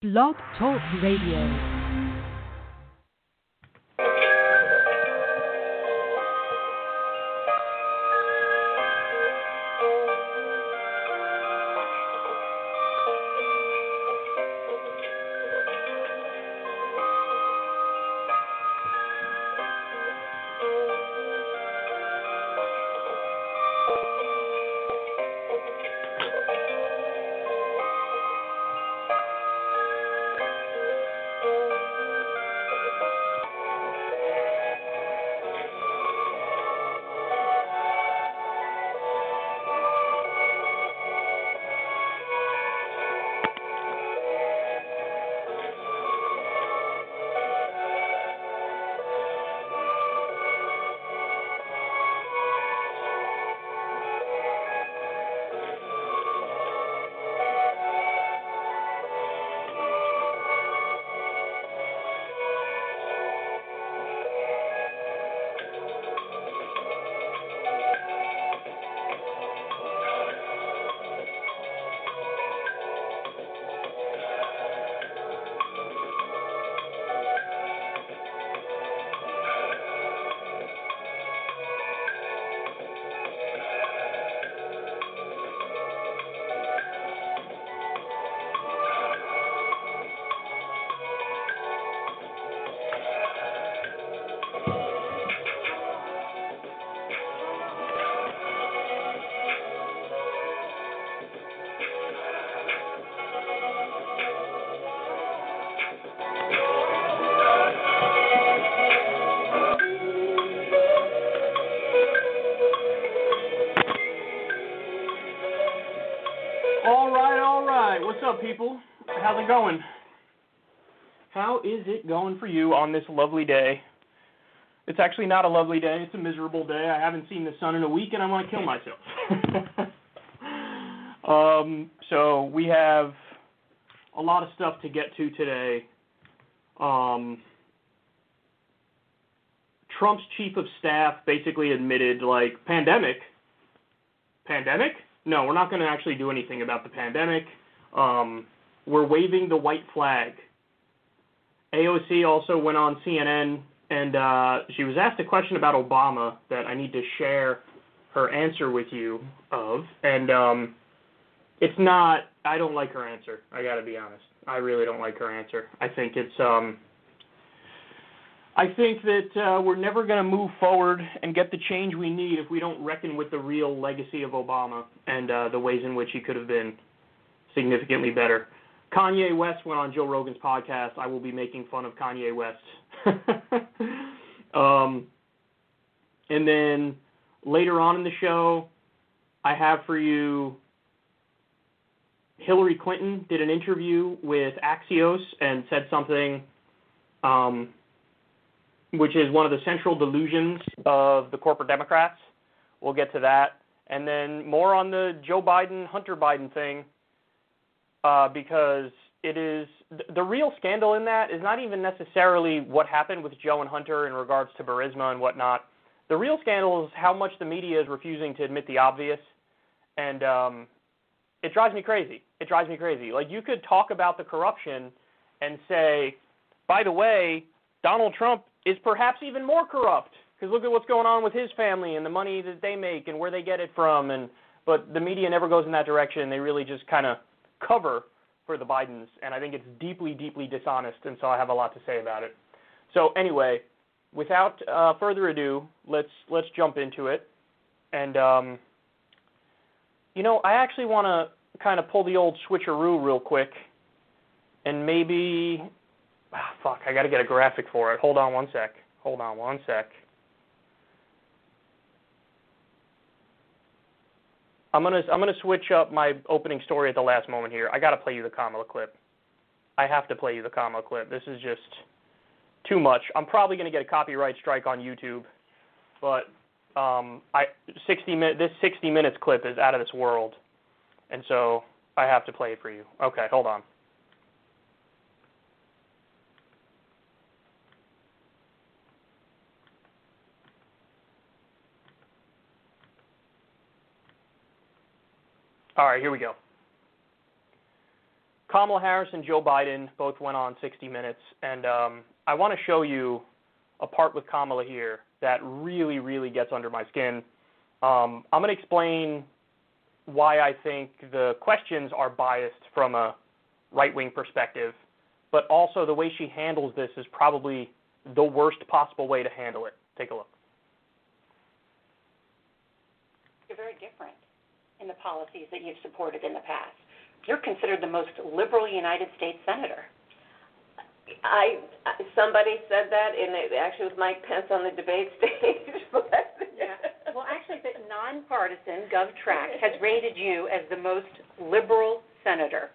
Blog Talk Radio. Going? How is it going for you on this lovely day? It's actually not a lovely day. It's a miserable day. I haven't seen the sun in a week, and I want to kill myself. um, so we have a lot of stuff to get to today. Um, Trump's chief of staff basically admitted, like, pandemic. Pandemic? no, we're not going to actually do anything about the pandemic. Um, we're waving the white flag. AOC also went on CNN and uh, she was asked a question about Obama that I need to share her answer with you of. And um, it's not, I don't like her answer. I got to be honest. I really don't like her answer. I think it's, um, I think that uh, we're never going to move forward and get the change we need if we don't reckon with the real legacy of Obama and uh, the ways in which he could have been significantly better. Kanye West went on Joe Rogan's podcast. I will be making fun of Kanye West. um, and then later on in the show, I have for you Hillary Clinton did an interview with Axios and said something um, which is one of the central delusions of the corporate Democrats. We'll get to that. And then more on the Joe Biden, Hunter Biden thing, uh, because it is the real scandal in that is not even necessarily what happened with Joe and Hunter in regards to Burisma and whatnot. The real scandal is how much the media is refusing to admit the obvious, and um, it drives me crazy. It drives me crazy. Like you could talk about the corruption and say, by the way, Donald Trump is perhaps even more corrupt because look at what's going on with his family and the money that they make and where they get it from and but the media never goes in that direction they really just kind of cover for the Bidens and I think it's deeply deeply dishonest and so I have a lot to say about it. So anyway, without uh, further ado, let's let's jump into it. And um, you know, I actually want to kind of pull the old switcheroo real quick and maybe Ah, fuck, I gotta get a graphic for it. Hold on one sec. Hold on one sec. I'm gonna I'm gonna switch up my opening story at the last moment here. I gotta play you the Kamala clip. I have to play you the Kamala clip. This is just too much. I'm probably gonna get a copyright strike on YouTube, but um, I 60 minute this 60 minutes clip is out of this world, and so I have to play it for you. Okay, hold on. All right, here we go. Kamala Harris and Joe Biden both went on 60 Minutes, and um, I want to show you a part with Kamala here that really, really gets under my skin. Um, I'm going to explain why I think the questions are biased from a right wing perspective, but also the way she handles this is probably the worst possible way to handle it. Take a look. You're very different in the policies that you've supported in the past. You're considered the most liberal United States senator. I somebody said that, and it actually was Mike Pence on the debate stage. but yeah. Well, actually, the nonpartisan GovTrack has rated you as the most liberal senator.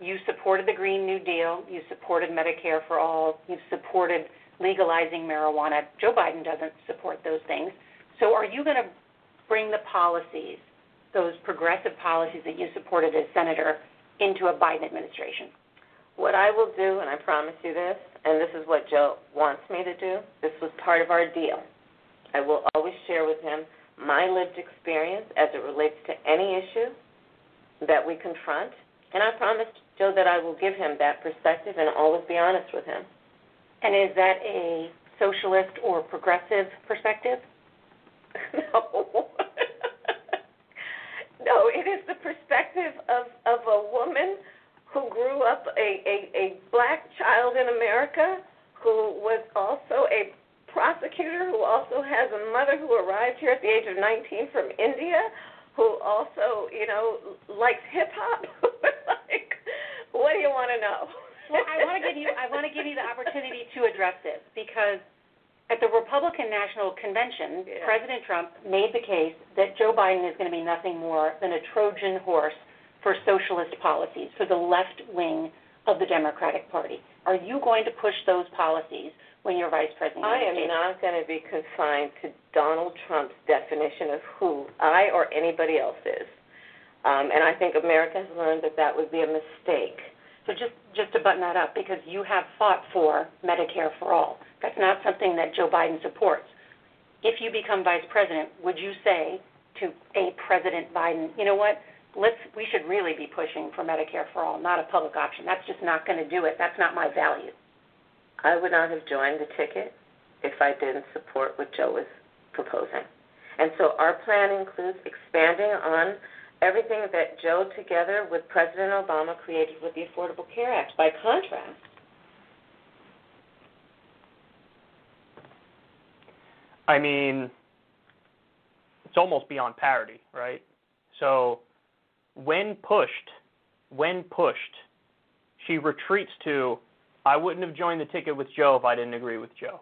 You supported the Green New Deal. You supported Medicare for all. You've supported legalizing marijuana. Joe Biden doesn't support those things. So, are you going to bring the policies, those progressive policies that you supported as senator, into a Biden administration? What I will do, and I promise you this, and this is what Joe wants me to do, this was part of our deal. I will always share with him my lived experience as it relates to any issue that we confront. And I promised Joe that I will give him that perspective and always be honest with him. And is that a socialist or progressive perspective? no. No, it is the perspective of, of a woman who grew up a, a, a black child in America, who was also a prosecutor, who also has a mother who arrived here at the age of 19 from India, who also, you know, likes hip hop. like, what do you want to know? well, I want to give you I want to give you the opportunity to address this because at the Republican National Convention, yeah. President Trump made the case that Joe Biden is going to be nothing more than a Trojan horse for socialist policies, for the left wing of the Democratic Party. Are you going to push those policies when you're vice president? I am not going to be confined to Donald Trump's definition of who I or anybody else is. Um, and I think America has learned that that would be a mistake. So just just to button that up, because you have fought for Medicare for all, that's not something that Joe Biden supports. If you become vice president, would you say to a President Biden, you know what? let's we should really be pushing for Medicare for all, not a public option. That's just not going to do it. That's not my value. I would not have joined the ticket if I didn't support what Joe was proposing. And so our plan includes expanding on everything that Joe, together with President Obama, created with the Affordable Care Act. By contrast, I mean, it's almost beyond parody, right? So when pushed, when pushed, she retreats to, I wouldn't have joined the ticket with Joe if I didn't agree with Joe.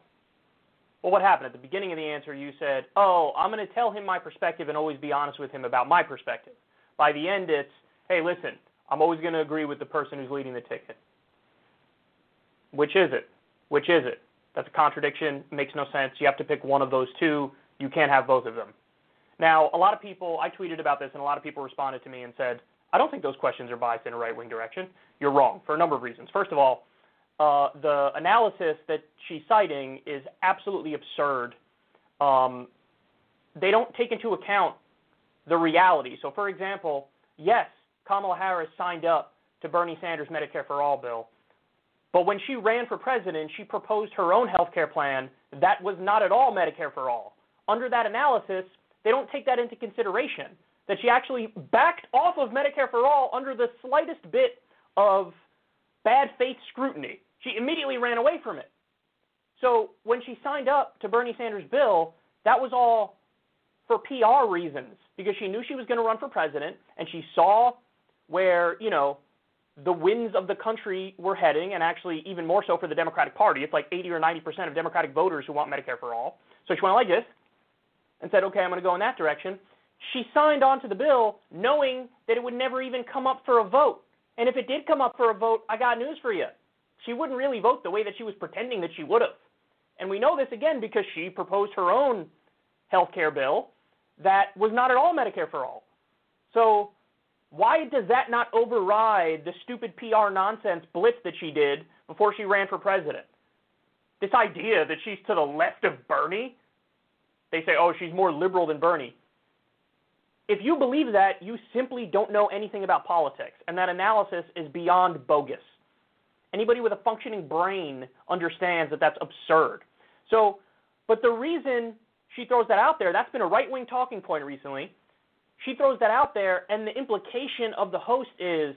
Well, what happened? At the beginning of the answer, you said, Oh, I'm going to tell him my perspective and always be honest with him about my perspective. By the end, it's, Hey, listen, I'm always going to agree with the person who's leading the ticket. Which is it? Which is it? That's a contradiction. Makes no sense. You have to pick one of those two. You can't have both of them. Now, a lot of people, I tweeted about this, and a lot of people responded to me and said, I don't think those questions are biased in a right wing direction. You're wrong for a number of reasons. First of all, uh, the analysis that she's citing is absolutely absurd. Um, they don't take into account the reality. So, for example, yes, Kamala Harris signed up to Bernie Sanders' Medicare for All bill, but when she ran for president, she proposed her own health care plan that was not at all Medicare for all. Under that analysis, they don't take that into consideration. That she actually backed off of Medicare for All under the slightest bit of bad faith scrutiny. She immediately ran away from it. So when she signed up to Bernie Sanders' bill, that was all for PR reasons because she knew she was going to run for president and she saw where, you know, the winds of the country were heading, and actually even more so for the Democratic Party. It's like 80 or 90 percent of Democratic voters who want Medicare for all. So she went like this and said, okay, I'm going to go in that direction. She signed on to the bill knowing that it would never even come up for a vote. And if it did come up for a vote, I got news for you. She wouldn't really vote the way that she was pretending that she would have. And we know this again because she proposed her own health care bill that was not at all Medicare for all. So why does that not override the stupid PR nonsense blitz that she did before she ran for president? This idea that she's to the left of Bernie they say, oh, she's more liberal than Bernie. If you believe that, you simply don't know anything about politics, and that analysis is beyond bogus. Anybody with a functioning brain understands that that's absurd. So, but the reason she throws that out there, that's been a right wing talking point recently. She throws that out there, and the implication of the host is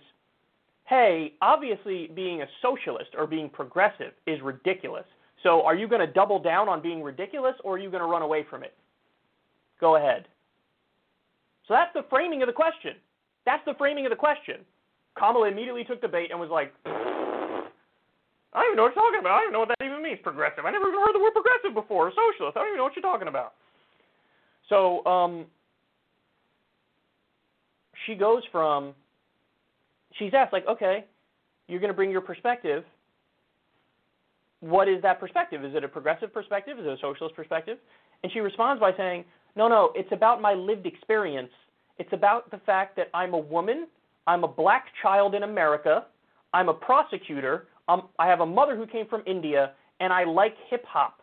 hey, obviously being a socialist or being progressive is ridiculous. So are you going to double down on being ridiculous or are you going to run away from it? Go ahead. So that's the framing of the question. That's the framing of the question. Kamala immediately took the bait and was like, I don't even know what you're talking about. I don't even know what that even means, progressive. I never even heard the word progressive before, socialist. I don't even know what you're talking about. So um, she goes from, she's asked, like, okay, you're going to bring your perspective. What is that perspective? Is it a progressive perspective? Is it a socialist perspective? And she responds by saying, no, no, it's about my lived experience. It's about the fact that I'm a woman, I'm a black child in America, I'm a prosecutor, um, I have a mother who came from India, and I like hip hop.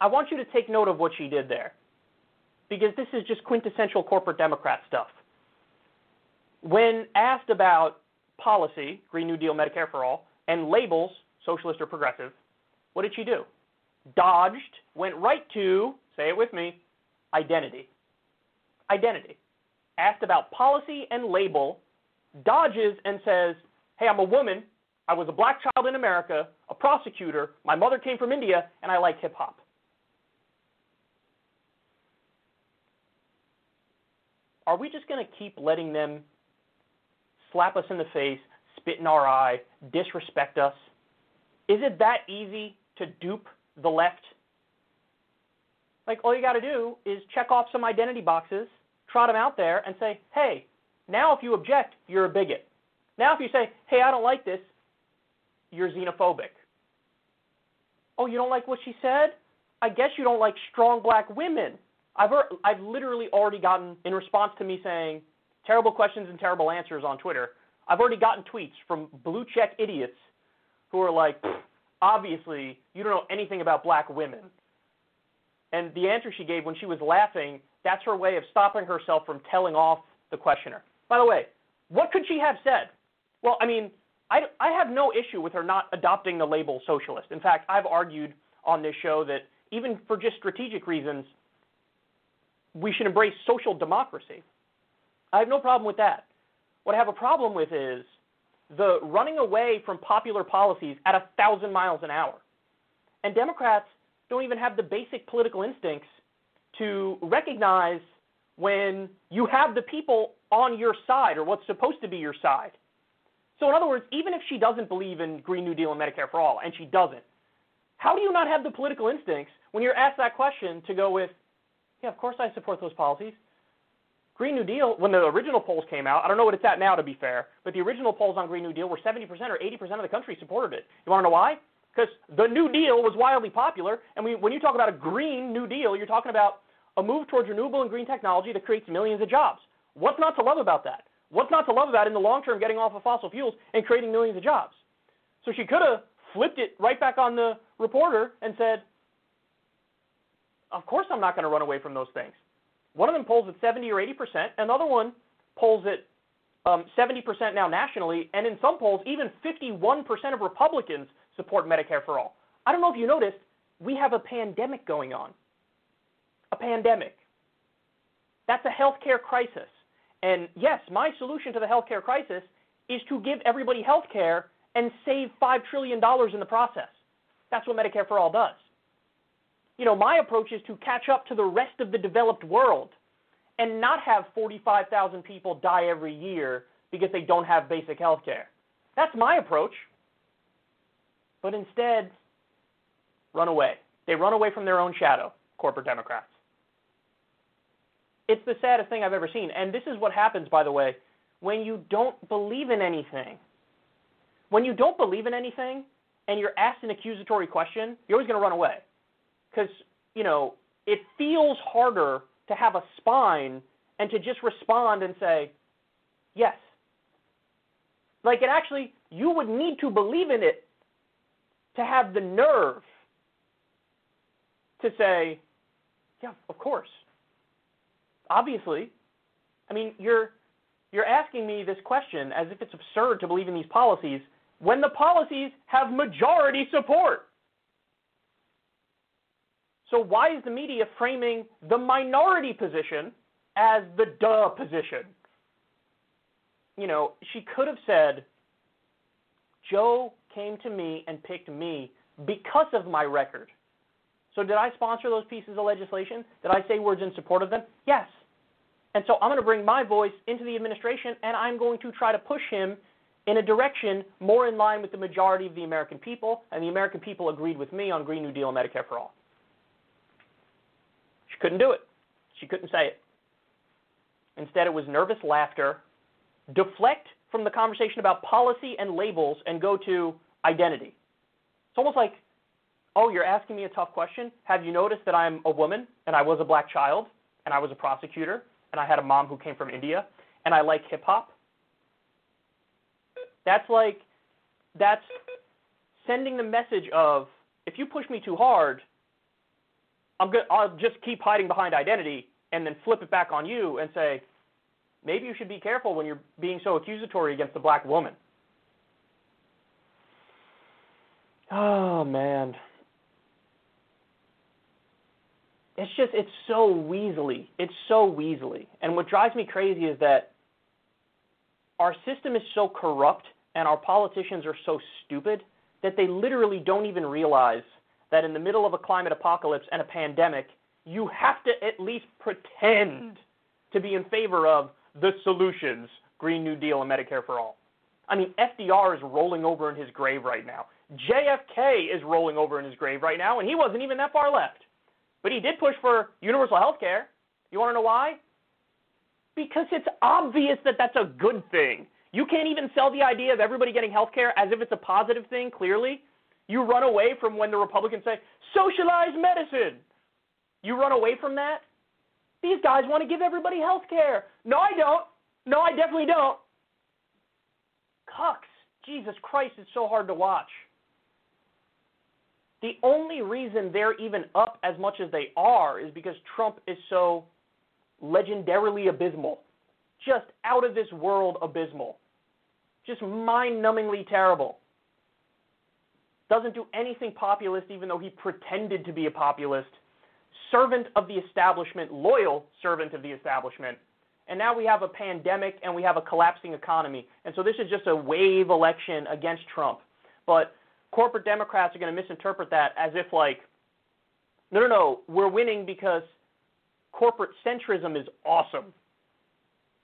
I want you to take note of what she did there, because this is just quintessential corporate Democrat stuff. When asked about policy, Green New Deal, Medicare for All, and labels, socialist or progressive, what did she do? Dodged, went right to, say it with me, identity. Identity. Asked about policy and label, dodges and says, hey, I'm a woman, I was a black child in America, a prosecutor, my mother came from India, and I like hip hop. Are we just going to keep letting them slap us in the face, spit in our eye, disrespect us? Is it that easy to dupe the left? Like, all you got to do is check off some identity boxes, trot them out there, and say, hey, now if you object, you're a bigot. Now if you say, hey, I don't like this, you're xenophobic. Oh, you don't like what she said? I guess you don't like strong black women. I've I've literally already gotten in response to me saying terrible questions and terrible answers on Twitter. I've already gotten tweets from blue check idiots who are like, obviously you don't know anything about black women. And the answer she gave when she was laughing, that's her way of stopping herself from telling off the questioner. By the way, what could she have said? Well, I mean, I, I have no issue with her not adopting the label socialist. In fact, I've argued on this show that even for just strategic reasons, we should embrace social democracy. I have no problem with that. What I have a problem with is the running away from popular policies at a thousand miles an hour. And Democrats don't even have the basic political instincts to recognize when you have the people on your side or what's supposed to be your side. So, in other words, even if she doesn't believe in Green New Deal and Medicare for All, and she doesn't, how do you not have the political instincts when you're asked that question to go with, yeah, of course I support those policies? Green New Deal, when the original polls came out, I don't know what it's at now to be fair, but the original polls on Green New Deal were 70% or 80% of the country supported it. You want to know why? Because the New Deal was wildly popular, and we, when you talk about a Green New Deal, you're talking about a move towards renewable and green technology that creates millions of jobs. What's not to love about that? What's not to love about in the long term getting off of fossil fuels and creating millions of jobs? So she could have flipped it right back on the reporter and said, Of course I'm not going to run away from those things. One of them polls at 70 or 80%, another one polls at um, 70% now nationally, and in some polls, even 51% of Republicans support Medicare for all. I don't know if you noticed, we have a pandemic going on. A pandemic. That's a healthcare crisis. And yes, my solution to the healthcare crisis is to give everybody health care and save $5 trillion in the process. That's what Medicare for All does. You know, my approach is to catch up to the rest of the developed world and not have 45,000 people die every year because they don't have basic health care. That's my approach. But instead, run away. They run away from their own shadow, corporate Democrats. It's the saddest thing I've ever seen. And this is what happens, by the way, when you don't believe in anything. When you don't believe in anything and you're asked an accusatory question, you're always going to run away. Because, you know, it feels harder to have a spine and to just respond and say, yes. Like it actually, you would need to believe in it to have the nerve to say, yeah, of course obviously, I mean, you're you're asking me this question as if it's absurd to believe in these policies when the policies have majority support. So why is the media framing the minority position as the duh position? You know, she could have said, Joe came to me and picked me because of my record. So did I sponsor those pieces of legislation? Did I say words in support of them? Yes. And so I'm going to bring my voice into the administration and I'm going to try to push him in a direction more in line with the majority of the American people, and the American people agreed with me on Green New Deal and Medicare for All. She couldn't do it. She couldn't say it. Instead, it was nervous laughter, deflect from the conversation about policy and labels, and go to identity. It's almost like, oh, you're asking me a tough question. Have you noticed that I'm a woman and I was a black child and I was a prosecutor and I had a mom who came from India and I like hip hop? That's like, that's sending the message of if you push me too hard, I'm good. I'll just keep hiding behind identity and then flip it back on you and say, maybe you should be careful when you're being so accusatory against a black woman. Oh man. It's just it's so weaselly. It's so weaselly. And what drives me crazy is that our system is so corrupt and our politicians are so stupid that they literally don't even realize that in the middle of a climate apocalypse and a pandemic, you have to at least pretend to be in favor of the solutions, Green New Deal and Medicare for All. I mean, FDR is rolling over in his grave right now. JFK is rolling over in his grave right now, and he wasn't even that far left. But he did push for universal health care. You want to know why? Because it's obvious that that's a good thing. You can't even sell the idea of everybody getting health care as if it's a positive thing, clearly. You run away from when the Republicans say, socialized medicine. You run away from that. These guys want to give everybody health care. No, I don't. No, I definitely don't. Cucks. Jesus Christ, it's so hard to watch. The only reason they're even up as much as they are is because Trump is so legendarily abysmal. Just out of this world abysmal. Just mind numbingly terrible doesn't do anything populist, even though he pretended to be a populist, servant of the establishment, loyal servant of the establishment. And now we have a pandemic and we have a collapsing economy. And so this is just a wave election against Trump. But corporate Democrats are going to misinterpret that as if, like, no, no, no, we're winning because corporate centrism is awesome.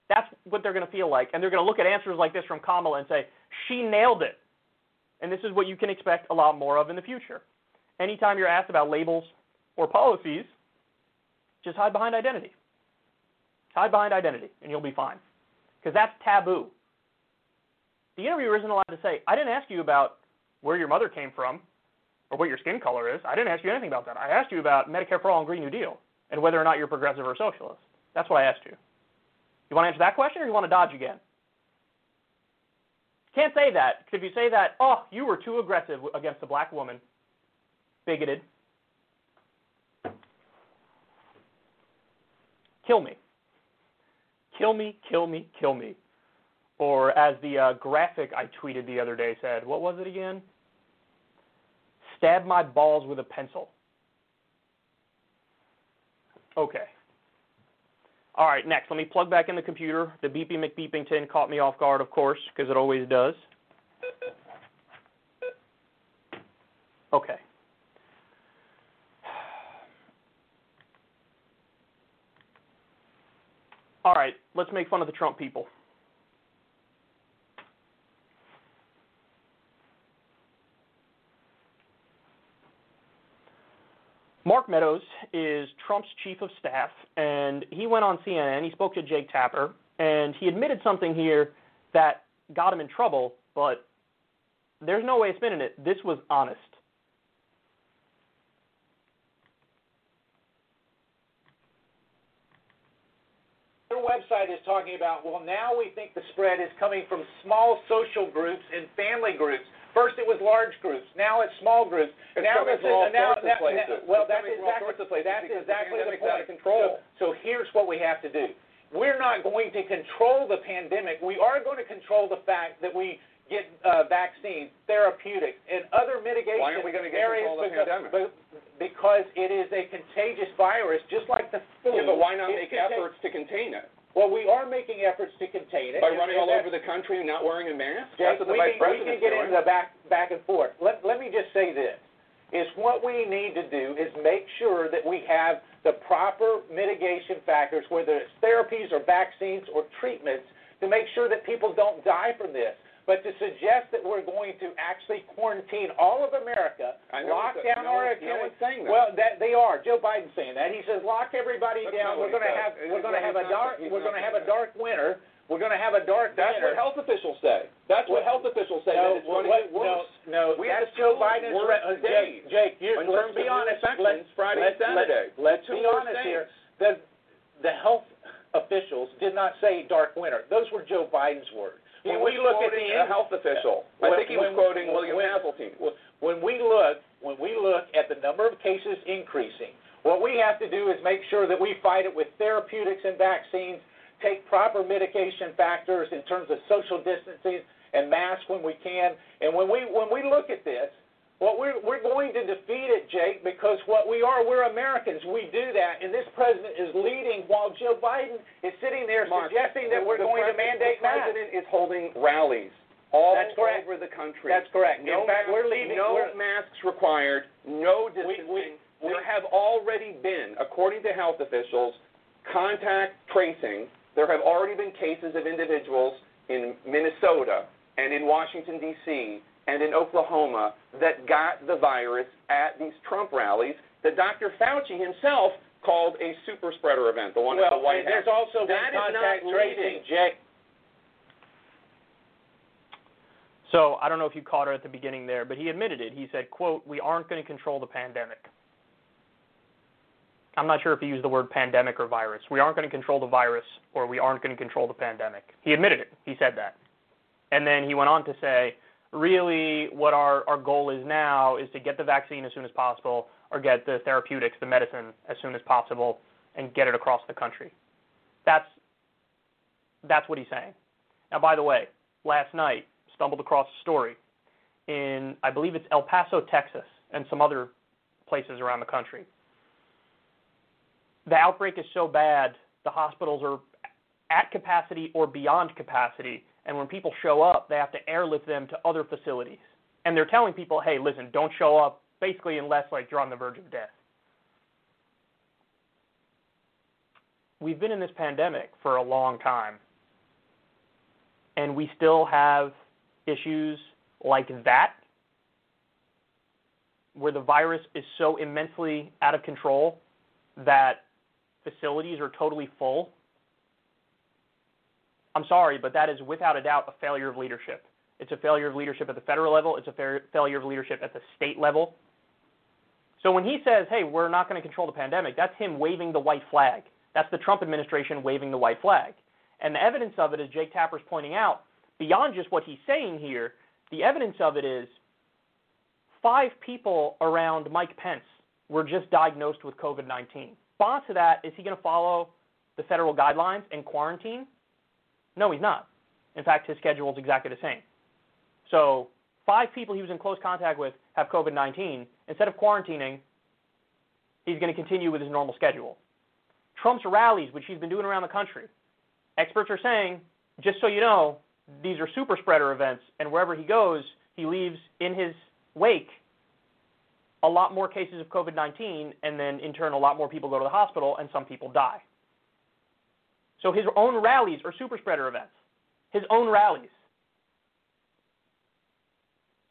That's what they're going to feel like. And they're going to look at answers like this from Kamala and say, she nailed it. And this is what you can expect a lot more of in the future. Anytime you're asked about labels or policies, just hide behind identity. Hide behind identity, and you'll be fine. Because that's taboo. The interviewer isn't allowed to say, I didn't ask you about where your mother came from or what your skin color is. I didn't ask you anything about that. I asked you about Medicare for All and Green New Deal and whether or not you're progressive or socialist. That's what I asked you. You want to answer that question or you want to dodge again? Can't say that because if you say that, oh, you were too aggressive against a black woman, bigoted. Kill me. Kill me, kill me, kill me. Or as the uh, graphic I tweeted the other day said, what was it again? Stab my balls with a pencil. Okay. All right, next, let me plug back in the computer. The beepy McBeepington caught me off guard, of course, because it always does. Okay. All right, let's make fun of the Trump people. Mark Meadows is Trump's chief of staff, and he went on CNN. He spoke to Jake Tapper, and he admitted something here that got him in trouble, but there's no way of spinning it. This was honest. Their website is talking about, well, now we think the spread is coming from small social groups and family groups. First it was large groups. Now it's small groups. It's now coming this from is all now, sorts of places. now well It's that's exactly sorts of places that's because the the pandemic's out point. of control. So, so here's what we have to do. we're not going to control the pandemic. We are going to control the fact that we get uh, vaccines, therapeutics, and other mitigation Why aren't we going to get areas control of the because, pandemic? because it is a contagious virus, just like the flu. Yeah, but why not It's make efforts to contain it? Well, we are making efforts to contain it. By running all over the country and not wearing a mask? Jake, That's what the we, vice can, we can get doing. into the back back and forth. Let, let me just say this: is what we need to do is make sure that we have the proper mitigation factors, whether it's therapies or vaccines or treatments, to make sure that people don't die from this. But to suggest that we're going to actually quarantine all of America, lock down no our one- no economy- one's that. Well, that they are. Joe Biden's saying that. He says lock everybody That's down. We're going to have we're going to have a dark we're going to have a dark winter. We're going to have a dark That's winter. what health officials say. That's what health officials say. No, that it's to what-. No, no, We that's Joe Biden's. Re- Jake, Jake, you, in let's be honest. Let's, Friday let's, Saturday. Let's, let's be honest days. here. The the health officials did not say dark winter. Those were Joe Biden's words. He When we look at the a health official. I think he was when- quoting when- William when- when we look when we look at the number of cases increasing, what we have to do is make sure that we fight it with therapeutics and vaccines, take proper mitigation factors in terms of social distancing and masks when we can. And when we when we look at this, what we're we're going to defeat it, Jake, because what we are, we're Americans. We do that, and this president is leading while Joe Biden is sitting there Mark, suggesting that we're going to mandate The masks. president is holding rallies all That's correct. over the country. That's correct. No in fact, masks, we're leaving. No we're, masks required. No distancing. we- we- there have already been, according to health officials, contact tracing. There have already been cases of individuals in Minnesota and in Washington D.C. and in Oklahoma that got the virus at these Trump rallies that Dr. Fauci himself called a super spreader event, the one at the well, White and there's House. also been That is contact not tracing, leading. Jake. So I don't know if you caught it at the beginning there, but he admitted it. He said, "quote We aren't going to control the pandemic." I'm not sure if he used the word pandemic or virus. We aren't going to control the virus, or we aren't going to control the pandemic. He admitted it. He said that, and then he went on to say, "Really, what our our goal is now is to get the vaccine as soon as possible, or get the therapeutics, the medicine, as soon as possible, and get it across the country." That's that's what he's saying. Now, by the way, last night stumbled across a story in I believe it's El Paso, Texas, and some other places around the country. The outbreak is so bad, the hospitals are at capacity or beyond capacity, and when people show up, they have to airlift them to other facilities. And they're telling people, "Hey, listen, don't show up basically unless like you're on the verge of death." We've been in this pandemic for a long time. And we still have issues like that, where the virus is so immensely out of control that facilities are totally full. I'm sorry, but that is without a doubt a failure of leadership. It's a failure of leadership at the federal level, it's a fa- failure of leadership at the state level. So when he says, hey, we're not going to control the pandemic, that's him waving the white flag. That's the Trump administration waving the white flag. And the evidence of it, as Jake Tapper's pointing out, beyond just what he's saying here, the evidence of it is five people around Mike Pence were just diagnosed with COVID 19. Response to that, is he going to follow the federal guidelines and quarantine? No, he's not. In fact, his schedule is exactly the same. So, five people he was in close contact with have COVID 19. Instead of quarantining, he's going to continue with his normal schedule. Trump's rallies, which he's been doing around the country, experts are saying, just so you know, these are super spreader events, and wherever he goes, he leaves in his wake a lot more cases of COVID 19, and then in turn, a lot more people go to the hospital, and some people die. So his own rallies are super spreader events. His own rallies.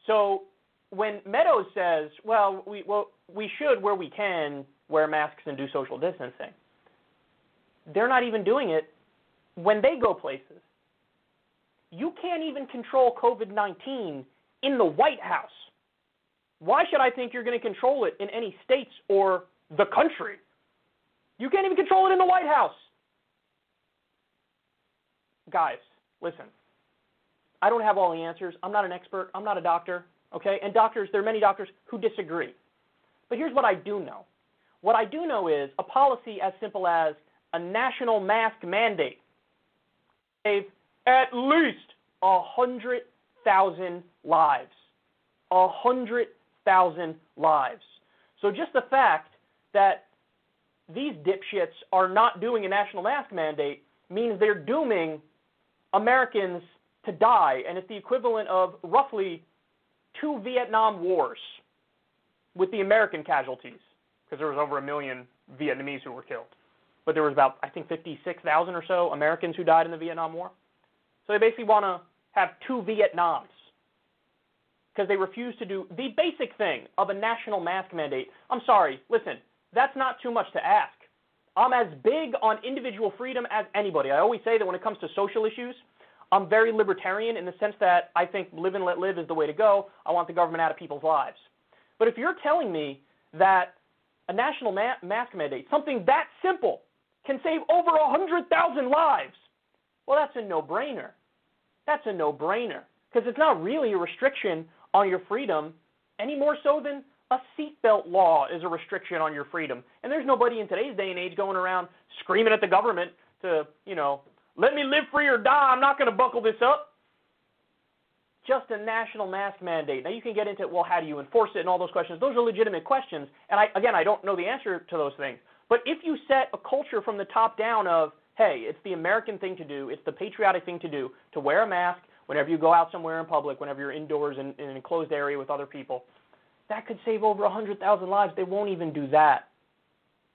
So when Meadows says, well, we, well, we should, where we can, wear masks and do social distancing, they're not even doing it when they go places. You can't even control COVID 19 in the White House. Why should I think you're going to control it in any states or the country? You can't even control it in the White House. Guys, listen. I don't have all the answers. I'm not an expert. I'm not a doctor. Okay? And doctors, there are many doctors who disagree. But here's what I do know. What I do know is a policy as simple as a national mask mandate save at least a hundred thousand lives. A hundred thousand lives. So just the fact that these dipshits are not doing a national mask mandate means they're dooming Americans to die, and it's the equivalent of roughly two Vietnam wars with the American casualties, because there was over a million Vietnamese who were killed. But there was about, I think, 56,000 or so Americans who died in the Vietnam War. So they basically want to have two Vietnams because they refuse to do the basic thing of a national mask mandate. I'm sorry, listen, that's not too much to ask. I'm as big on individual freedom as anybody. I always say that when it comes to social issues, I'm very libertarian in the sense that I think live and let live is the way to go. I want the government out of people's lives. But if you're telling me that a national ma- mask mandate, something that simple, can save over 100,000 lives, well, that's a no brainer. That's a no brainer. Because it's not really a restriction on your freedom any more so than a seatbelt law is a restriction on your freedom. And there's nobody in today's day and age going around screaming at the government to, you know, let me live free or die. I'm not going to buckle this up. Just a national mask mandate. Now you can get into well, how do you enforce it and all those questions. Those are legitimate questions. And I again, I don't know the answer to those things. But if you set a culture from the top down of, hey, it's the American thing to do, it's the patriotic thing to do, to wear a mask whenever you go out somewhere in public, whenever you're indoors in, in an enclosed area with other people, that could save over 100,000 lives. They won't even do that.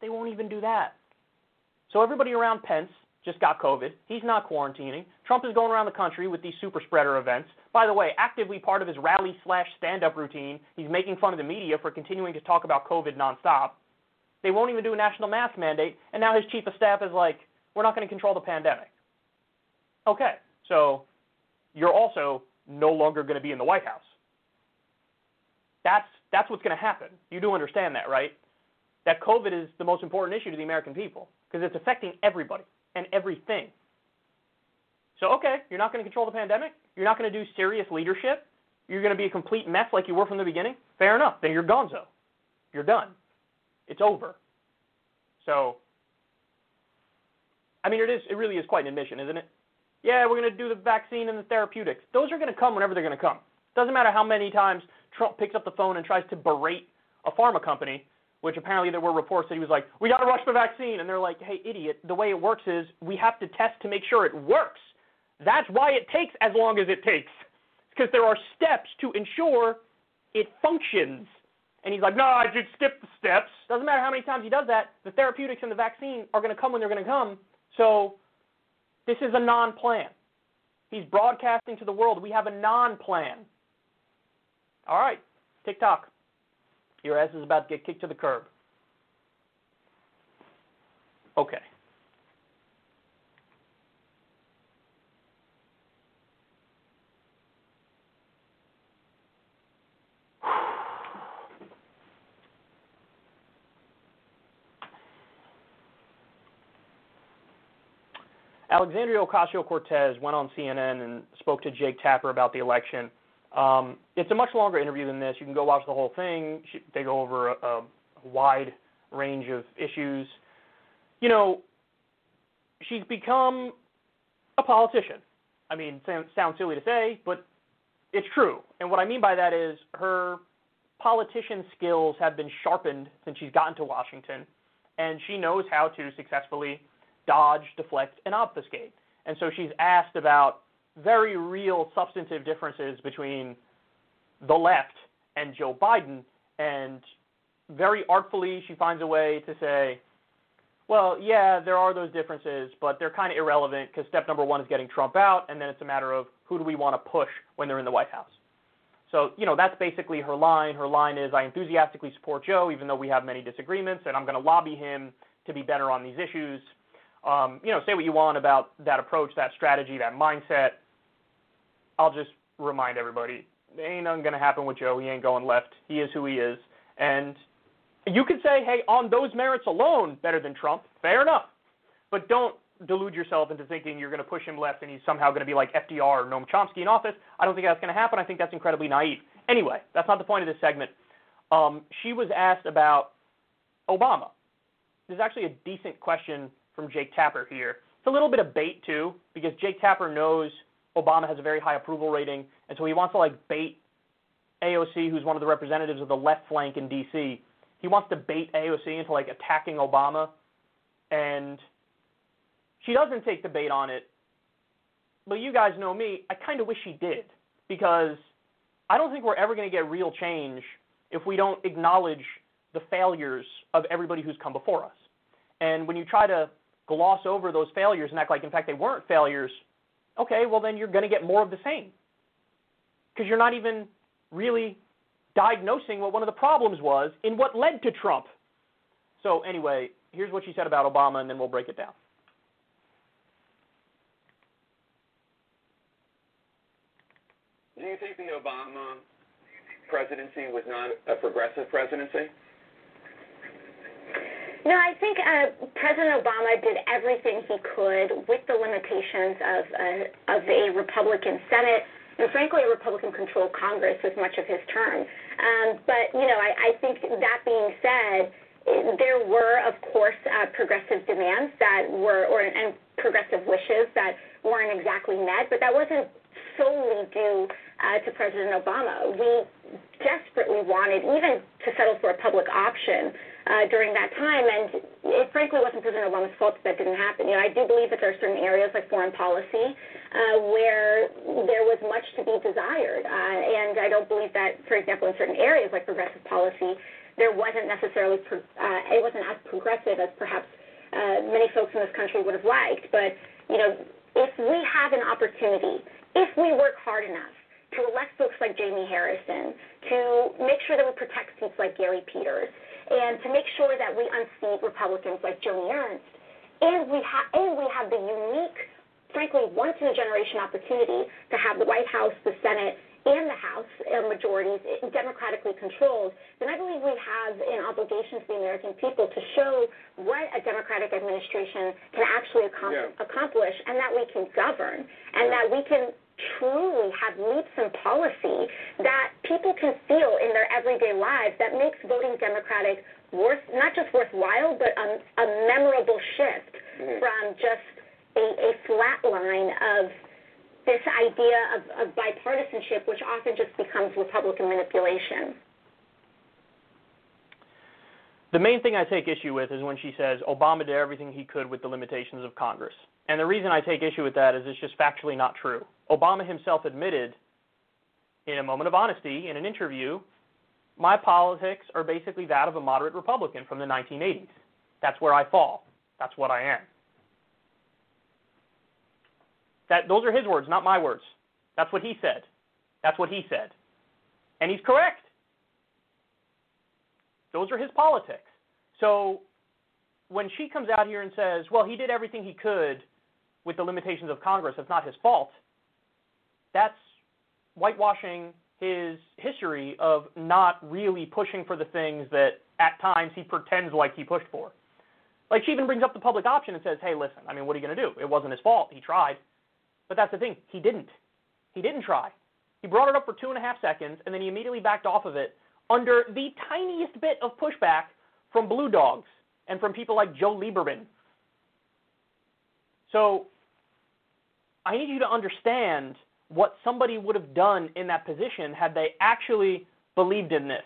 They won't even do that. So everybody around Pence just got COVID. He's not quarantining. Trump is going around the country with these super spreader events. By the way, actively part of his rally slash stand up routine, he's making fun of the media for continuing to talk about COVID nonstop. They won't even do a national mask mandate, and now his chief of staff is like, we're not going to control the pandemic. Okay, so you're also no longer going to be in the White House. That's that's what's going to happen. You do understand that, right? That COVID is the most important issue to the American people because it's affecting everybody and everything. So, okay, you're not going to control the pandemic. You're not going to do serious leadership. You're going to be a complete mess like you were from the beginning. Fair enough. Then you're gonzo. You're done. It's over. So, I mean, it is. It really is quite an admission, isn't it? Yeah, we're going to do the vaccine and the therapeutics. Those are going to come whenever they're going to come. Doesn't matter how many times Trump picks up the phone and tries to berate a pharma company, which apparently there were reports that he was like, "We got to rush the vaccine," and they're like, "Hey, idiot! The way it works is we have to test to make sure it works. That's why it takes as long as it takes, because there are steps to ensure it functions." And he's like, "No, I just skip the steps." Doesn't matter how many times he does that. The therapeutics and the vaccine are going to come when they're going to come. So this is a non-plan. He's broadcasting to the world. We have a non-plan. All right, TikTok. Your ass is about to get kicked to the curb. Okay. Alexandria Ocasio Cortez went on CNN and spoke to Jake Tapper about the election. Um, it's a much longer interview than this. You can go watch the whole thing. They go over a, a wide range of issues. You know, she's become a politician. I mean, sounds silly to say, but it's true. And what I mean by that is her politician skills have been sharpened since she's gotten to Washington, and she knows how to successfully dodge, deflect, and obfuscate. And so she's asked about very real substantive differences between the left and Joe Biden, and very artfully she finds a way to say, well, yeah, there are those differences, but they're kind of irrelevant because step number one is getting Trump out, and then it's a matter of who do we want to push when they're in the White House. So, you know, that's basically her line. Her line is I enthusiastically support Joe, even though we have many disagreements, and I'm going to lobby him to be better on these issues. Um, you know, say what you want about that approach, that strategy, that mindset. I'll just remind everybody, ain't nothing to happen with Joe. He ain't going left. He is who he is. And you could say, hey, on those merits alone, better than Trump. Fair enough. But don't delude yourself into thinking you're going to push him left and he's somehow going to be like FDR or Noam Chomsky in office. I don't think that's going to happen. I think that's incredibly naive. Anyway, that's not the point of this segment. Um, she was asked about Obama. This is actually a decent question from Jake Tapper here. It's a little bit of bait too, because Jake Tapper knows Obama has a very high approval rating, and so he wants to like bait AOC, who's one of the representatives of the left flank in D.C. He wants to bait AOC into like attacking Obama, and she doesn't take the bait on it. But you guys know me. I kind of wish she did because I don't think we're ever going to get real change if we don't acknowledge the failures of everybody who's come before us. And when you try to gloss over those failures and act like, in fact, they weren't failures, okay, well, then you're going to get more of the same. Because you're not even really diagnosing what one of the problems was in what led to Trump. So, anyway, here's what she said about Obama, and then we'll break it down. Do you think the Obama presidency was not a progressive presidency? No, I think uh, President Obama did everything he could with the limitations of, uh, of a Republican Senate and frankly a Republican-controlled Congress with much of his term. Um, but you know, I, I think that being said, there were of course uh, progressive demands that were, or and progressive wishes that weren't exactly met, but that wasn't solely due uh, to President Obama. We desperately wanted even to settle for a public option uh, during that time, and it frankly wasn't President Obama's fault that that didn't happen. You know, I do believe that there are certain areas like foreign policy uh, where there was much to be desired, uh, and I don't believe that, for example, in certain areas like progressive policy, there wasn't necessarily pro- uh, it wasn't as progressive as perhaps uh, many folks in this country would have liked. But you know, if we have an opportunity, if we work hard enough to elect folks like Jamie Harrison, to make sure that we protect seats like Gary Peters, and to make sure that we unseat Republicans like Joni Ernst. And we, ha- and we have the unique, frankly, once in a generation opportunity to have the White House, the Senate, and the House uh, majorities democratically controlled, then I believe we have an obligation to the American people to show what a Democratic administration can actually ac- Yeah. accomplish and that we can govern and that we can truly have leaps in policy that people can feel in their everyday lives that makes voting Democratic worth not just worthwhile, but a, a memorable shift Mhm. from just a, a flat line of this idea of, of bipartisanship, which often just becomes Republican manipulation. The main thing I take issue with is when she says Obama did everything he could with the limitations of Congress. And the reason I take issue with that is it's just factually not true. Obama himself admitted in a moment of honesty in an interview, my politics are basically that of a moderate Republican from the 1980s. That's where I fall. That's what I am. That those are his words, not my words. That's what he said. That's what he said. And he's correct. Those are his politics. So when she comes out here and says, well, he did everything he could with the limitations of Congress, it's not his fault, that's whitewashing his history of not really pushing for the things that at times he pretends like he pushed for. Like she even brings up the public option and says, hey, listen, I mean, what are you going to do? It wasn't his fault. He tried. But that's the thing. He didn't. He didn't try. He brought it up for two and a half seconds, and then he immediately backed off of it under the tiniest bit of pushback from Blue Dogs and from people like Joe Lieberman. So I need you to understand what somebody would have done in that position had they actually believed in this.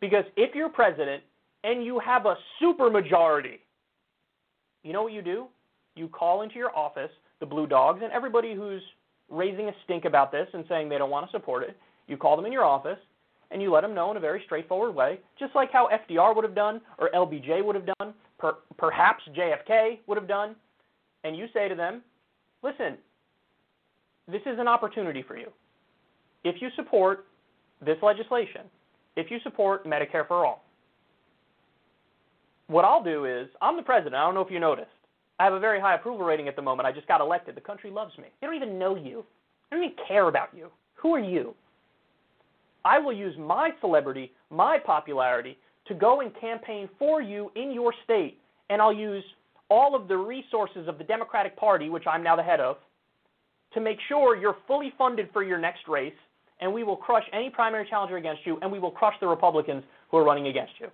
Because if you're president and you have a supermajority, you know what you do? You call into your office the Blue Dogs and everybody who's raising a stink about this and saying they don't want to support it. You call them in your office and you let them know in a very straightforward way, just like how FDR would have done or LBJ would have done, per, perhaps JFK would have done. And you say to them, listen, this is an opportunity for you. If you support this legislation, if you support Medicare for all, what I'll do is, I'm the president. I don't know if you noticed. I have a very high approval rating at the moment. I just got elected. The country loves me. They don't even know you. They don't even care about you. Who are you? I will use my celebrity, my popularity, to go and campaign for you in your state, and I'll use all of the resources of the Democratic Party, which I'm now the head of, to make sure you're fully funded for your next race, and we will crush any primary challenger against you, and we will crush the Republicans who are running against you.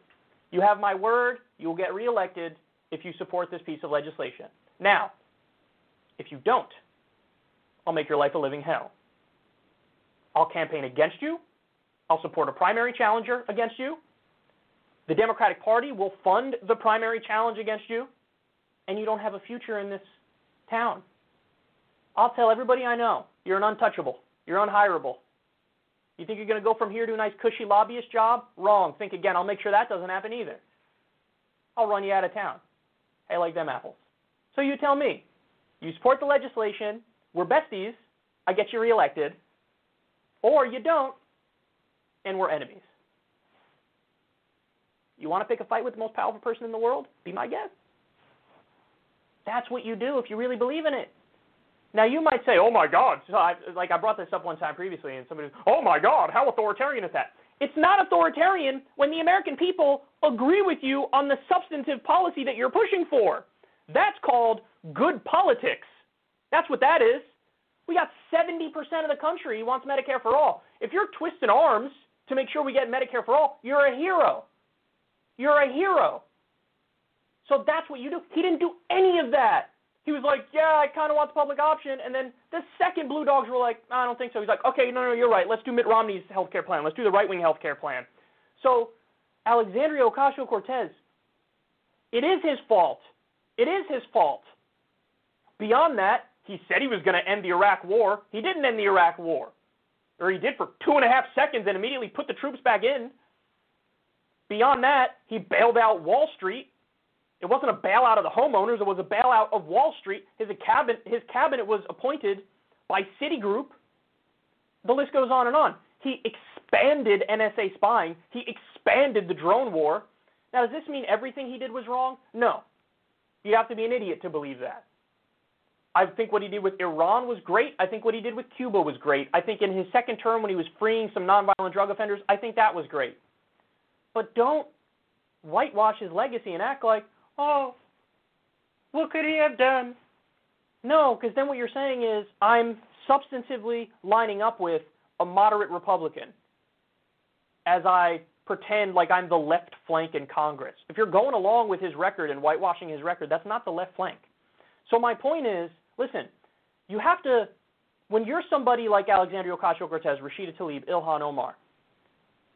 You have my word, you will get reelected, if you support this piece of legislation. Now, if you don't, I'll make your life a living hell. I'll campaign against you. I'll support a primary challenger against you. The Democratic Party will fund the primary challenge against you, and you don't have a future in this town. I'll tell everybody I know you're an untouchable. You're unhirable. You think you're going to go from here to a nice cushy lobbyist job? Wrong. Think again. I'll make sure that doesn't happen either. I'll run you out of town. Hey, like them apples. So you tell me. You support the legislation. We're besties. I get you reelected. Or you don't, and we're enemies. You want to pick a fight with the most powerful person in the world? Be my guest. That's what you do if you really believe in it. Now you might say, "Oh my God!" So I, like I brought this up one time previously, and somebody, "Oh my God, how authoritarian is that?" It's not authoritarian when the American people agree with you on the substantive policy that you're pushing for. That's called good politics. That's what that is. We got 70% of the country wants Medicare for all. If you're twisting arms to make sure we get Medicare for all, you're a hero. You're a hero. So that's what you do. He didn't do any of that. He was like, yeah, I kind of want the public option. And then the second Blue Dogs were like, I don't think so. He's like, okay, no, no, you're right. Let's do Mitt Romney's health care plan. Let's do the right wing health care plan. So Alexandria Ocasio Cortez, it is his fault. It is his fault. Beyond that, he said he was going to end the Iraq war. He didn't end the Iraq war. Or he did for two and a half seconds and immediately put the troops back in. Beyond that, he bailed out Wall Street. It wasn't a bailout of the homeowners, it was a bailout of Wall Street. His cabinet, his cabinet was appointed by Citigroup. The list goes on and on. He expanded NSA spying, he expanded the drone war. Now, does this mean everything he did was wrong? No. You have to be an idiot to believe that. I think what he did with Iran was great. I think what he did with Cuba was great. I think in his second term when he was freeing some nonviolent drug offenders, I think that was great. But don't whitewash his legacy and act like, oh, what could he have done? No, because then what you're saying is I'm substantively lining up with a moderate Republican as I pretend like I'm the left flank in Congress. If you're going along with his record and whitewashing his record, that's not the left flank. So my point is, listen, you have to, when you're somebody like Alexandria Ocasio-Cortez, Rashida Tlaib, Ilhan Omar,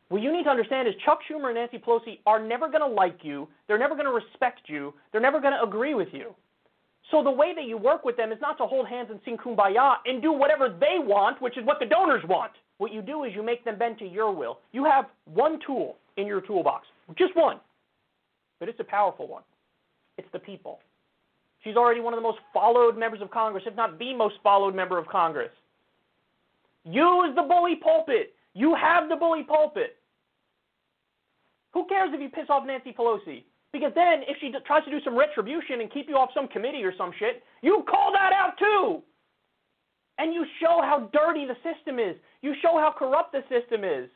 what you need to understand is Chuck Schumer and Nancy Pelosi are never going to like you. They're never going to respect you. They're never going to agree with you. So the way that you work with them is not to hold hands and sing kumbaya and do whatever they want, which is what the donors want. What you do is you make them bend to your will. You have one tool in your toolbox, just one, but it's a powerful one. It's the people. She's already one of the most followed members of Congress, if not the most followed member of Congress. Use the bully pulpit. You have the bully pulpit. Who cares if you piss off Nancy Pelosi? Because then, if she d- tries to do some retribution and keep you off some committee or some shit, you call that out too. And you show how dirty the system is. You show how corrupt the system is.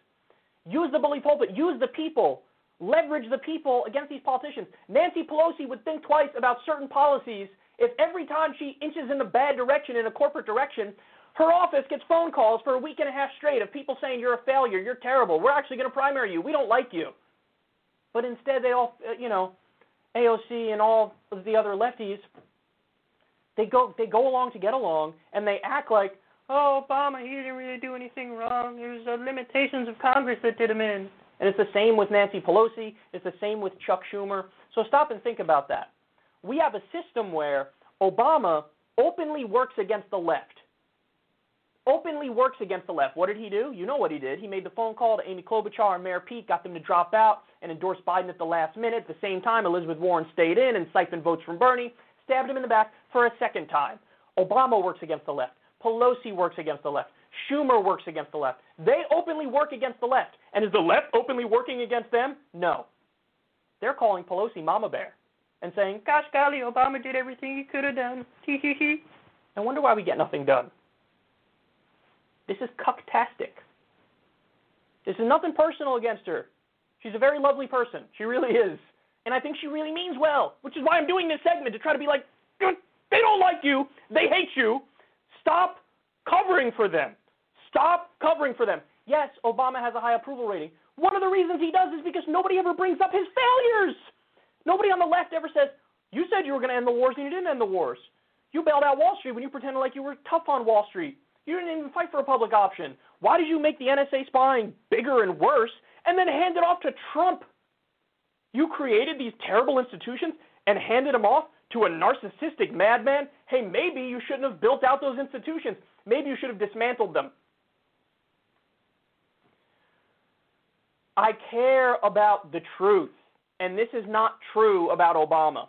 Use the bully pulpit. Use the people. Leverage the people against these politicians. Nancy Pelosi would think twice about certain policies if every time she inches in the bad direction, in a corporate direction, her office gets phone calls for a week and a half straight of people saying you're a failure, you're terrible, we're actually going to primary you, we don't like you. But instead, they all, uh, you know, AOC and all of the other lefties, they go they go along to get along, and they act like, oh, Obama, he didn't really do anything wrong. Was the limitations of Congress that did him in. And it's the same with Nancy Pelosi. It's the same with Chuck Schumer. So stop and think about that. We have a system where Obama openly works against the left openly works against the left. What did he do? You know what he did. He made the phone call to Amy Klobuchar and Mayor Pete, got them to drop out and endorse Biden at the last minute. At the same time, Elizabeth Warren stayed in and siphoned votes from Bernie, stabbed him in the back for a second time. Obama works against the left. Pelosi works against the left. Schumer works against the left. They openly work against the left. And is the left openly working against them? No. They're calling Pelosi Mama Bear and saying, Gosh golly, Obama did everything he could have done. Hee hee hee. I wonder why we get nothing done. This is cucktastic. This is nothing personal against her. She's a very lovely person. She really is. And I think she really means well, which is why I'm doing this segment to try to be like, they don't like you. They hate you. Stop covering for them. Stop covering for them. Yes, Obama has a high approval rating. One of the reasons he does is because nobody ever brings up his failures. Nobody on the left ever says, You said you were going to end the wars and you didn't end the wars. You bailed out Wall Street when you pretended like you were tough on Wall Street. You didn't even fight for a public option. Why did you make the NSA spying bigger and worse and then hand it off to Trump? You created these terrible institutions and handed them off to a narcissistic madman. Hey, maybe you shouldn't have built out those institutions. Maybe you should have dismantled them. I care about the truth, and this is not true about Obama.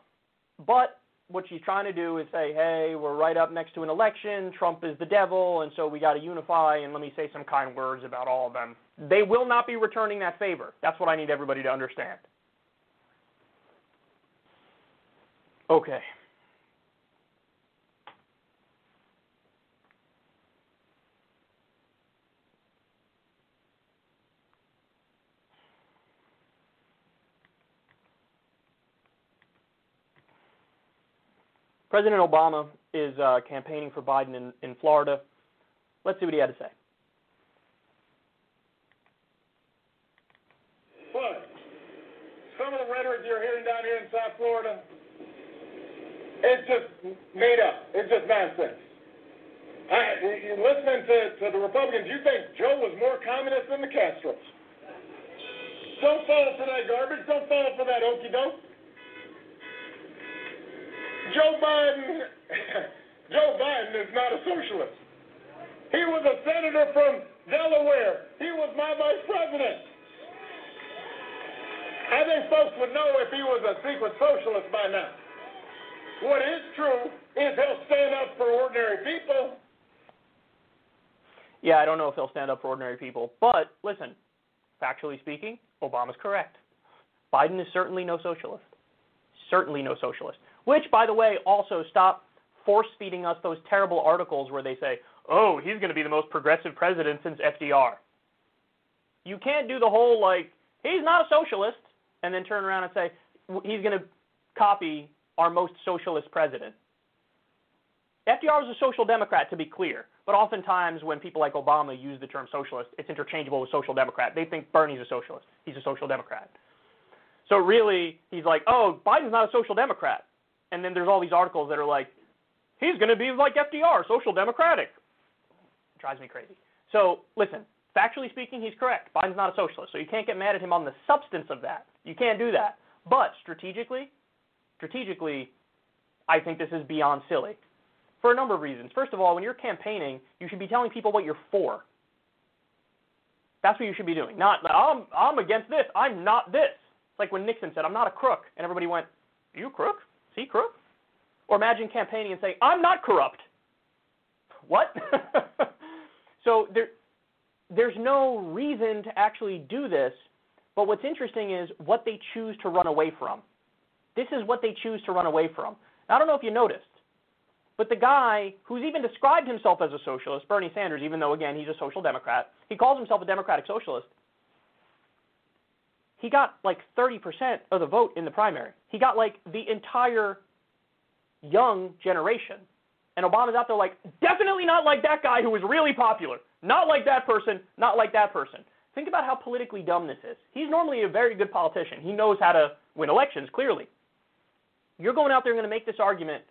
But what she's trying to do is say, hey, we're right up next to an election. Trump is the devil, and so we got to unify, and let me say some kind words about all of them. They will not be returning that favor. That's what I need everybody to understand. Okay. President Obama is uh, campaigning for Biden in, in Florida. Let's see what he had to say. But some of the rhetoric you're hearing down here in South Florida, it's just made up. It's just nonsense. I, listening to, to the Republicans, you think Joe was more communist than the Castros. Don't fall for that garbage. Don't fall for that okey doke. Joe Biden, Joe Biden is not a socialist. He was a senator from Delaware. He was my vice president. I think folks would know if he was a secret socialist by now. What is true is he'll stand up for ordinary people. Yeah, I don't know if he'll stand up for ordinary people. But listen, factually speaking, Obama's correct. Biden is certainly no socialist. Certainly no socialist. Which, by the way, also stop force feeding us those terrible articles where they say, oh, he's going to be the most progressive president since FDR. You can't do the whole, like, he's not a socialist, and then turn around and say, he's going to copy our most socialist president. FDR was a social democrat, to be clear, but oftentimes when people like Obama use the term socialist, it's interchangeable with social democrat. They think Bernie's a socialist. He's a social democrat. So really, he's like, oh, Biden's not a social democrat. And then there's all these articles that are like, he's going to be like FDR, social democratic. It drives me crazy. So listen, factually speaking, he's correct. Biden's not a socialist, so you can't get mad at him on the substance of that. You can't do that. But strategically, strategically, I think this is beyond silly for a number of reasons. First of all, when you're campaigning, you should be telling people what you're for. That's what you should be doing. Not I'm I'm against this. I'm not this. It's like when Nixon said, "I'm not a crook," and everybody went, "Are you a crook? See crook?" Or imagine campaigning and saying, "I'm not corrupt." What? so there there's no reason to actually do this. But what's interesting is what they choose to run away from. This is what they choose to run away from. Now, I don't know if you noticed, but the guy who's even described himself as a socialist, Bernie Sanders, even though, again, he's a social democrat, he calls himself a democratic socialist. He got like 30% of the vote in the primary. He got like the entire young generation. And Obama's out there like, definitely not like that guy who was really popular. Not like that person, not like that person. Think about how politically dumb this is. He's normally a very good politician. He knows how to win elections, clearly. You're going out there and going to make this argument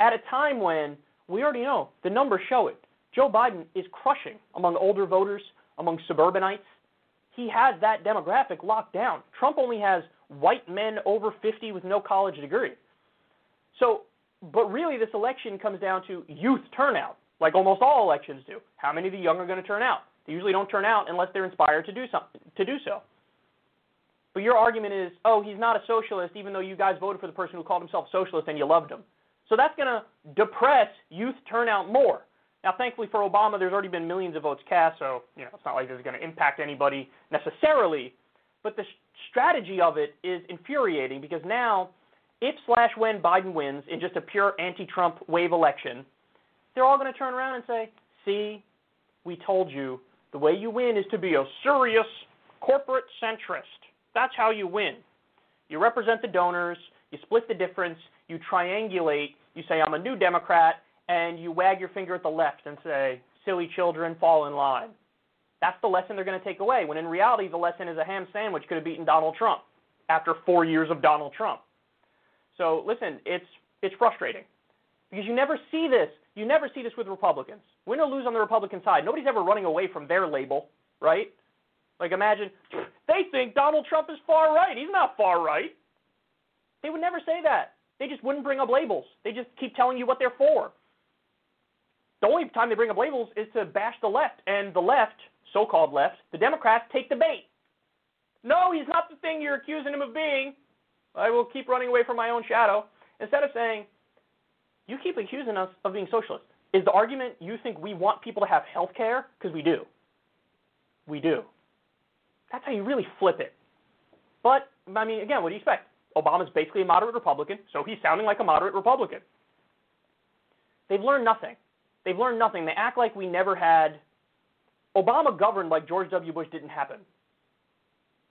at a time when we already know the numbers show it. Joe Biden is crushing among older voters, among suburbanites. He has that demographic locked down. Trump only has white men over 50 with no college degree. So, but really, this election comes down to youth turnout, like almost all elections do. How many of the young are going to turn out? They usually don't turn out unless they're inspired to do something to do so. But your argument is, oh, he's not a socialist, even though you guys voted for the person who called himself socialist and you loved him. So that's going to depress youth turnout more. Now, thankfully for Obama, there's already been millions of votes cast, so you know it's not like this is going to impact anybody necessarily. But the strategy of it is infuriating because now, if slash when Biden wins in just a pure anti-Trump wave election, they're all going to turn around and say, "See, we told you the way you win is to be a serious corporate centrist. That's how you win. You represent the donors, you split the difference, you triangulate, you say, I'm a new Democrat, and you wag your finger at the left and say, silly children, fall in line. That's the lesson they're going to take away, when in reality, the lesson is a ham sandwich could have beaten Donald Trump after four years of Donald Trump. So listen, it's it's frustrating because you never see this. You never see this with Republicans. Win or lose on the Republican side, nobody's ever running away from their label, right? Like imagine they think Donald Trump is far right. He's not far right. They would never say that. They just wouldn't bring up labels. They just keep telling you what they're for. The only time they bring up labels is to bash the left, and the left, so-called left, the Democrats take the bait. No, he's not the thing you're accusing him of being. I will keep running away from my own shadow. Instead of saying, you keep accusing us of being socialist. Is the argument you think we want people to have health care? Because we do. We do. That's how you really flip it. But, I mean, again, what do you expect? Obama's basically a moderate Republican, so he's sounding like a moderate Republican. They've learned nothing. They've learned nothing. They act like we never had. Obama governed like George W. Bush didn't happen.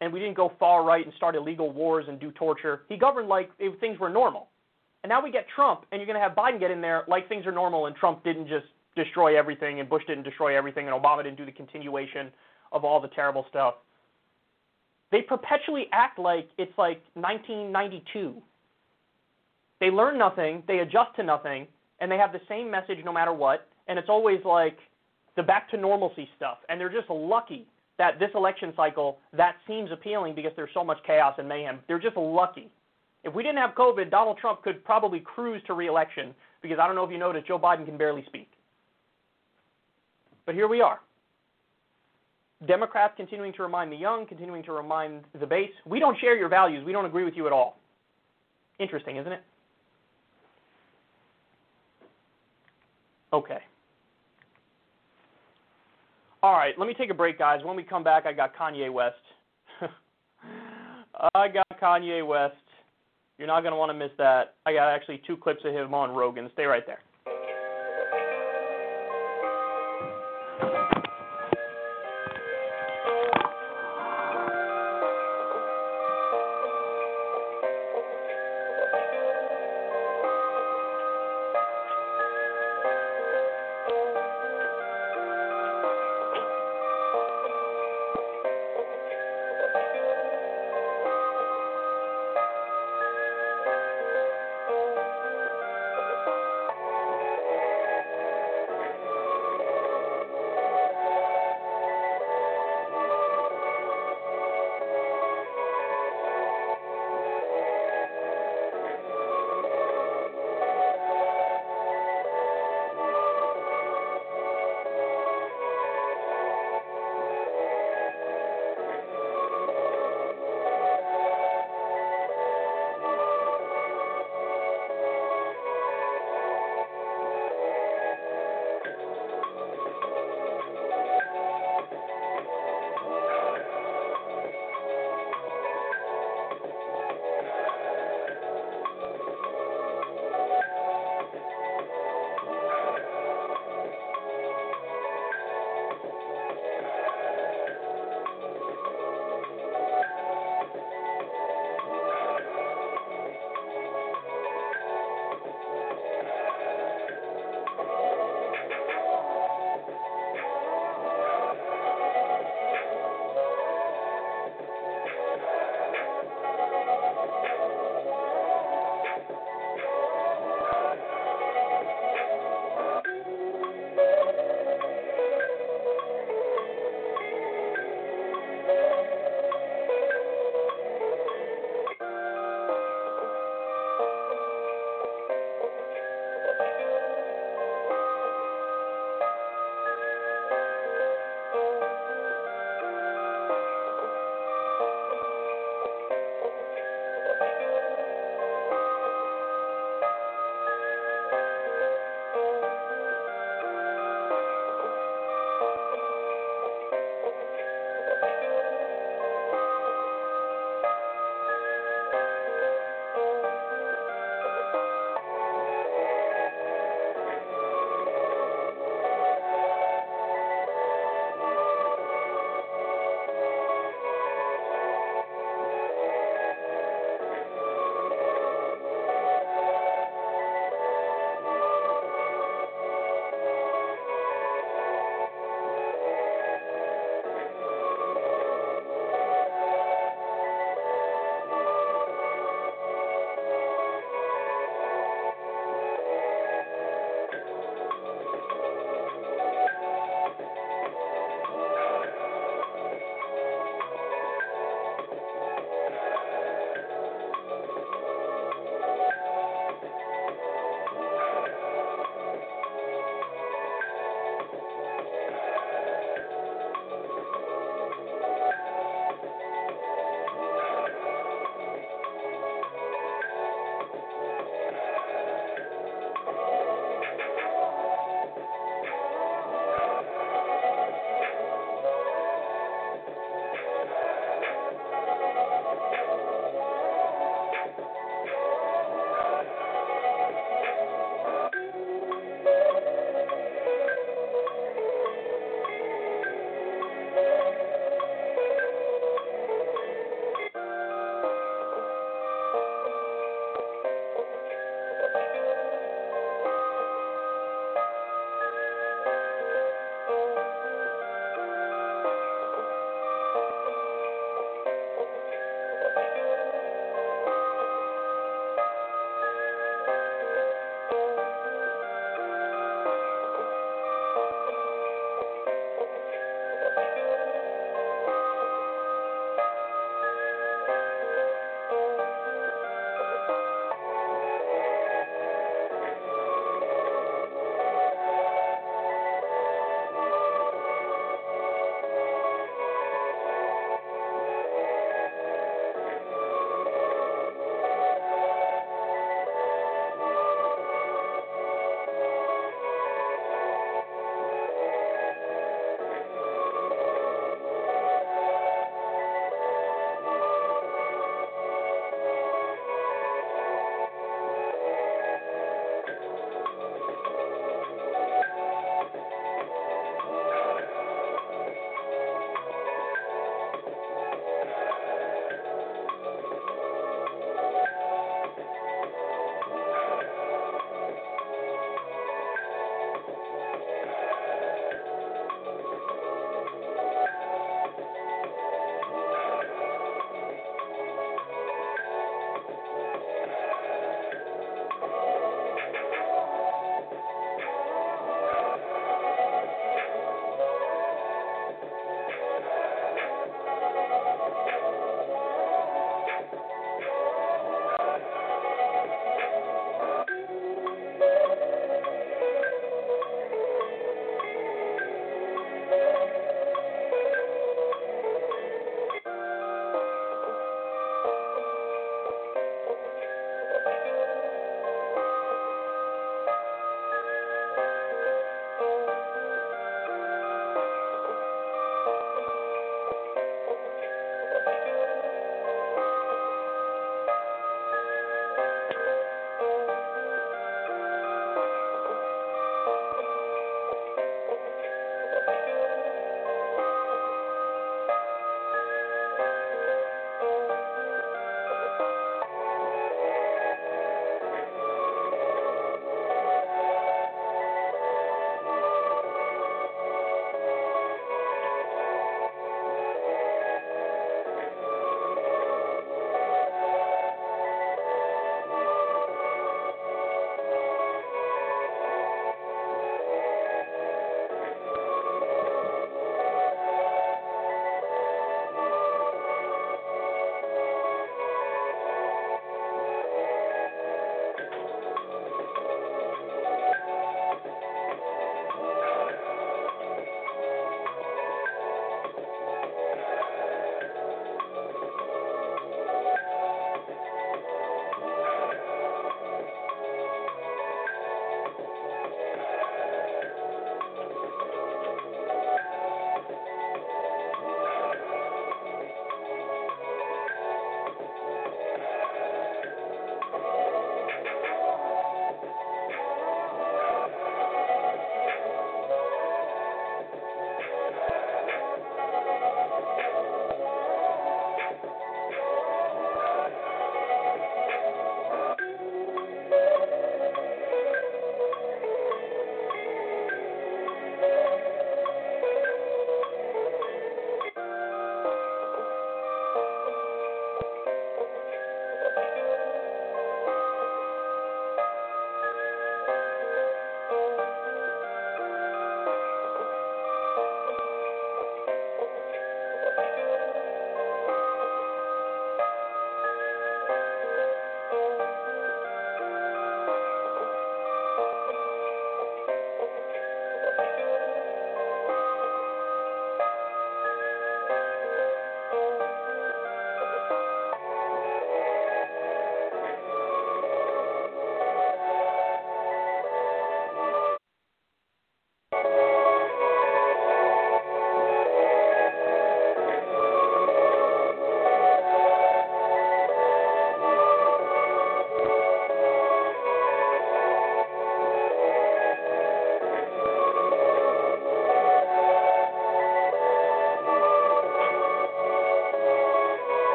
And we didn't go far right and start illegal wars and do torture. He governed like things were normal. And now we get Trump, and you're going to have Biden get in there like things are normal, and Trump didn't just destroy everything, and Bush didn't destroy everything, and Obama didn't do the continuation of all the terrible stuff. They perpetually act like it's like 1992. They learn nothing, they adjust to nothing, and they have the same message no matter what, and it's always like the back to normalcy stuff. And they're just lucky that this election cycle that seems appealing because there's so much chaos and mayhem. They're just lucky. If we didn't have COVID, Donald Trump could probably cruise to reelection because I don't know if you noticed, Joe Biden can barely speak. But here we are. Democrats continuing to remind the young, continuing to remind the base, we don't share your values. We don't agree with you at all. Interesting, isn't it? Okay. All right, let me take a break, guys. When we come back, I got Kanye West. I got Kanye West. You're not going to want to miss that. I got actually two clips of him on Rogan. Stay right there.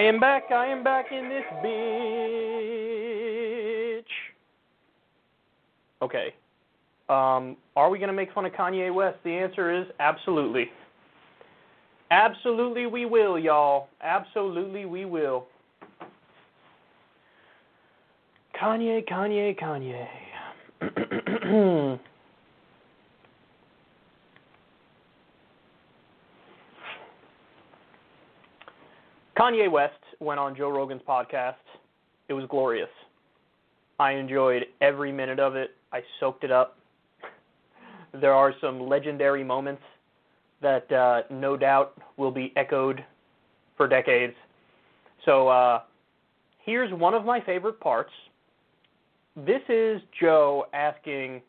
I am back. I am back in this bitch. Okay. Um, are we going to make fun of Kanye West? The answer is absolutely. Absolutely, we will, y'all. Absolutely, we will. Kanye, Kanye, Kanye. Kanye West went on Joe Rogan's podcast. It was glorious. I enjoyed every minute of it. I soaked it up. There are some legendary moments that uh, no doubt will be echoed for decades. So uh, here's one of my favorite parts. This is Joe asking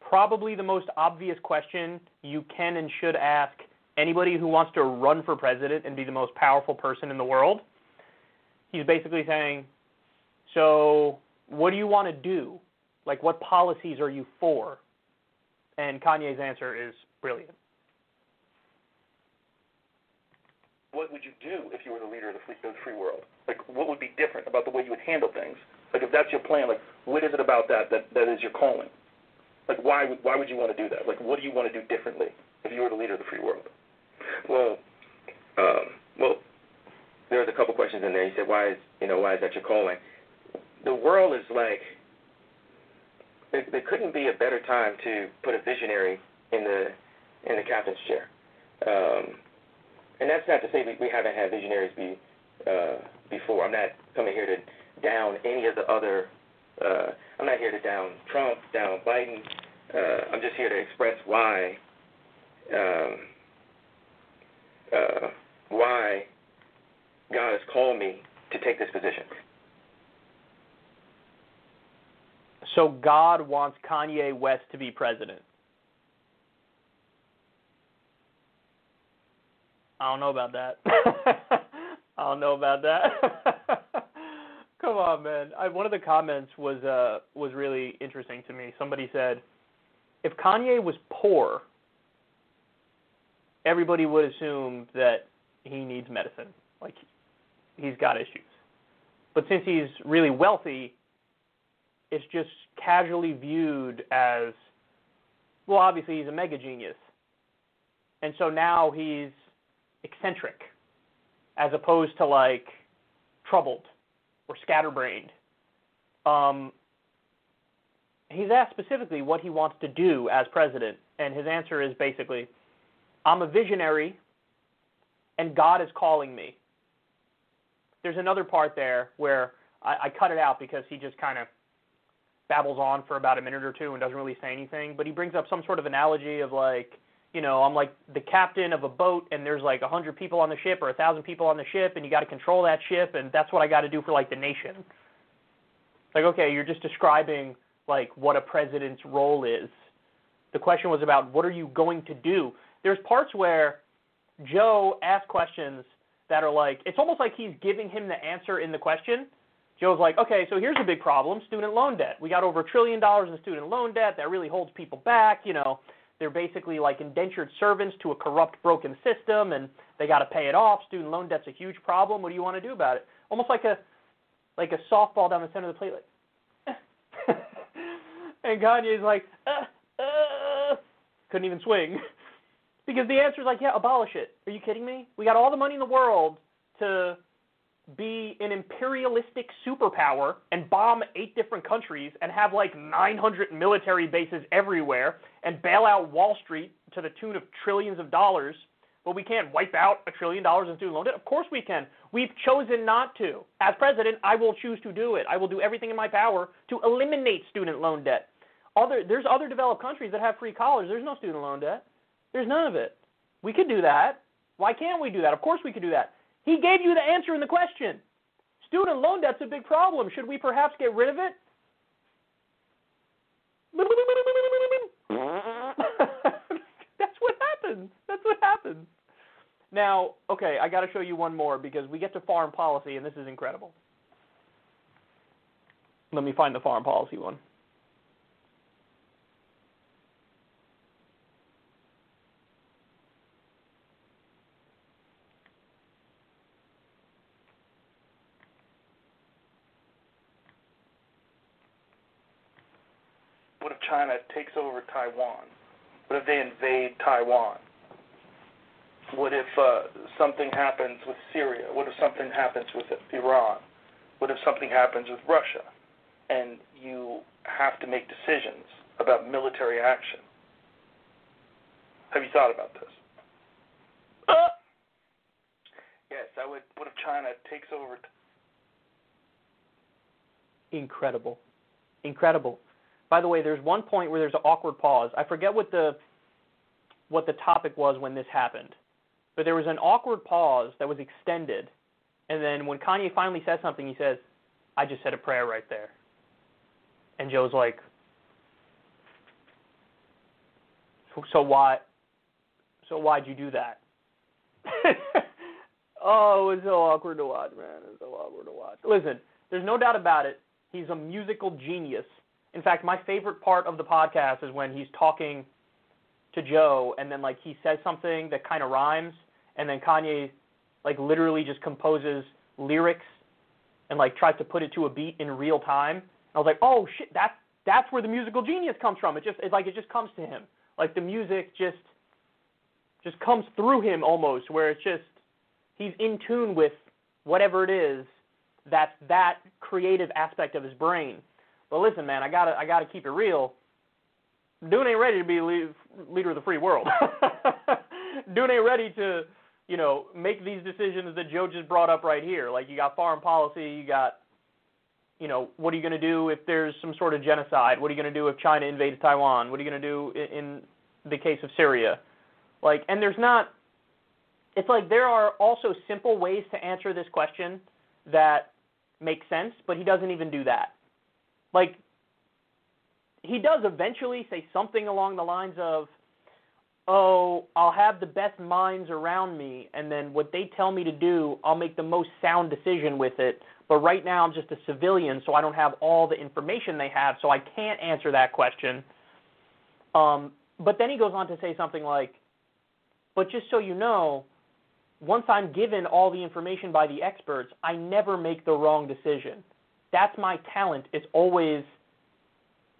probably the most obvious question you can and should ask anybody who wants to run for president and be the most powerful person in the world. He's basically saying, So, what do you want to do? Like, what policies are you for? And Kanye's answer is brilliant. What would you do if you were the leader of the free, world? Like, what would be different about the way you would handle things? Like, if that's your plan, like, what is it about that that, that is your calling? Like, why would, why would you want to do that? Like, what do you want to do differently if you were the leader of the free world? Well, um, well, there was a couple questions in there. You said, "Why is you know why is that your calling?" The world is like there, there couldn't be a better time to put a visionary in the in the captain's chair. Um, and that's not to say we, we haven't had visionaries be uh, before. I'm not coming here to down any of the other. Uh, I'm not here to down Trump, down Biden. Uh, I'm just here to express why um, uh, why God has called me to take this position. So God wants Kanye West to be president. I don't know about that. I don't know about that. Come on, man. I, one of the comments was uh, was really interesting to me. Somebody said, if Kanye was poor, everybody would assume that he needs medicine, like he's got issues. But since he's really wealthy, it's just casually viewed as, well, obviously he's a mega genius, and so now he's eccentric, as opposed to like troubled or scatterbrained. Um, he's asked specifically what he wants to do as president, and his answer is basically I'm a visionary, and God is calling me. There's another part there where I, I cut it out because he just kind of babbles on for about a minute or two and doesn't really say anything. But he brings up some sort of analogy of like, you know, I'm like the captain of a boat, and there's like a hundred people on the ship or a thousand people on the ship, and you got to control that ship, and that's what I got to do for like the nation. Like, okay, you're just describing like what a president's role is. The question was about what are you going to do? There's parts where Joe asks questions that are like it's almost like he's giving him the answer in the question. Joe's like, okay, so here's a big problem: student loan debt. We got over a trillion dollars in student loan debt that really holds people back. You know, they're basically like indentured servants to a corrupt, broken system, and they got to pay it off. Student loan debt's a huge problem. What do you want to do about it? Almost like a like a softball down the center of the plate, like. and Kanye's like, uh, uh, couldn't even swing. Because the answer is like, yeah, abolish it. Are you kidding me? We got all the money in the world to be an imperialistic superpower and bomb eight different countries and have like 900 military bases everywhere and bail out Wall Street to the tune of trillions of dollars, but we can't wipe out a trillion dollars in student loan debt? Of course we can. We've chosen not to. As president, I will choose to do it. I will do everything in my power to eliminate student loan debt. Other, there's other developed countries that have free college. There's no student loan debt. There's none of it. We could do that. Why can't we do that? Of course we could do that. He gave you the answer in the question. Student loan debt's a big problem. Should we perhaps get rid of it? That's what happens. That's what happens. Now, okay, I got to show you one more because we get to foreign policy and this is incredible. Let me find the foreign policy one. China takes over Taiwan? What if they invade Taiwan? What if uh, something happens with Syria? What if something happens with Iran? What if something happens with Russia? And you have to make decisions about military action. Have you thought about this? Uh, yes, I would. What if China takes over? T- Incredible. Incredible. By the way, there's one point where there's an awkward pause. I forget what the what the topic was when this happened. But there was an awkward pause that was extended. And then when Kanye finally says something, he says, I just said a prayer right there. And Joe's like, so why so why'd you do that? oh, it was so awkward to watch, man. It was so awkward to watch. Listen, there's no doubt about it. He's a musical genius. In fact, my favorite part of the podcast is when he's talking to Joe and then like he says something that kind of rhymes and then Kanye like literally just composes lyrics and like tries to put it to a beat in real time. And I was like, "Oh shit, that's that's where the musical genius comes from. It just it's like it just comes to him. Like the music just just comes through him almost where it's just he's in tune with whatever it is that's that creative aspect of his brain. But listen, man, I gotta I gotta keep it real. Dune ain't ready to be leader of the free world. Dune ain't ready to, you know, make these decisions that Joe just brought up right here. Like you got foreign policy, you got, you know, what are you going to do if there's some sort of genocide? What are you going to do if China invades Taiwan? What are you going to do in, in the case of Syria? Like, and there's not. It's like there are also simple ways to answer this question that make sense, but he doesn't even do that. Like he does eventually say something along the lines of, "Oh, I'll have the best minds around me, and then what they tell me to do, I'll make the most sound decision with it. But right now, I'm just a civilian, so I don't have all the information they have, so I can't answer that question." Um, but then he goes on to say something like, "But just so you know." Once I'm given all the information by the experts, I never make the wrong decision. That's my talent. It's always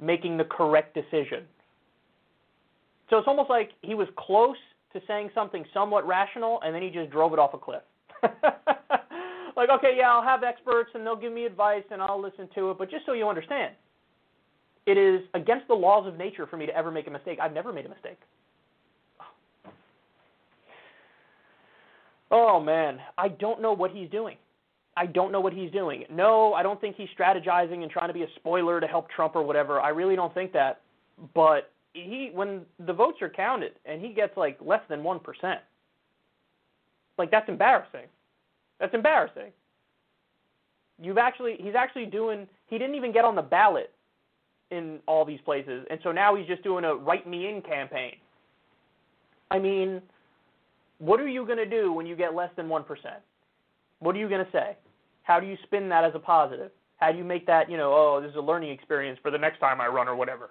making the correct decision. So it's almost like he was close to saying something somewhat rational, and then he just drove it off a cliff. like, okay, yeah, I'll have experts, and they'll give me advice, and I'll listen to it, but just so you understand, it is against the laws of nature for me to ever make a mistake. I've never made a mistake. Oh man, I don't know what he's doing. I don't know what he's doing. No, I don't think he's strategizing and trying to be a spoiler to help Trump or whatever. I really don't think that. But he, when the votes are counted and he gets like less than one percent, like that's embarrassing. That's embarrassing. You've actually, he's actually doing. He didn't even get on the ballot in all these places, and so now he's just doing a write me in campaign. I mean, what are you going to do when you get less than 1%? What are you going to say? How do you spin that as a positive? How do you make that, you know, oh, this is a learning experience for the next time I run or whatever?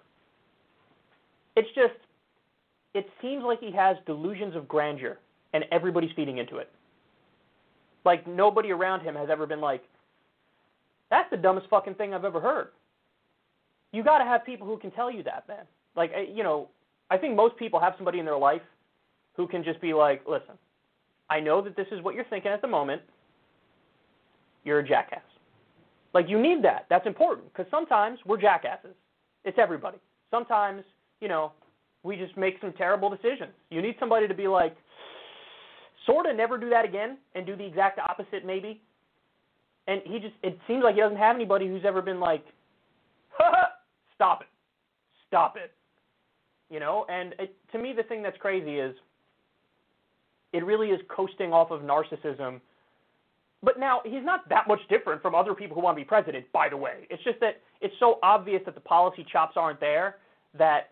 It's just, it seems like he has delusions of grandeur and everybody's feeding into it. Like, nobody around him has ever been like, that's the dumbest fucking thing I've ever heard. You got to have people who can tell you that, man. Like, you know, I think most people have somebody in their life who can just be like, listen, I know that this is what you're thinking at the moment. You're a jackass. Like, you need that. That's important because sometimes we're jackasses. It's everybody. Sometimes, you know, we just make some terrible decisions. You need somebody to be like, sort of never do that again and do the exact opposite, maybe. And he just, it seems like he doesn't have anybody who's ever been like, stop it. Stop it. You know, and it, to me, the thing that's crazy is it really is coasting off of narcissism. But now he's not that much different from other people who want to be president, by the way. It's just that it's so obvious that the policy chops aren't there that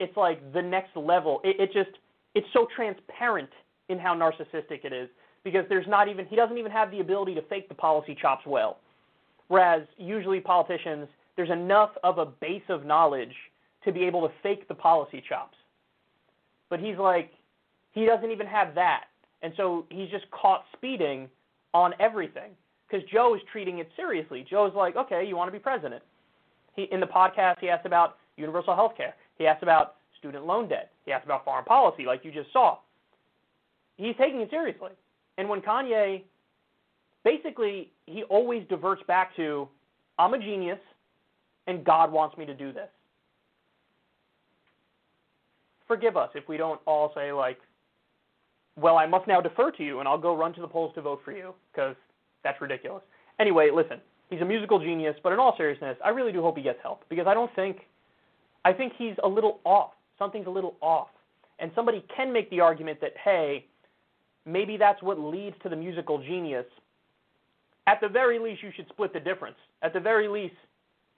it's like the next level. It, it just it's so transparent in how narcissistic it is because there's not even he doesn't even have the ability to fake the policy chops well. Whereas usually politicians there's enough of a base of knowledge to be able to fake the policy chops. But he's like he doesn't even have that. And so he's just caught speeding on everything because Joe is treating it seriously. Joe's like, okay, you want to be president. He, in the podcast, he asked about universal health care. He asks about student loan debt. He asks about foreign policy, like you just saw. He's taking it seriously. And when Kanye, basically, he always diverts back to, I'm a genius, and God wants me to do this. Forgive us if we don't all say, like, well, I must now defer to you, and I'll go run to the polls to vote for you, because that's ridiculous. Anyway, listen, he's a musical genius, but in all seriousness, I really do hope he gets help, because I don't think, I think he's a little off. Something's a little off. And somebody can make the argument that, hey, maybe that's what leads to the musical genius. At the very least, you should split the difference. At the very least,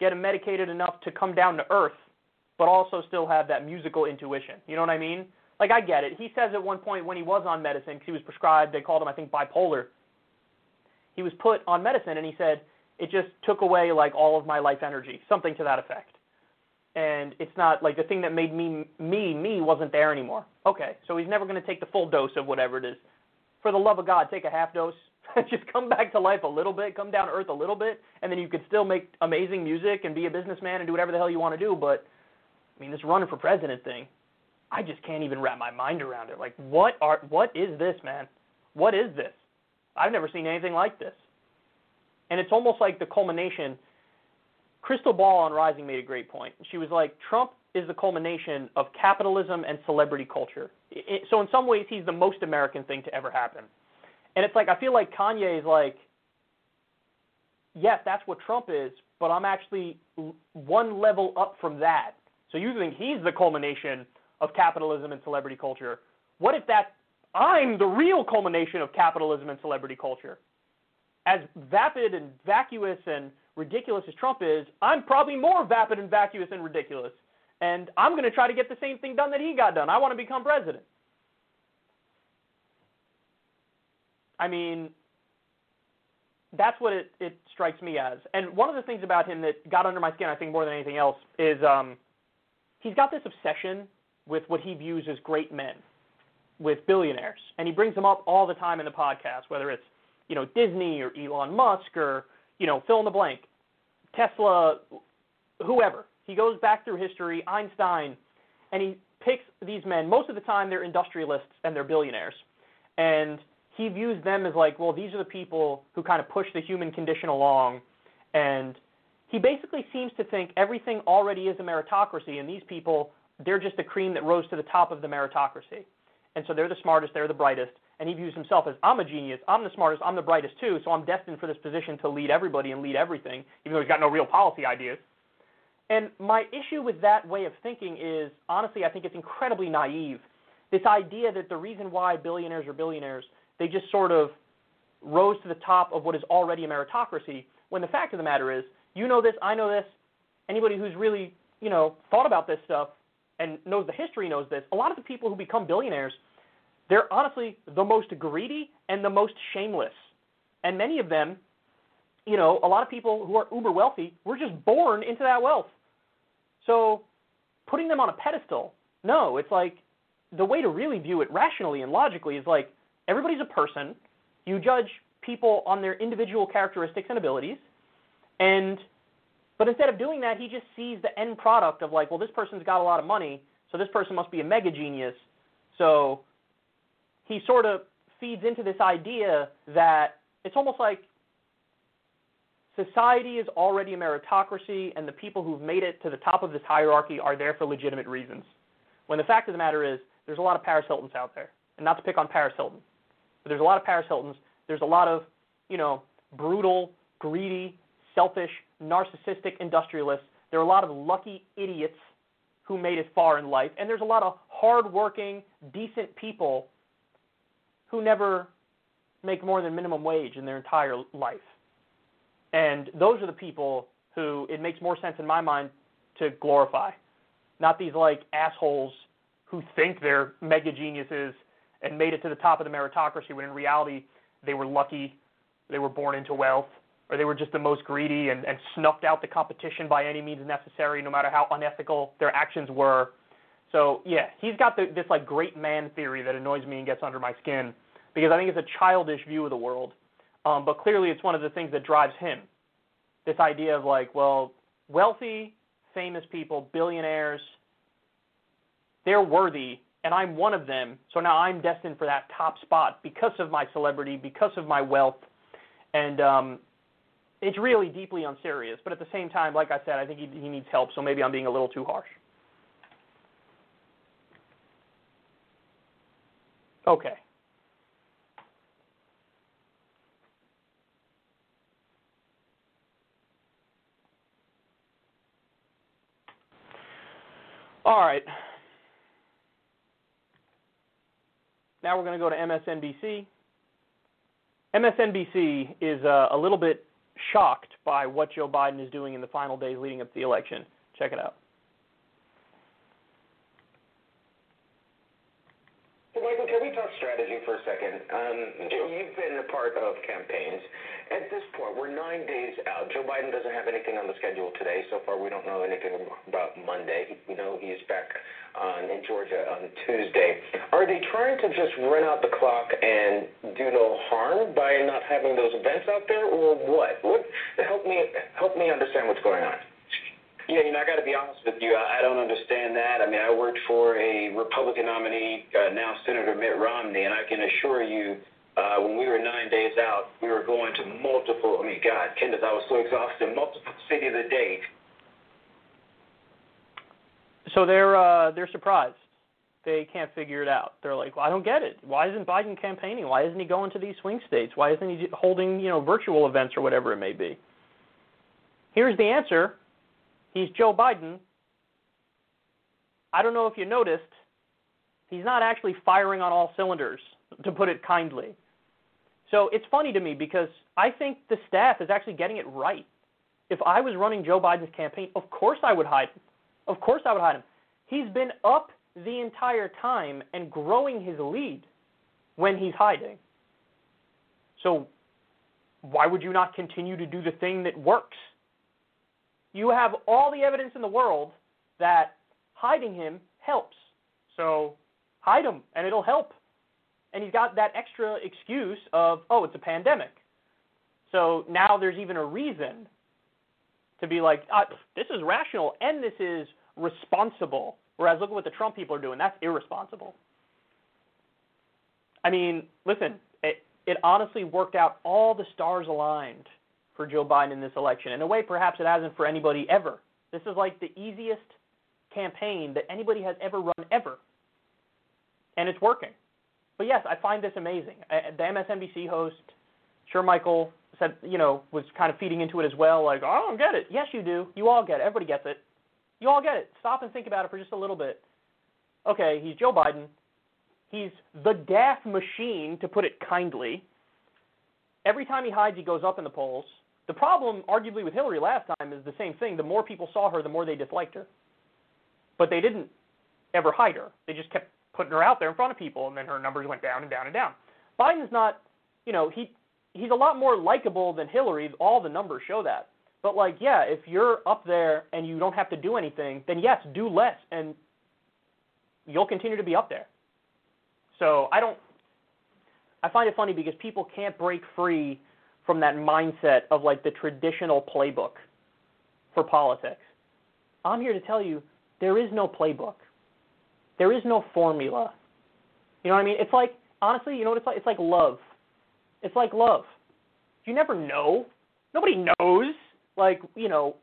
get him medicated enough to come down to earth, but also still have that musical intuition. You know what I mean? Like, I get it. He says at one point when he was on medicine, because he was prescribed, they called him, I think, bipolar. He was put on medicine, and he said, it just took away, like, all of my life energy, something to that effect. And it's not, like, the thing that made me, me, me wasn't there anymore. Okay, so he's never going to take the full dose of whatever it is. For the love of God, take a half dose. just come back to life a little bit, come down to earth a little bit, and then you could still make amazing music and be a businessman and do whatever the hell you want to do. But I mean, this running for president thing, I just can't even wrap my mind around it. Like, what are what is this, man? What is this? I've never seen anything like this. And it's almost like the culmination. Krystal Ball on Rising made a great point. She was like, Trump is the culmination of capitalism and celebrity culture. It, so in some ways, he's the most American thing to ever happen. And it's like I feel like Kanye is like, yes, that's what Trump is, but I'm actually one level up from that. So you think he's the culmination of capitalism and celebrity culture? What if that I'm the real culmination of capitalism and celebrity culture? As vapid and vacuous and ridiculous as Trump is, I'm probably more vapid and vacuous and ridiculous. And I'm going to try to get the same thing done that he got done. I want to become president. I mean, that's what it, it strikes me as. And one of the things about him that got under my skin, I think, more than anything else, is um, he's got this obsession with what he views as great men, with billionaires, and he brings them up all the time in the podcast, whether it's you know Disney or Elon Musk or you know fill in the blank, Tesla, whoever. He goes back through history, Einstein, and he picks these men. Most of the time, they're industrialists and they're billionaires, and he views them as like, well, these are the people who kind of push the human condition along, and he basically seems to think everything already is a meritocracy, and these people, they're just the cream that rose to the top of the meritocracy. And so they're the smartest, they're the brightest, and he views himself as, I'm a genius, I'm the smartest, I'm the brightest too, so I'm destined for this position to lead everybody and lead everything, even though he's got no real policy ideas. And my issue with that way of thinking is, honestly, I think it's incredibly naive. This idea that the reason why billionaires are billionaires – they just sort of rose to the top of what is already a meritocracy. When the fact of the matter is, you know this, I know this. Anybody who's really, you know, thought about this stuff and knows the history knows this. A lot of the people who become billionaires, they're honestly the most greedy and the most shameless. And many of them, you know, a lot of people who are uber wealthy were just born into that wealth. So putting them on a pedestal, no, it's like the way to really view it rationally and logically is like everybody's a person. You judge people on their individual characteristics and abilities. And but instead of doing that, he just sees the end product of like, well, this person's got a lot of money, so this person must be a mega genius. So he sort of feeds into this idea that it's almost like society is already a meritocracy and the people who've made it to the top of this hierarchy are there for legitimate reasons. When the fact of the matter is, there's a lot of Paris Hiltons out there. And not to pick on Paris Hilton, but there's a lot of Paris Hiltons. There's a lot of, you know, brutal, greedy, selfish, narcissistic industrialists. There are a lot of lucky idiots who made it far in life, and there's a lot of hardworking, decent people who never make more than minimum wage in their entire life. And those are the people who it makes more sense in my mind to glorify, not these like assholes who think they're mega geniuses and made it to the top of the meritocracy when in reality they were lucky, they were born into wealth, or they were just the most greedy and, and snuffed out the competition by any means necessary, no matter how unethical their actions were. So yeah, he's got the, this like great man theory that annoys me and gets under my skin because I think it's a childish view of the world. Um, but clearly, it's one of the things that drives him. This idea of like, well, wealthy, famous people, billionaires, they're worthy, and I'm one of them. So now I'm destined for that top spot because of my celebrity, because of my wealth, and um, it's really deeply unserious. But at the same time, like I said, I think he, he needs help. So maybe I'm being a little too harsh. Okay. All right. Now we're going to go to MSNBC. MSNBC is uh, a little bit shocked by what Joe Biden is doing in the final days leading up to the election. Check it out. Michael, can we talk strategy for a second? Um, you've been a part of campaigns. At this point, we're nine days out. Joe Biden doesn't have anything on the schedule today. So far, we don't know anything about Monday. We know he's back on, in Georgia on Tuesday. Are they trying to just run out the clock and do no harm by not having those events out there, or what? What help me help me understand what's going on? Yeah, you know, I got to be honest with you. I, I don't understand that. I mean, I worked for a Republican nominee, uh, now Senator Mitt Romney, and I can assure you, uh, when we were nine days out, we were going to multiple. I mean, God, Kendis, I was so exhausted. Multiple cities a day. So they're uh, they're surprised. They can't figure it out. They're like, well, I don't get it. Why isn't Biden campaigning? Why isn't he going to these swing states? Why isn't he holding you know virtual events or whatever it may be? Here's the answer He's Joe Biden. I don't know if you noticed, he's not actually firing on all cylinders, to put it kindly. So it's funny to me because I think the staff is actually getting it right. If I was running Joe Biden's campaign, of course I would hide him. Of course I would hide him. He's been up the entire time and growing his lead when he's hiding. So why would you not continue to do the thing that works? You have all the evidence in the world that hiding him helps. So hide him and it'll help. And he's got that extra excuse of, oh, it's a pandemic. So now there's even a reason to be like, ah, this is rational and this is responsible. Whereas look at what the Trump people are doing. That's irresponsible. I mean, listen, it, it honestly worked out. All the stars aligned for Joe Biden in this election. In a way, perhaps it hasn't for anybody ever. This is like the easiest campaign that anybody has ever run ever, and it's working. But yes, I find this amazing. The MSNBC host, Sure Michael, said, you know, was kind of feeding into it as well, like, I don't get it. Yes, you do. You all get it. Everybody gets it. You all get it. Stop and think about it for just a little bit. Okay, he's Joe Biden. He's the gaffe machine, to put it kindly. Every time he hides, he goes up in the polls. The problem, arguably, with Hillary last time is the same thing. The more people saw her, the more they disliked her. But they didn't ever hide her. They just kept putting her out there in front of people, and then her numbers went down and down and down. Biden's not, you know, he he's a lot more likable than Hillary. All the numbers show that. But like, yeah, if you're up there and you don't have to do anything, then yes, do less, and you'll continue to be up there. So I don't. I find it funny because people can't break free from that mindset of like the traditional playbook for politics. I'm here to tell you there is no playbook. There is no formula. You know what I mean? It's like honestly, you know what it's like? It's like love. It's like love. You never know. Nobody knows like, you know,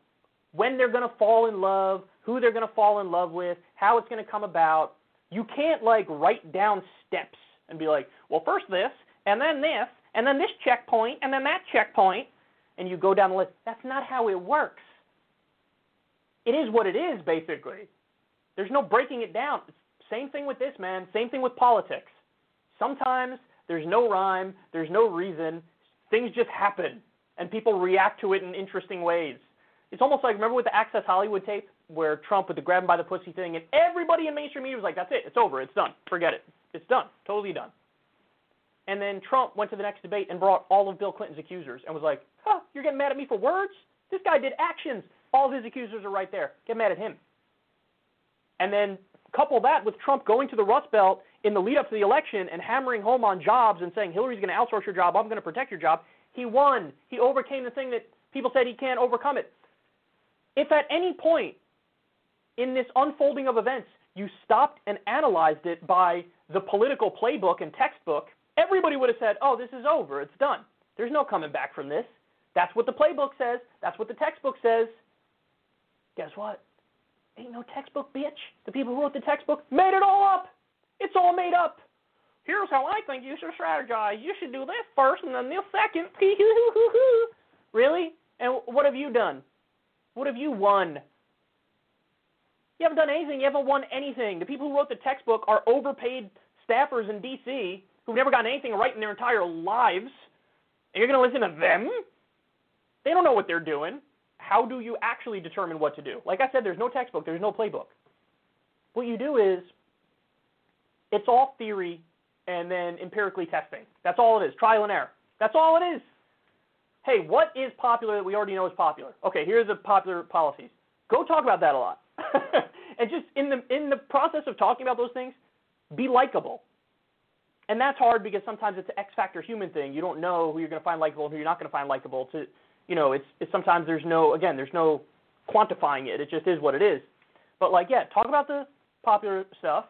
when they're going to fall in love, who they're going to fall in love with, how it's going to come about. You can't like write down steps and be like, well, first this, and then this, and then this checkpoint, and then that checkpoint, and you go down the list. That's not how it works. It is what it is, basically. There's no breaking it down. Same thing with this, man. Same thing with politics. Sometimes there's no rhyme, there's no reason. Things just happen, and people react to it in interesting ways. It's almost like remember with the Access Hollywood tape where Trump with the grab him by the pussy thing, and everybody in mainstream media was like, "That's it, it's over, it's done, forget it, it's done, totally done." And then Trump went to the next debate and brought all of Bill Clinton's accusers and was like, huh, you're getting mad at me for words? This guy did actions. All his accusers are right there. Get mad at him. And then couple that with Trump going to the Rust Belt in the lead up to the election and hammering home on jobs and saying Hillary's going to outsource your job, I'm going to protect your job. He won. He overcame the thing that people said he can't overcome it. If at any point in this unfolding of events, you stopped and analyzed it by the political playbook and textbook, everybody would have said, oh, this is over. It's done. There's no coming back from this. That's what the playbook says. That's what the textbook says. Guess what? Ain't no textbook, bitch. The people who wrote the textbook made it all up. It's all made up. Here's how I think you should strategize. You should do this first and then this second. really? And what have you done? What have you won? You haven't done anything. You haven't won anything. The people who wrote the textbook are overpaid staffers in D.C. who've never gotten anything right in their entire lives. And you're going to listen to them? They don't know what they're doing. How do you actually determine what to do? Like I said, there's no textbook, there's no playbook. What you do is it's all theory and then empirically testing. That's all it is. Trial and error. That's all it is. Hey, what is popular that we already know is popular? Okay, here's the popular policies. Go talk about that a lot. and just in the in the process of talking about those things, be likable. And that's hard because sometimes it's an X factor human thing. You don't know who you're going to find likable and who you're not going to find likable. To you know, it's, it's sometimes there's no again there's no quantifying it. It just is what it is. But like yeah, talk about the popular stuff,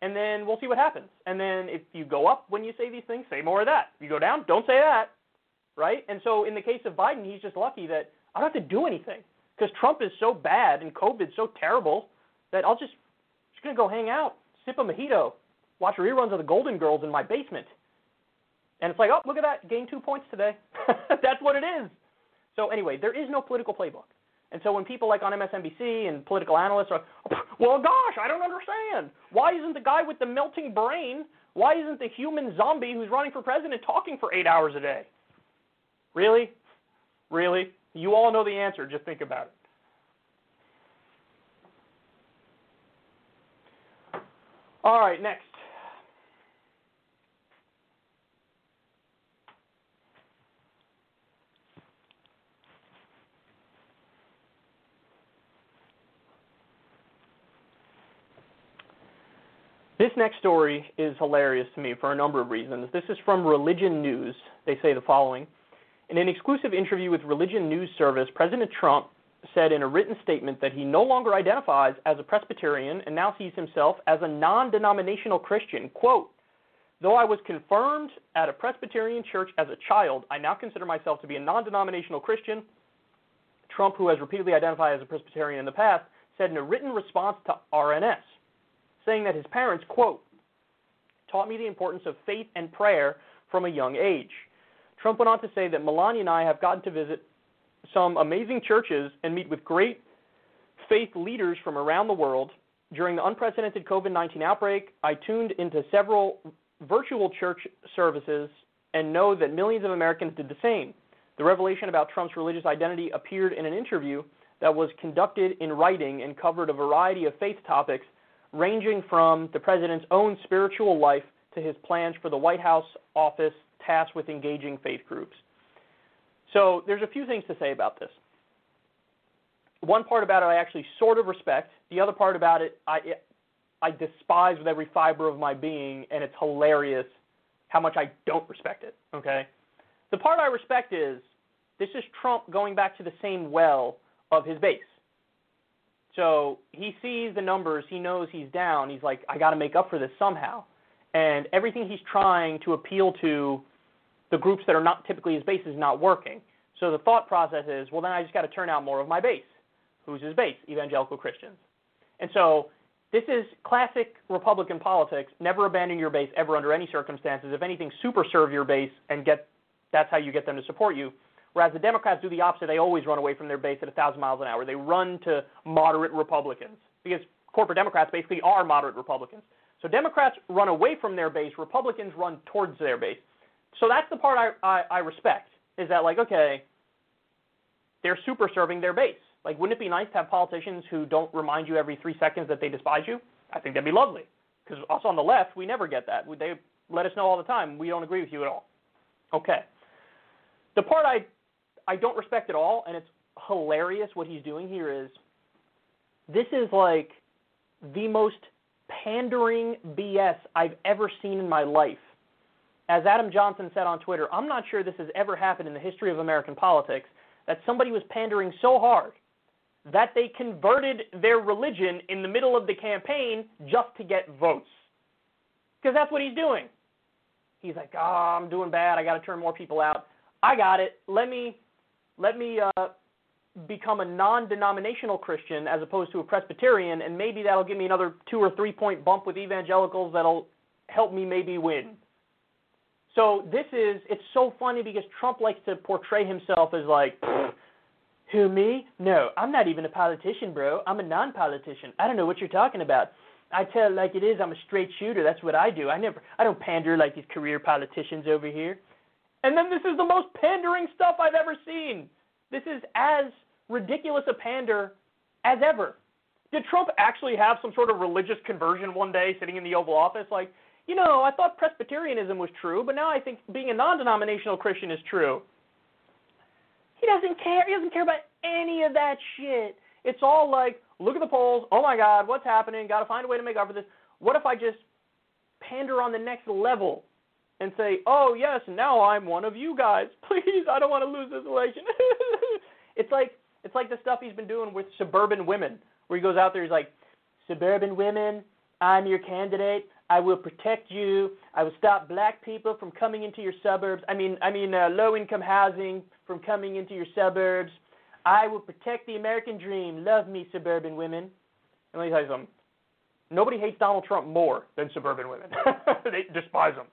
and then we'll see what happens. And then if you go up when you say these things, say more of that. If you go down, don't say that, right? And so in the case of Biden, he's just lucky that I don't have to do anything because Trump is so bad and COVID's so terrible that I'll just just gonna go hang out, sip a mojito, watch reruns of the Golden Girls in my basement. And it's like, oh, look at that, gained two points today. That's what it is. So anyway, there is no political playbook. And so when people like on MSNBC and political analysts are, well, gosh, I don't understand. Why isn't the guy with the melting brain, why isn't the human zombie who's running for president talking for eight hours a day? Really? Really? You all know the answer. Just think about it. All right, next. This next story is hilarious to me for a number of reasons. This is from Religion News. They say the following In an exclusive interview with Religion News Service, President Trump said in a written statement that he no longer identifies as a Presbyterian and now sees himself as a non denominational Christian. Quote, Though I was confirmed at a Presbyterian church as a child, I now consider myself to be a non denominational Christian. Trump, who has repeatedly identified as a Presbyterian in the past, said in a written response to RNS saying that his parents, quote, taught me the importance of faith and prayer from a young age. Trump went on to say that Melania and I have gotten to visit some amazing churches and meet with great faith leaders from around the world. During the unprecedented COVID 19 outbreak, I tuned into several virtual church services and know that millions of Americans did the same. The revelation about Trump's religious identity appeared in an interview that was conducted in writing and covered a variety of faith topics ranging from the president's own spiritual life to his plans for the White House office tasked with engaging faith groups. So there's a few things to say about this. One part about it I actually sort of respect. The other part about it I I despise with every fiber of my being, and it's hilarious how much I don't respect it. Okay, the part I respect is this is Trump going back to the same well of his base. So he sees the numbers, he knows he's down. He's like, I got to make up for this somehow. And everything he's trying to appeal to the groups that are not typically his base is not working. So the thought process is, well, then I just got to turn out more of my base. Who's his base? Evangelical Christians. And so this is classic Republican politics. Never abandon your base ever under any circumstances. If anything, super serve your base and get that's how you get them to support you. Whereas the Democrats do the opposite. They always run away from their base at 1,000 miles an hour. They run to moderate Republicans because corporate Democrats basically are moderate Republicans. So Democrats run away from their base. Republicans run towards their base. So that's the part I, I, I respect is that, like, okay, they're super serving their base. Like, wouldn't it be nice to have politicians who don't remind you every three seconds that they despise you? I think that'd be lovely. Because us on the left, we never get that. They let us know all the time we don't agree with you at all. Okay. The part I I don't respect at all, and it's hilarious what he's doing here is this is like the most pandering BS I've ever seen in my life. As Adam Johnson said on Twitter, I'm not sure this has ever happened in the history of American politics that somebody was pandering so hard that they converted their religion in the middle of the campaign just to get votes. Because that's what he's doing. He's like, "Oh, I'm doing bad. I got to turn more people out. I got it. Let me let me uh become a non-denominational Christian as opposed to a Presbyterian and maybe that'll give me another 2 or 3 point bump with evangelicals that'll help me maybe win." So this is it's so funny because Trump likes to portray himself as like who me? No, I'm not even a politician, bro. I'm a non-politician. I don't know what you're talking about. I tell it like it is. I'm a straight shooter. That's what I do. I never I don't pander like these career politicians over here. And then this is the most pandering stuff I've ever seen. This is as ridiculous a pander as ever. Did Trump actually have some sort of religious conversion one day sitting in the Oval Office like, you know, I thought Presbyterianism was true, but now I think being a non-denominational Christian is true. He doesn't care. He doesn't care about any of that shit. It's all like, look at the polls. Oh my God, what's happening? Got to find a way to make up for this. What if I just pander on the next level and say, oh yes, now I'm one of you guys. Please, I don't want to lose this election. it's like it's like the stuff he's been doing with suburban women, where he goes out there, he's like, suburban women, I'm your candidate. I will protect you. I will stop black people from coming into your suburbs. I mean, I mean, uh, low-income housing from coming into your suburbs. I will protect the American dream. Love me, suburban women. And let me tell you something. Nobody hates Donald Trump more than suburban women. they despise him.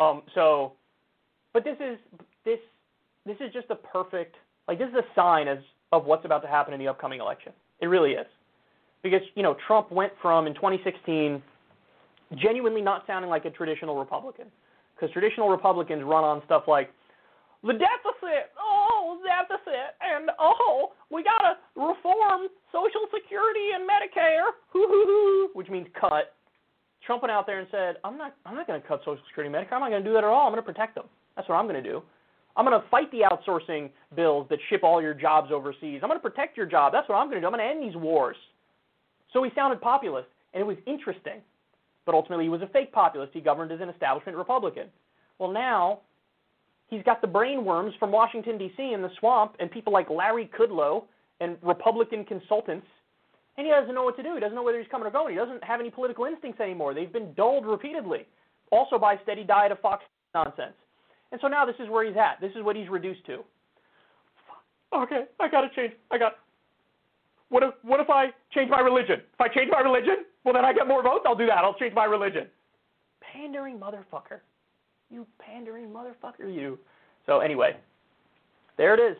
Um, so, but this is this this is just a perfect like this is a sign as of what's about to happen in the upcoming election. It really is, because you know Trump went from in 2016 genuinely not sounding like a traditional Republican, because traditional Republicans run on stuff like the deficit, oh, deficit, and oh, we gotta reform Social Security and Medicare, hoo hoo hoo, which means cut. Trump went out there and said, I'm not, I'm not going to cut Social Security Medicare. I'm not going to do that at all. I'm going to protect them. That's what I'm going to do. I'm going to fight the outsourcing bills that ship all your jobs overseas. I'm going to protect your job. That's what I'm going to do. I'm going to end these wars. So he sounded populist, and it was interesting. But ultimately, he was a fake populist. He governed as an establishment Republican. Well, now he's got the brainworms from Washington, D.C. in the swamp, and people like Larry Kudlow and Republican consultants and he doesn't know what to do. He doesn't know whether he's coming or going. He doesn't have any political instincts anymore. They've been dulled repeatedly, also by steady diet of Fox nonsense. And so now this is where he's at. This is what he's reduced to. Okay, I gotta change. I got. What if what if I change my religion? If I change my religion, well then I get more votes. I'll do that. I'll change my religion. Pandering motherfucker. You pandering motherfucker, you. So anyway, there it is.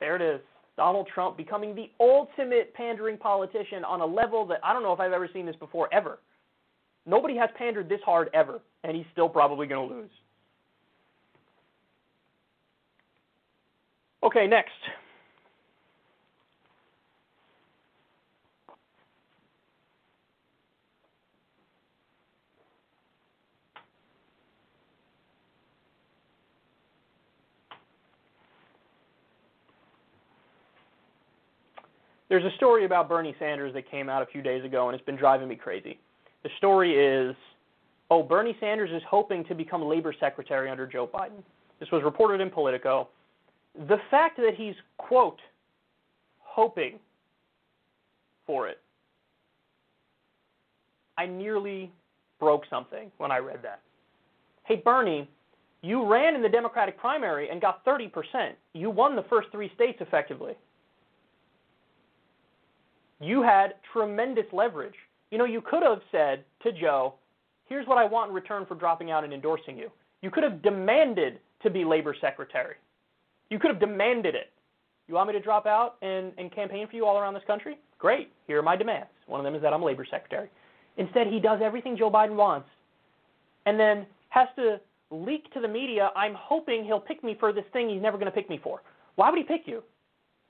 There it is. Donald Trump becoming the ultimate pandering politician on a level that I don't know if I've ever seen this before, ever. Nobody has pandered this hard ever, and he's still probably going to lose. Okay, next. There's a story about Bernie Sanders that came out a few days ago, and it's been driving me crazy. The story is oh, Bernie Sanders is hoping to become labor secretary under Joe Biden. This was reported in Politico. The fact that he's, quote, hoping for it, I nearly broke something when I read that. Hey, Bernie, you ran in the Democratic primary and got 30%. You won the first three states effectively you had tremendous leverage. You know, you could have said to Joe, here's what I want in return for dropping out and endorsing you. You could have demanded to be labor secretary. You could have demanded it. You want me to drop out and, and campaign for you all around this country? Great. Here are my demands. One of them is that I'm labor secretary. Instead, he does everything Joe Biden wants and then has to leak to the media, I'm hoping he'll pick me for this thing he's never going to pick me for. Why would he pick you?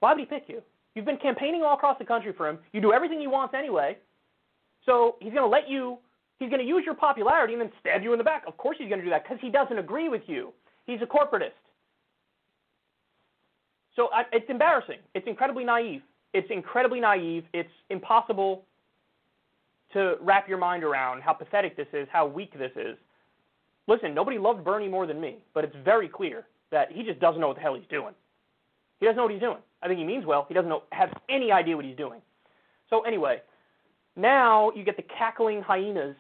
Why would he pick you? You've been campaigning all across the country for him. You do everything he wants anyway. So he's going to let you, he's going to use your popularity and then stab you in the back. Of course he's going to do that because he doesn't agree with you. He's a corporatist. So I, it's embarrassing. It's incredibly naive. It's incredibly naive. It's impossible to wrap your mind around how pathetic this is, how weak this is. Listen, nobody loved Bernie more than me, but it's very clear that he just doesn't know what the hell he's doing. He doesn't know what he's doing. I think he means well. He doesn't know, have any idea what he's doing. So anyway, now you get the cackling hyenas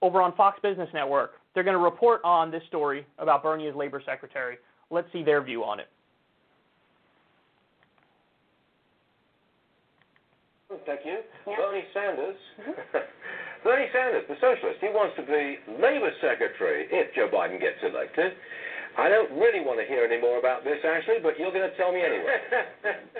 over on Fox Business Network. They're going to report on this story about Bernie as labor secretary. Let's see their view on it. Thank you. Bernie Sanders. Bernie Sanders, the socialist, he wants to be Labour Secretary if Joe Biden gets elected. I don't really want to hear any more about this, Ashley, but you're going to tell me anyway.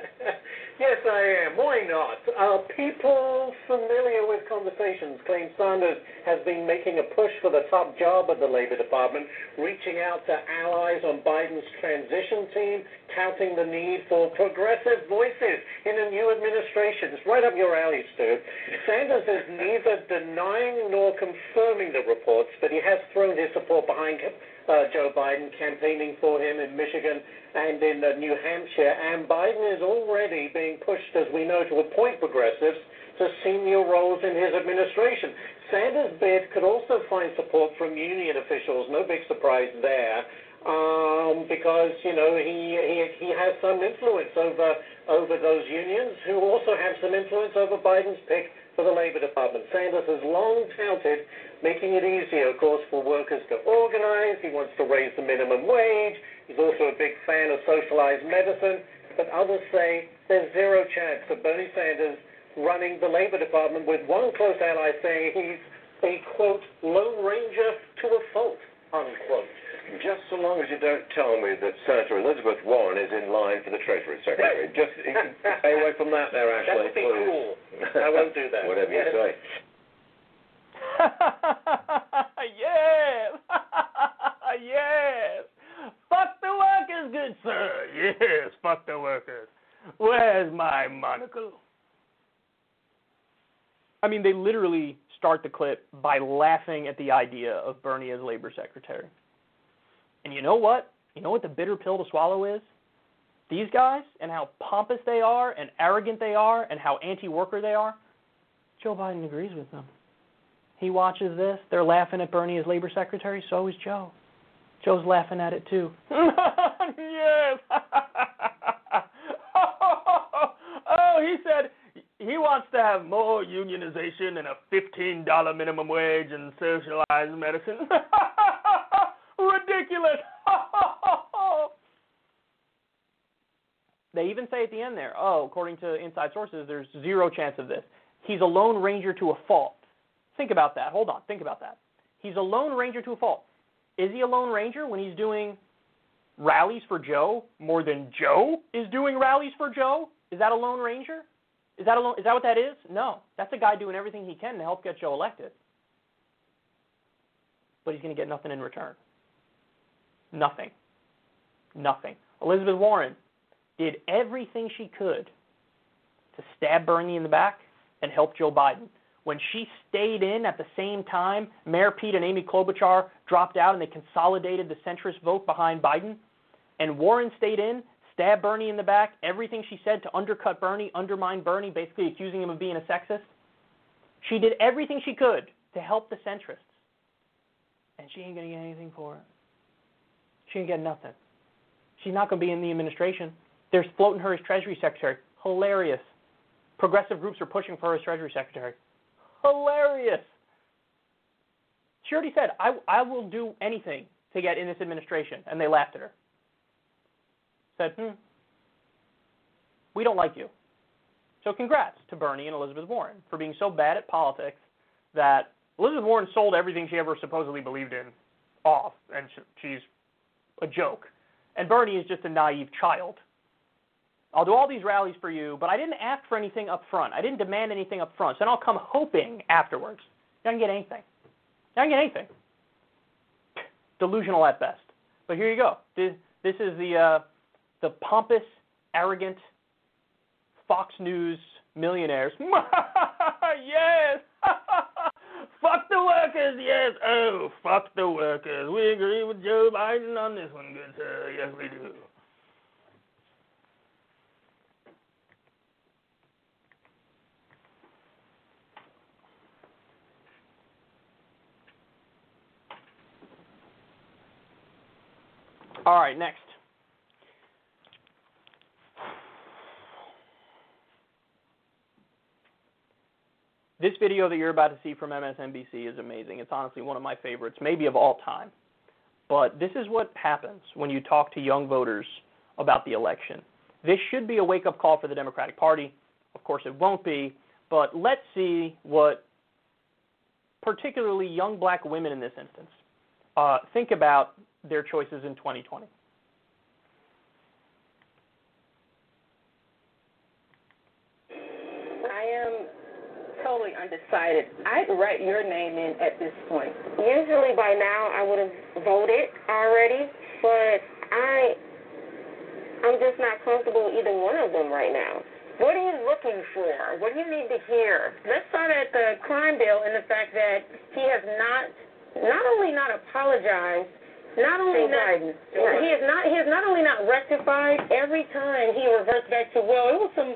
yes, I am. Why not? Uh, people familiar with conversations claim Sanders has been making a push for the top job at the Labor Department, reaching out to allies on Biden's transition team, touting the need for progressive voices in a new administration. It's right up your alley, Stu. Sanders is neither denying nor confirming the reports, but he has thrown his support behind him uh, Joe Biden campaigning for him in Michigan and in uh, New Hampshire. And Biden is already being pushed, as we know, to appoint progressives to senior roles in his administration. Sanders' bid could also find support from union officials. No big surprise there. Um, because you know he, he he has some influence over over those unions who also have some influence over Biden's pick for the Labor Department. Sanders has long touted making it easier, of course, for workers to organize. He wants to raise the minimum wage. He's also a big fan of socialized medicine. But others say there's zero chance of Bernie Sanders running the Labor Department, with one close ally saying he's a, quote, lone ranger to a fault, unquote. Just so long as you don't tell me that Senator Elizabeth Warren is in line for the Treasury Secretary. Just stay away from that there, Ashley. That would be please. cool. I won't do that. Whatever you say. yes! yes! Fuck the workers, good sir. Yes, fuck the workers. Where's my monocle? I mean, they literally start the clip by laughing at the idea of Bernie as labor secretary. And you know what? You know what the bitter pill to swallow is? These guys and how pompous they are and arrogant they are and how anti worker they are, Joe Biden agrees with them. He watches this. They're laughing at Bernie as labor secretary. So is Joe. Joe's laughing at it too. yes. oh, he said he wants to have more unionization and a $15 minimum wage and socialized medicine. Ridiculous. they even say at the end there, oh, according to inside sources, there's zero chance of this. He's a lone ranger to a fault. Think about that. Hold on. Think about that. He's a lone ranger to a fault. Is he a lone ranger when he's doing rallies for Joe more than Joe is doing rallies for Joe? Is that a lone ranger? Is that is that what that is? No. That's a guy doing everything he can to help get Joe elected. But he's going to get nothing in return. Nothing. Nothing. Elizabeth Warren did everything she could to stab Bernie in the back and help Joe Biden. When she stayed in at the same time, Mayor Pete and Amy Klobuchar dropped out and they consolidated the centrist vote behind Biden, and Warren stayed in, stabbed Bernie in the back, everything she said to undercut Bernie, undermine Bernie, basically accusing him of being a sexist. She did everything she could to help the centrists. And she ain't going to get anything for it. She ain't get nothing. She's not going to be in the administration. They're floating her as Treasury Secretary. Hilarious. Progressive groups are pushing for her as Treasury Secretary. Hilarious. She already said, I, I will do anything to get in this administration. And they laughed at her. Said, hmm, we don't like you. So congrats to Bernie and Elizabeth Warren for being so bad at politics that Elizabeth Warren sold everything she ever supposedly believed in off, and she's a joke. And Bernie is just a naive child. I'll do all these rallies for you, but I didn't ask for anything up front. I didn't demand anything up front. So then I'll come hoping afterwards. You're not get anything. You're not get anything. Delusional at best. But here you go. This, this is the uh, the pompous, arrogant Fox News millionaires. yes. fuck the workers. Yes. Oh, fuck the workers. We agree with Joe Biden on this one, good sir. Yes, we do. All right, next. This video that you're about to see from MSNBC is amazing. It's honestly one of my favorites, maybe of all time. But this is what happens when you talk to young voters about the election. This should be a wake up call for the Democratic Party. Of course, it won't be, but let's see what particularly young black women in this instance uh, think about their choices in 2020. I am totally undecided. I'd write your name in at this point. Usually by now I would have voted already, but I I'm just not comfortable with either one of them right now. What are you looking for? What do you need to hear? Let's start at the crime bill and the fact that he has not not only not apologized, not only Joe not Biden. he has not he has not only not rectified every time he reverts back to well it was some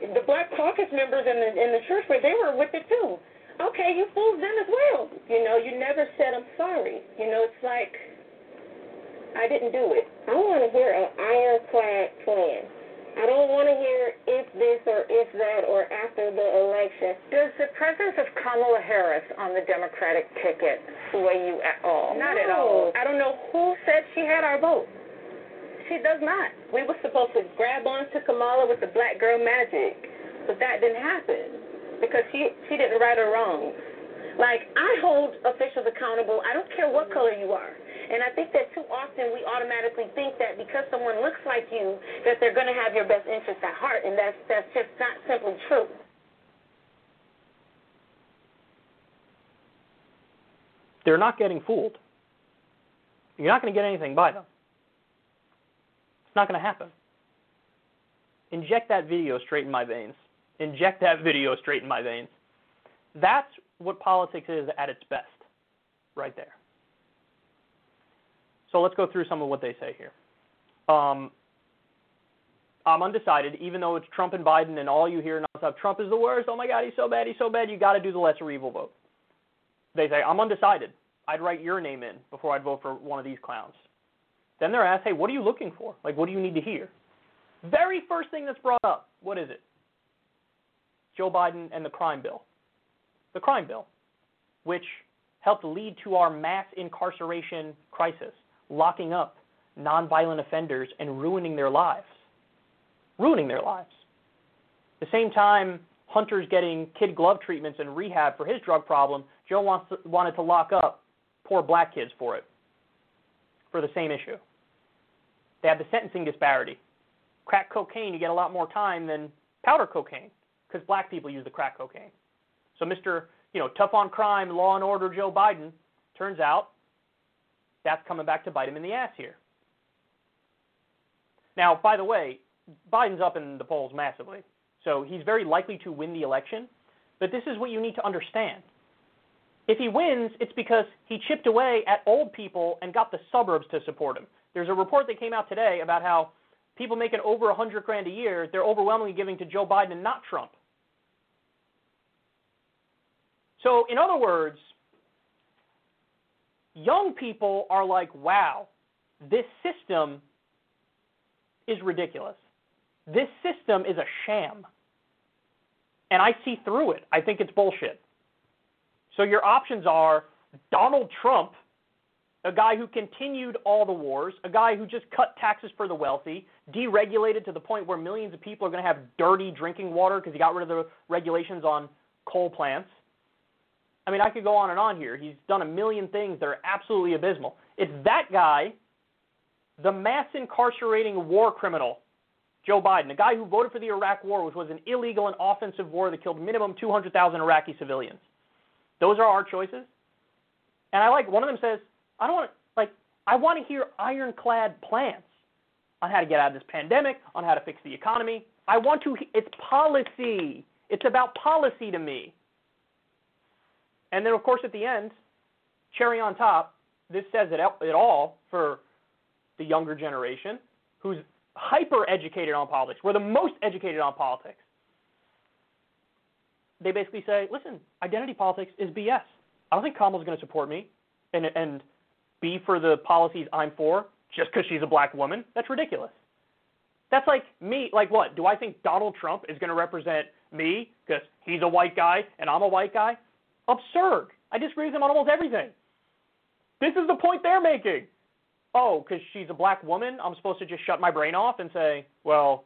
the black caucus members in the in the church where they were with it too. Okay, you fooled them as well. You know, you never said I'm sorry. You know, it's like I didn't do it. I want to hear an ironclad plan. I don't want to hear if this or if that or after the election. Does the presence of Kamala Harris on the Democratic ticket sway you at all? Not at all. I don't know who said she had our vote. She does not. We were supposed to grab onto Kamala with the black girl magic, but that didn't happen because she she didn't right or wrong. Like I hold officials accountable. I don't care what color you are. And I think that too often we automatically think that because someone looks like you, that they're going to have your best interest at heart, and that's that's just not simply true. They're not getting fooled. You're not going to get anything by them. It's not going to happen. Inject that video straight in my veins. Inject that video straight in my veins. That's what politics is at its best, right there. So let's go through some of what they say here. Um, I'm undecided, even though it's Trump and Biden, and all you hear nonstop, Trump is the worst. Oh my God, he's so bad, he's so bad. You got to do the lesser evil vote. They say I'm undecided. I'd write your name in before I'd vote for one of these clowns. Then they're asked, hey, what are you looking for? Like, what do you need to hear? Very first thing that's brought up, what is it? Joe Biden and the crime bill. The crime bill, which helped lead to our mass incarceration crisis, locking up nonviolent offenders and ruining their lives. Ruining their lives. the same time, Hunter's getting kid glove treatments and rehab for his drug problem, Joe wants to, wanted to lock up poor black kids for it, for the same issue. They have the sentencing disparity. Crack cocaine, you get a lot more time than powder cocaine because black people use the crack cocaine. So Mr. You know, tough on crime, law and order Joe Biden, turns out that's coming back to bite him in the ass here. Now, by the way, Biden's up in the polls massively. So he's very likely to win the election. But this is what you need to understand. If he wins, it's because he chipped away at old people and got the suburbs to support him. There's a report that came out today about how people making over 100 grand a year, they're overwhelmingly giving to Joe Biden and not Trump. So, in other words, young people are like, wow, this system is ridiculous. This system is a sham. And I see through it. I think it's bullshit. So your options are Donald Trump, a guy who continued all the wars, a guy who just cut taxes for the wealthy, deregulated to the point where millions of people are going to have dirty drinking water because he got rid of the regulations on coal plants. I mean, I could go on and on here. He's done a million things that are absolutely abysmal. It's that guy, the mass incarcerating war criminal, Joe Biden, the guy who voted for the Iraq War, which was an illegal and offensive war that killed minimum 200,000 Iraqi civilians. Those are our choices. And I like one of them says, I don't want to, like, I want to hear ironclad plans on how to get out of this pandemic, on how to fix the economy. I want to, it's policy. It's about policy to me. And then, of course, at the end, cherry on top, this says it, it all for the younger generation who's hyper educated on politics. We're the most educated on politics. They basically say, listen, identity politics is BS. I don't think Kamala's going to support me and, and be for the policies I'm for just because she's a black woman. That's ridiculous. That's like me. Like what? Do I think Donald Trump is going to represent me because he's a white guy and I'm a white guy? Absurd. I disagree with him on almost everything. This is the point they're making. Oh, because she's a black woman, I'm supposed to just shut my brain off and say, well,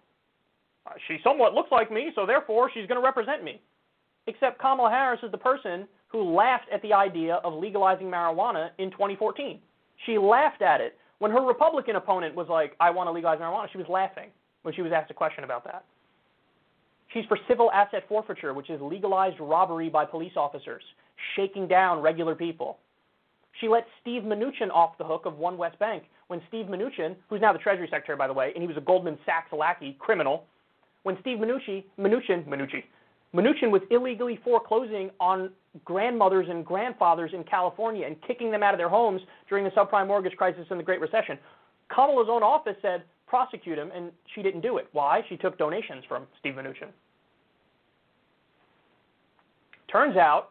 she somewhat looks like me, so therefore she's going to represent me. Except Kamala Harris is the person who laughed at the idea of legalizing marijuana in 2014. She laughed at it. When her Republican opponent was like, I want to legalize marijuana, she was laughing when she was asked a question about that. She's for civil asset forfeiture, which is legalized robbery by police officers, shaking down regular people. She let Steve Mnuchin off the hook of One West Bank when Steve Mnuchin, who's now the Treasury Secretary, by the way, and he was a Goldman Sachs lackey criminal, when Steve Mnuchin, Mnuchin, Mnuchin, Mnuchin was illegally foreclosing on grandmothers and grandfathers in California and kicking them out of their homes during the subprime mortgage crisis and the Great Recession. Kamala's own office said prosecute him, and she didn't do it. Why? She took donations from Steve Mnuchin. Turns out,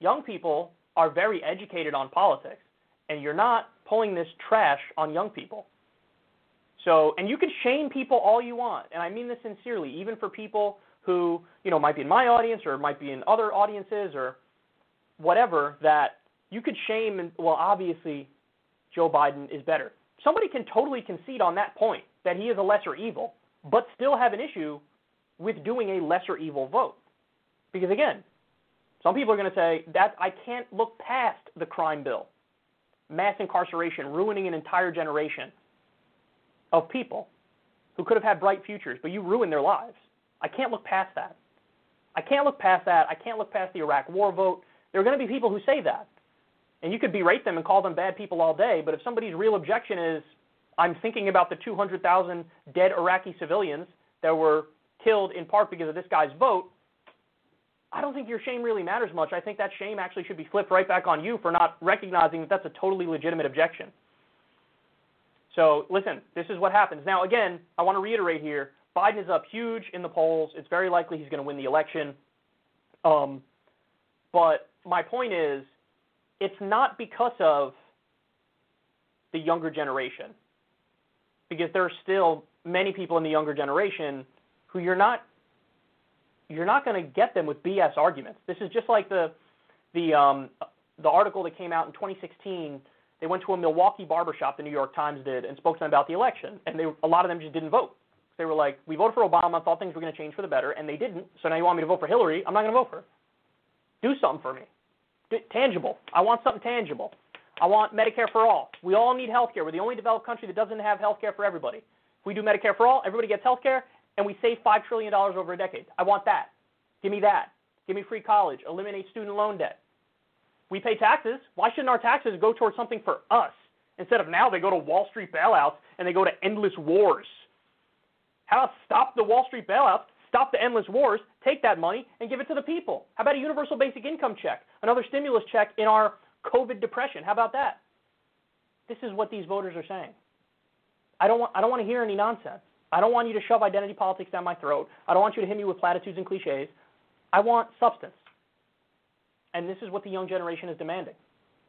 young people are very educated on politics, and you're not pulling this trash on young people. So, and you can shame people all you want, and I mean this sincerely, even for people who, you know, might be in my audience or might be in other audiences or whatever, that you could shame and, well, obviously, Joe Biden is better. Somebody can totally concede on that point that he is a lesser evil, but still have an issue with doing a lesser evil vote. Because again, some people are going to say that I can't look past the crime bill, mass incarceration, ruining an entire generation of people who could have had bright futures, but you ruined their lives. I can't look past that. I can't look past that. I can't look past the Iraq war vote. There are going to be people who say that. And you could berate them and call them bad people all day, but if somebody's real objection is, I'm thinking about the 200,000 dead Iraqi civilians that were killed in part because of this guy's vote, I don't think your shame really matters much. I think that shame actually should be flipped right back on you for not recognizing that that's a totally legitimate objection. So, listen, this is what happens. Now, again, I want to reiterate here Biden is up huge in the polls. It's very likely he's going to win the election. Um, but my point is, it's not because of the younger generation, because there are still many people in the younger generation who you're not you're not going to get them with BS arguments. This is just like the the um, the article that came out in 2016. They went to a Milwaukee barbershop, the New York Times did, and spoke to them about the election, and they a lot of them just didn't vote. They were like, "We voted for Obama, thought things were going to change for the better, and they didn't. So now you want me to vote for Hillary? I'm not going to vote for her. Do something for me, D- tangible. I want something tangible. I want Medicare for all. We all need health care. We're the only developed country that doesn't have health care for everybody. If we do Medicare for all, everybody gets health care, and we save $5 trillion over a decade. I want that. Give me that. Give me free college. Eliminate student loan debt. We pay taxes. Why shouldn't our taxes go towards something for us? Instead of now they go to Wall Street bailouts and they go to endless wars. How about stop the Wall Street bailouts, stop the endless wars, take that money and give it to the people? How about a universal basic income check, another stimulus check in our COVID depression? How about that? This is what these voters are saying. I don't want I don't want to hear any nonsense. I don't want you to shove identity politics down my throat. I don't want you to hit me with platitudes and cliches. I want substance. And this is what the young generation is demanding.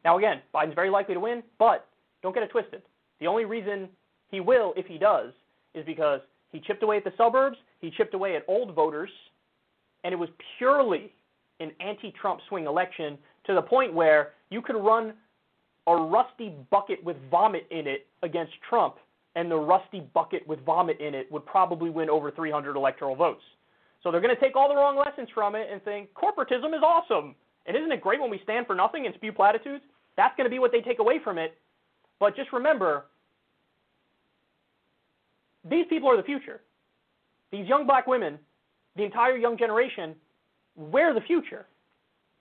Now, again, Biden's very likely to win, but don't get it twisted. The only reason he will, if he does, is because he chipped away at the suburbs, he chipped away at old voters, and it was purely an anti Trump swing election to the point where you could run a rusty bucket with vomit in it against Trump, and the rusty bucket with vomit in it would probably win over 300 electoral votes. So they're going to take all the wrong lessons from it and think corporatism is awesome. And isn't it great when we stand for nothing and spew platitudes? That's going to be what they take away from it. But just remember, these people are the future. These young black women, the entire young generation, we're the future.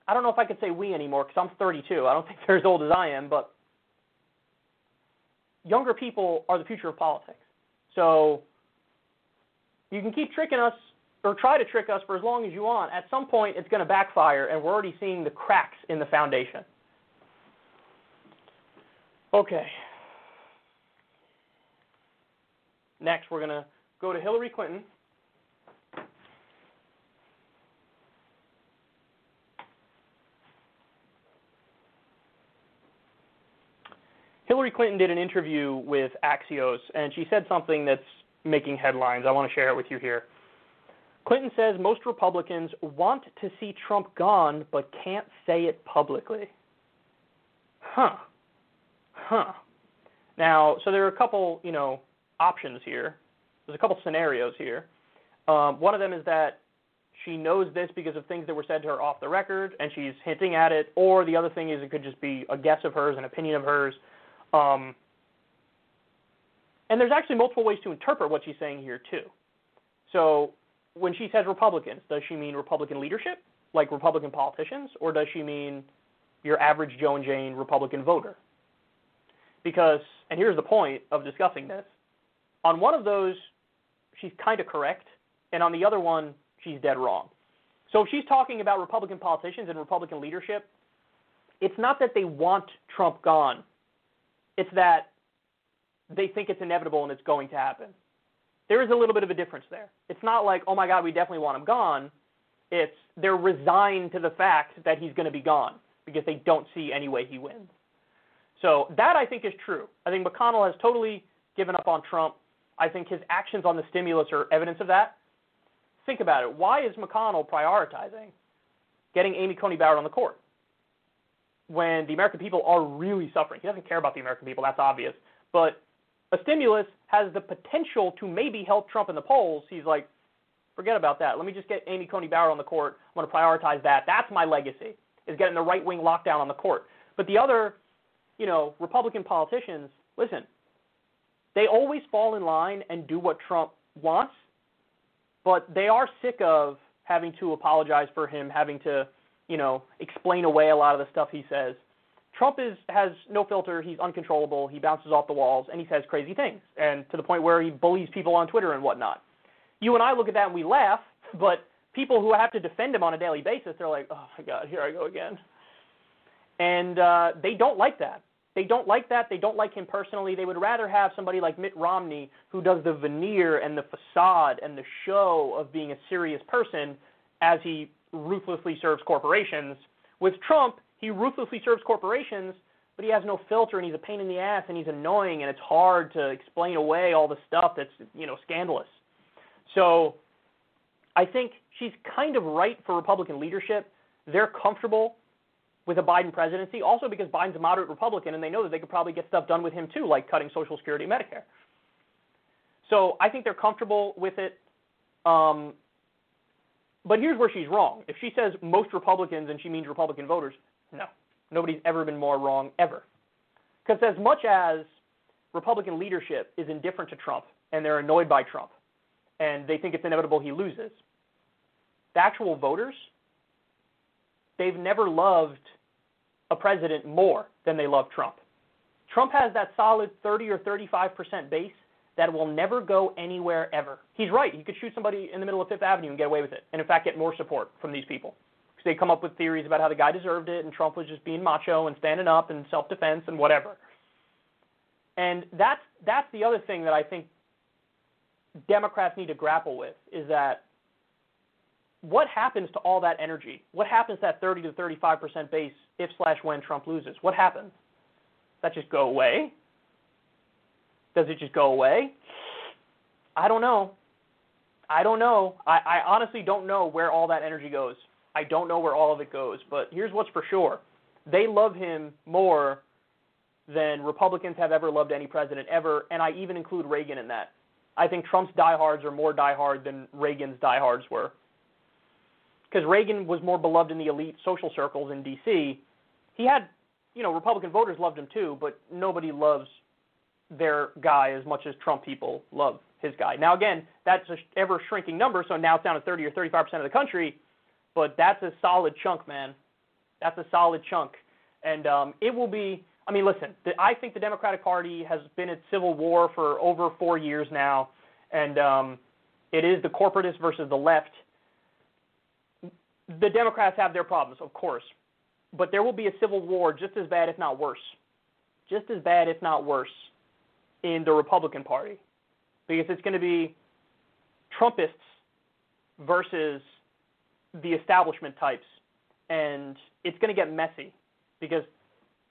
I don't know if I could say we anymore because I'm 32. I don't think they're as old as I am, but younger people are the future of politics. So you can keep tricking us or try to trick us for as long as you want. At some point, it's going to backfire, and we're already seeing the cracks in the foundation. Okay. Next, we're going to go to Hillary Clinton. Hillary Clinton did an interview with Axios, and she said something that's making headlines. I want to share it with you here. Clinton says most Republicans want to see Trump gone but can't say it publicly. Huh. Huh. Now, so there are a couple, you know, options here. There's a couple scenarios here. Um, one of them is that she knows this because of things that were said to her off the record, and she's hinting at it. Or the other thing is it could just be a guess of hers, an opinion of hers. Um, and there's actually multiple ways to interpret what she's saying here too. So when she says Republicans, does she mean Republican leadership, like Republican politicians, or does she mean your average Joe and Jane Republican voter? Because, and here's the point of discussing this, on one of those, she's kind of correct, and on the other one, she's dead wrong. So if she's talking about Republican politicians and Republican leadership, it's not that they want Trump gone. It's that they think it's inevitable and it's going to happen. There is a little bit of a difference there. It's not like, oh my God, we definitely want him gone. It's they're resigned to the fact that he's going to be gone because they don't see any way he wins. So that I think is true. I think McConnell has totally given up on Trump. I think his actions on the stimulus are evidence of that. Think about it. Why is McConnell prioritizing getting Amy Coney Barrett on the court when the American people are really suffering? He doesn't care about the American people, that's obvious. But a stimulus has the potential to maybe help Trump in the polls. He's like, forget about that. Let me just get Amy Coney Barrett on the court. I'm going to prioritize that. That's my legacy, is getting the right wing lockdown on the court. But the other, you know, Republican politicians, listen, they always fall in line and do what Trump wants, but they are sick of having to apologize for him, having to, you know, explain away a lot of the stuff he says. Trump is has no filter. He's uncontrollable. He bounces off the walls and he says crazy things, and to the point where he bullies people on Twitter and whatnot. You and I look at that and we laugh, but people who have to defend him on a daily basis, they're like, oh my God, here I go again. And uh, they don't like that. They don't like that. They don't like him personally. They would rather have somebody like Mitt Romney who does the veneer and the facade and the show of being a serious person as he ruthlessly serves corporations. With Trump, he ruthlessly serves corporations, but he has no filter and he's a pain in the ass and he's annoying and it's hard to explain away all the stuff that's, you know, scandalous. So I think she's kind of right for Republican leadership. They're comfortable with a Biden presidency, also because Biden's a moderate Republican and they know that they could probably get stuff done with him too, like cutting Social Security and Medicare. So I think they're comfortable with it. Um, but here's where she's wrong. If she says most Republicans and she means Republican voters, no. Nobody's ever been more wrong, ever. Because as much as Republican leadership is indifferent to Trump and they're annoyed by Trump and they think it's inevitable he loses, the actual voters, they've never loved a president more than they love Trump. Trump has that solid 30 or 35% base that will never go anywhere ever. He's right. He could shoot somebody in the middle of Fifth Avenue and get away with it, and in fact get more support from these people because they come up with theories about how the guy deserved it and Trump was just being macho and standing up and self-defense and whatever. And that's that's the other thing that I think Democrats need to grapple with is that what happens to all that energy? What happens to that 30 to 35 percent base if slash when Trump loses? What happens? Does that just go away? Does it just go away? I don't know. I don't know. I, I honestly don't know where all that energy goes. I don't know where all of it goes, but here's what's for sure. They love him more than Republicans have ever loved any president ever, and I even include Reagan in that. I think Trump's diehards are more diehard than Reagan's diehards were. Because Reagan was more beloved in the elite social circles in D.C. He had, you know, Republican voters loved him too, but nobody loves their guy as much as Trump people love his guy. Now, again, that's an ever shrinking number, so now it's down to 30 or 35 percent of the country but that's a solid chunk, man. That's a solid chunk, and um, it will be. I mean, listen, the, I think the Democratic Party has been at civil war for over four years now, and um, it is the corporatists versus the left. The Democrats have their problems, of course, but there will be a civil war just as bad, if not worse, just as bad, if not worse, in the Republican Party, because it's going to be Trumpists versus the establishment types, and it's going to get messy because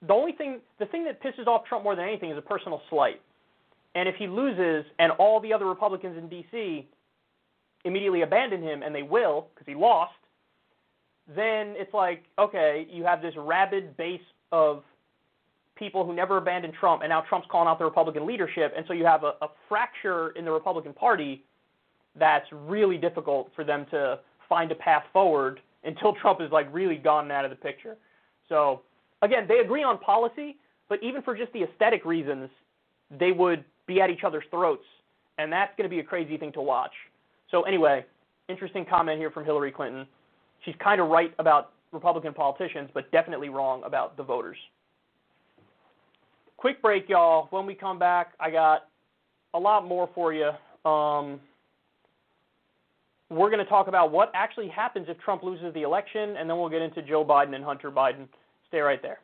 the only thing, the thing that pisses off Trump more than anything is a personal slight. And if he loses and all the other Republicans in D.C. immediately abandon him, and they will because he lost, then it's like, okay, you have this rabid base of people who never abandoned Trump, and now Trump's calling out the Republican leadership, and so you have a, a fracture in the Republican Party that's really difficult for them to find a path forward until Trump is like really gone out of the picture. So again, they agree on policy, but even for just the aesthetic reasons, they would be at each other's throats, and that's going to be a crazy thing to watch. So anyway, interesting comment here from Hillary Clinton. She's kind of right about Republican politicians, but definitely wrong about the voters. Quick break, y'all. When we come back, I got a lot more for you. Um, we're going to talk about what actually happens if Trump loses the election, and then we'll get into Joe Biden and Hunter Biden. Stay right there.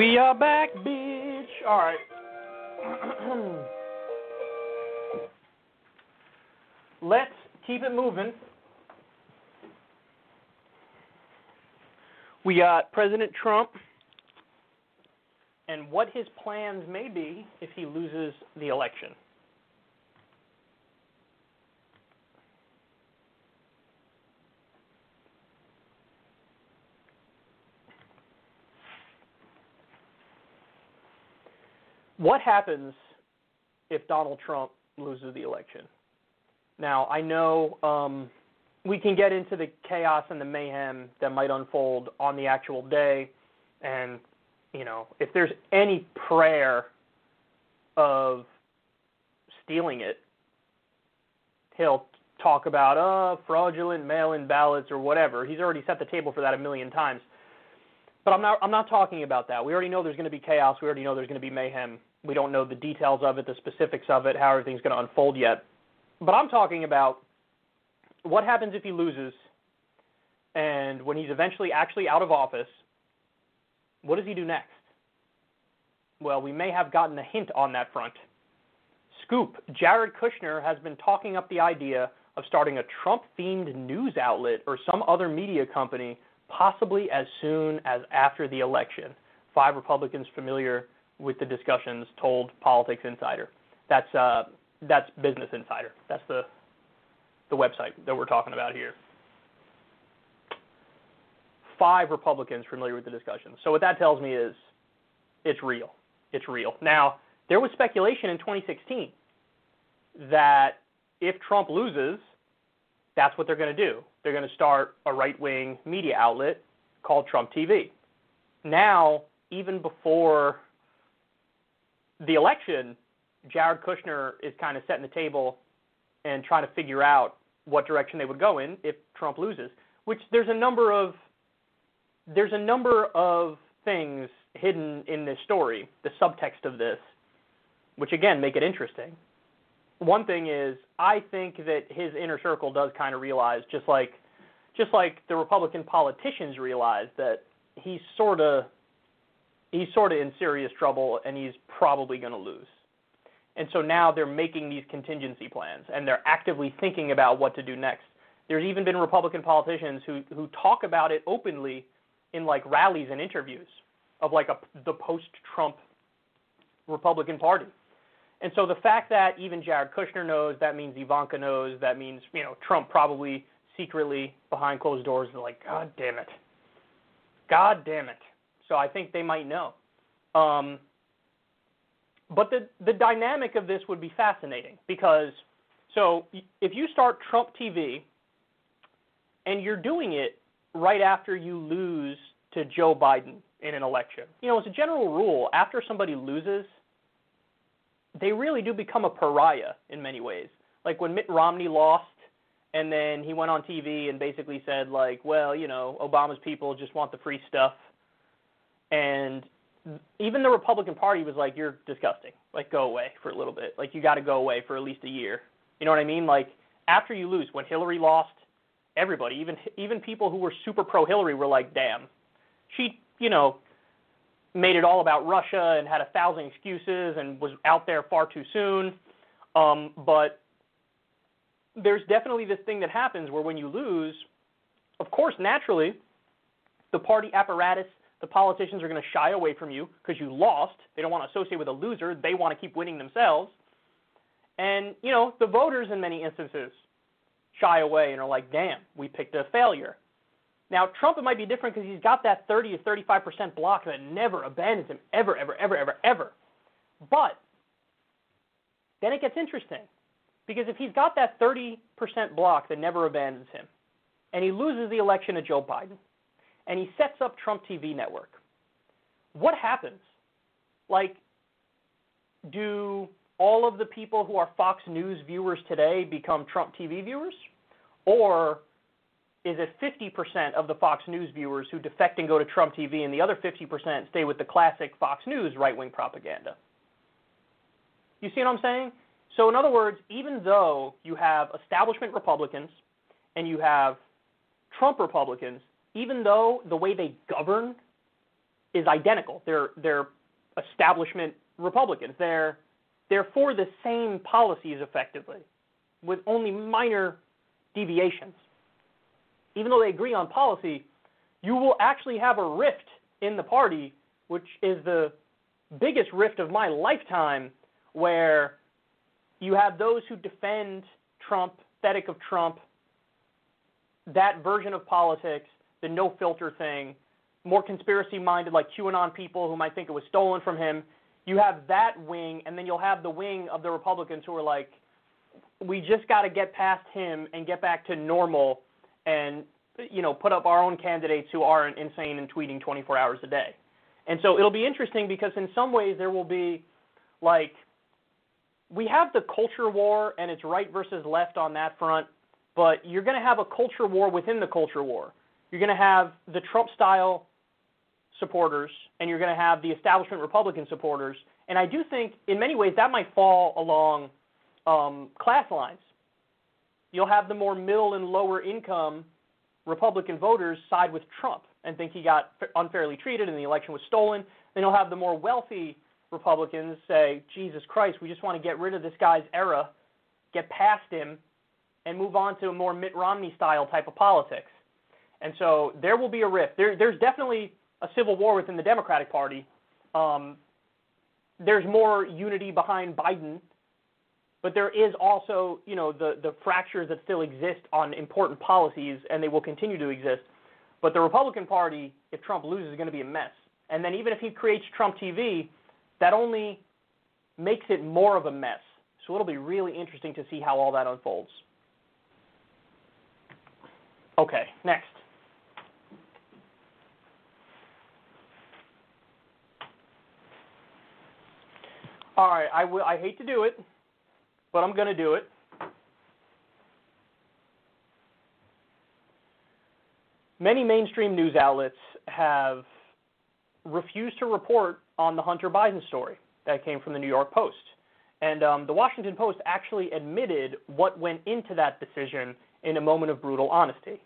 We are back, bitch. All right. Let's keep it moving. We got President Trump and what his plans may be if he loses the election. What happens if Donald Trump loses the election? Now, I know um, we can get into the chaos and the mayhem that might unfold on the actual day, and you know, if there's any prayer of stealing it, he'll talk about uh fraudulent mail-in ballots or whatever. He's already set the table for that a million times. But I'm not I'm not talking about that. We already know there's going to be chaos. We already know there's going to be mayhem. We don't know the details of it, the specifics of it, how everything's going to unfold yet. But I'm talking about what happens if he loses and when he's eventually actually out of office, what does he do next? Well, we may have gotten a hint on that front. Scoop Jared Kushner has been talking up the idea of starting a Trump themed news outlet or some other media company, possibly as soon as after the election. Five Republicans familiar with the discussions told Politics Insider. That's uh, that's Business Insider. That's the the website that we're talking about here. Five Republicans familiar with the discussions. So what that tells me is it's real. It's real. Now, there was speculation in 2016 that if Trump loses, that's what they're going to do. They're going to start a right-wing media outlet called Trump TV. Now, even before the election, Jared Kushner is kind of setting the table and trying to figure out what direction they would go in if Trump loses. Which there's a number of there's a number of things hidden in this story, the subtext of this, which again make it interesting. One thing is I think that his inner circle does kind of realize just like just like the Republican politicians realize that he's sort of he's sort of in serious trouble and he's probably going to lose. And so now they're making these contingency plans and they're actively thinking about what to do next. There's even been Republican politicians who who talk about it openly in like rallies and interviews of like a the post-Trump Republican Party. And so the fact that even Jared Kushner knows, that means Ivanka knows, that means, you know, Trump probably secretly behind closed doors is like, God damn it. God damn it. So I think they might know. Um, but the the dynamic of this would be fascinating because so if you start Trump TV and you're doing it right after you lose to Joe Biden in an election. You know, as a general rule, after somebody loses, they really do become a pariah in many ways. Like when Mitt Romney lost and then he went on TV and basically said like, well, you know, Obama's people just want the free stuff. And even the Republican Party was like, "You're disgusting. Like, go away for a little bit. Like, you got to go away for at least a year." You know what I mean? Like, after you lose, when Hillary lost, everybody, even even people who were super pro Hillary, were like, "Damn, she, you know, made it all about Russia and had a thousand excuses and was out there far too soon." Um, but there's definitely this thing that happens where when you lose, of course, naturally, the party apparatus the politicians are going to shy away from you because you lost. They don't want to associate with a loser. They want to keep winning themselves. And, you know, the voters in many instances shy away and are like, damn, we picked a failure. Now, Trump, it might be different because he's got that 30 to 35% block that never abandons him, ever, ever, ever, ever, ever. But then it gets interesting because if he's got that 30% block that never abandons him, and he loses the election to Joe Biden, and he sets up Trump TV network. What happens? Like, do all of the people who are Fox News viewers today become Trump TV viewers? Or is it 50% of the Fox News viewers who defect and go to Trump TV and the other 50% stay with the classic Fox News right wing propaganda? You see what I'm saying? So, in other words, even though you have establishment Republicans and you have Trump Republicans, even though the way they govern is identical. They're they're establishment Republicans. They're they're for the same policies effectively, with only minor deviations. Even though they agree on policy, you will actually have a rift in the party, which is the biggest rift of my lifetime, where you have those who defend Trump, aesthetic of Trump, that version of politics, the no filter thing, more conspiracy minded like QAnon people who might think it was stolen from him. You have that wing, and then you'll have the wing of the Republicans who are like, we just got to get past him and get back to normal and you know put up our own candidates who aren't insane and tweeting 24 hours a day. And so it'll be interesting because in some ways there will be like we have the culture war and it's right versus left on that front, but you're going to have a culture war within the culture war. You're going to have the Trump style supporters and you're going to have the establishment Republican supporters. And I do think in many ways that might fall along um, class lines. You'll have the more middle and lower income Republican voters side with Trump and think he got unfairly treated and the election was stolen. Then you'll have the more wealthy Republicans say, Jesus Christ, we just want to get rid of this guy's era, get past him, and move on to a more Mitt Romney style type of politics. And so there will be a rift. There, there's definitely a civil war within the Democratic Party. Um, there's more unity behind Biden, but there is also, you know, the, the fractures that still exist on important policies, and they will continue to exist. But the Republican Party, if Trump loses, is going to be a mess. And then even if he creates Trump TV, that only makes it more of a mess. So it'll be really interesting to see how all that unfolds. Okay, next. All right, I hate to do it, but I'm going to do it. Many mainstream news outlets have refused to report on the Hunter Biden story that came from the New York Post. And um, the Washington Post actually admitted what went into that decision in a moment of brutal honesty.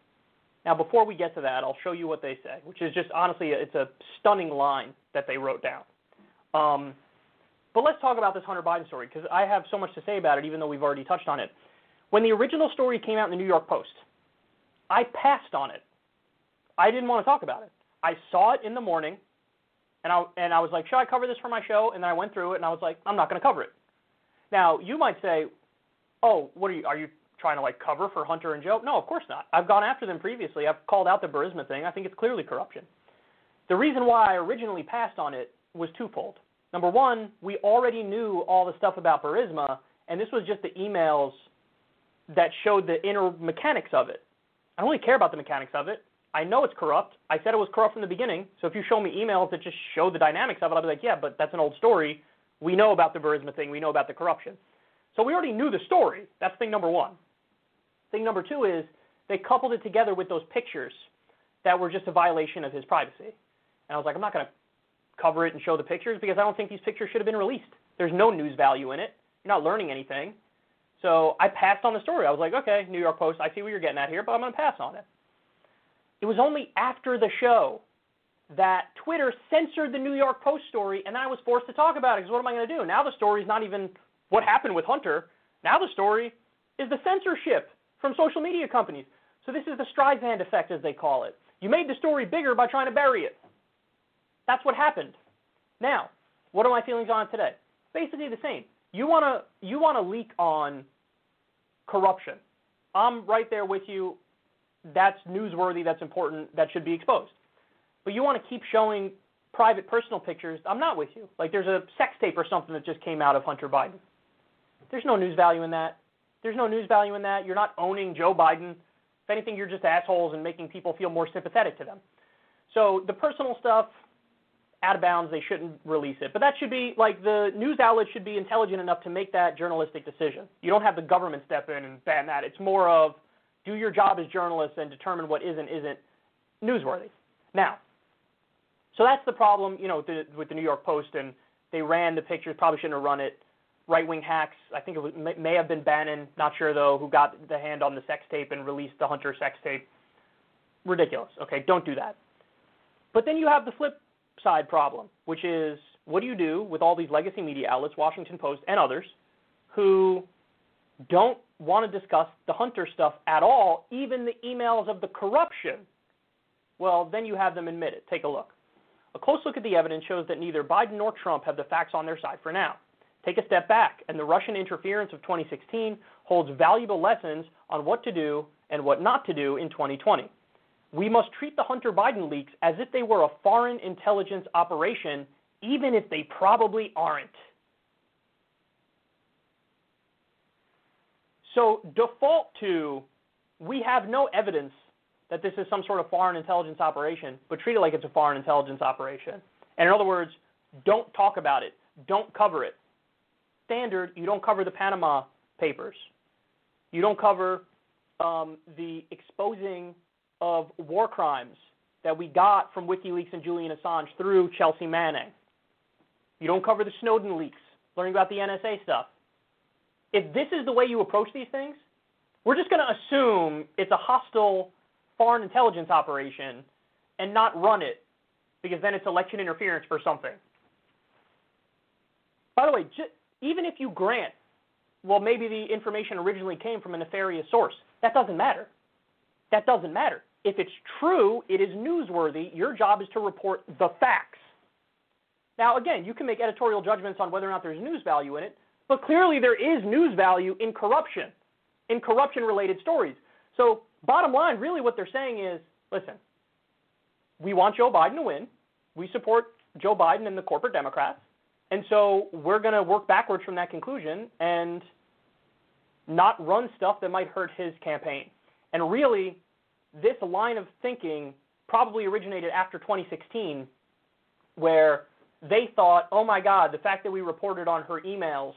Now, before we get to that, I'll show you what they say, which is just honestly, it's a stunning line that they wrote down. Um, but let's talk about this Hunter Biden story because I have so much to say about it, even though we've already touched on it. When the original story came out in the New York Post, I passed on it. I didn't want to talk about it. I saw it in the morning and I and I was like, should I cover this for my show? And then I went through it and I was like, I'm not going to cover it. Now you might say, oh, what are you? Are you trying to like cover for Hunter and Joe? No, of course not. I've gone after them previously. I've called out the Burisma thing. I think it's clearly corruption. The reason why I originally passed on it was twofold. Number one, we already knew all the stuff about Burisma, and this was just the emails that showed the inner mechanics of it. I don't really care about the mechanics of it. I know it's corrupt. I said it was corrupt from the beginning. So if you show me emails that just show the dynamics of it, I'll be like, yeah, but that's an old story. We know about the Burisma thing. We know about the corruption. So we already knew the story. That's thing number one. Thing number two is they coupled it together with those pictures that were just a violation of his privacy. And I was like, I'm not going to cover it and show the pictures because I don't think these pictures should have been released. There's no news value in it. You're not learning anything. So I passed on the story. I was like, okay, New York Post, I see what you're getting at here, but I'm going to pass on it. It was only after the show that Twitter censored the New York Post story, and I was forced to talk about it because what am I going to do? Now the story is not even what happened with Hunter. Now the story is the censorship from social media companies. So this is the Streisand effect, as they call it. You made the story bigger by trying to bury it. That's what happened. Now, what are my feelings on today? Basically the same. You want to you want to leak on corruption. I'm right there with you that's newsworthy, that's important, that should be exposed. But you want to keep showing private personal pictures, I'm not with you. Like there's a sex tape or something that just came out of Hunter Biden. There's no news value in that. There's no news value in that. You're not owning Joe Biden. If anything, you're just assholes and making people feel more sympathetic to them. So the personal stuff, out of bounds, they shouldn't release it. But that should be like the news outlet should be intelligent enough to make that journalistic decision. You don't have the government step in and ban that. It's more of do your job as journalists and determine what is and isn't newsworthy. Now, so that's the problem, you know, with the, with the New York Post, and they ran the pictures. Probably shouldn't have run it. Right-wing hacks. I think it was, may have been Bannon. Not sure though. Who got the hand on the sex tape and released the Hunter sex tape? Ridiculous. Okay, don't do that. But then you have the flip side problem, which is what do you do with all these legacy media outlets, Washington Post and others, who don't want to discuss the Hunter stuff at all, even the emails of the corruption? Well, then you have them admit it. Take a look. A close look at the evidence shows that neither Biden nor Trump have the facts on their side for now. Take a step back, and the Russian interference of 2016 holds valuable lessons on what to do and what not to do in 2020. We must treat the Hunter Biden leaks as if they were a foreign intelligence operation, even if they probably aren't. So, default to we have no evidence that this is some sort of foreign intelligence operation, but treat it like it's a foreign intelligence operation. And in other words, don't talk about it, don't cover it. Standard, you don't cover the Panama Papers, you don't cover um, the exposing of war crimes that we got from WikiLeaks and Julian Assange through Chelsea Manning. You don't cover the Snowden leaks, learning about the NSA stuff. If this is the way you approach these things, we're just going to assume it's a hostile foreign intelligence operation and not run it because then it's election interference for something. By the way, even if you grant, well, maybe the information originally came from a nefarious source, that doesn't matter. That doesn't matter. If it's true, it is newsworthy. Your job is to report the facts. Now, again, you can make editorial judgments on whether or not there's news value in it, but clearly there is news value in corruption, in corruption related stories. So, bottom line, really what they're saying is listen, we want Joe Biden to win. We support Joe Biden and the corporate Democrats. And so we're going to work backwards from that conclusion and not run stuff that might hurt his campaign. And really, this line of thinking probably originated after 2016, where they thought, oh my God, the fact that we reported on her emails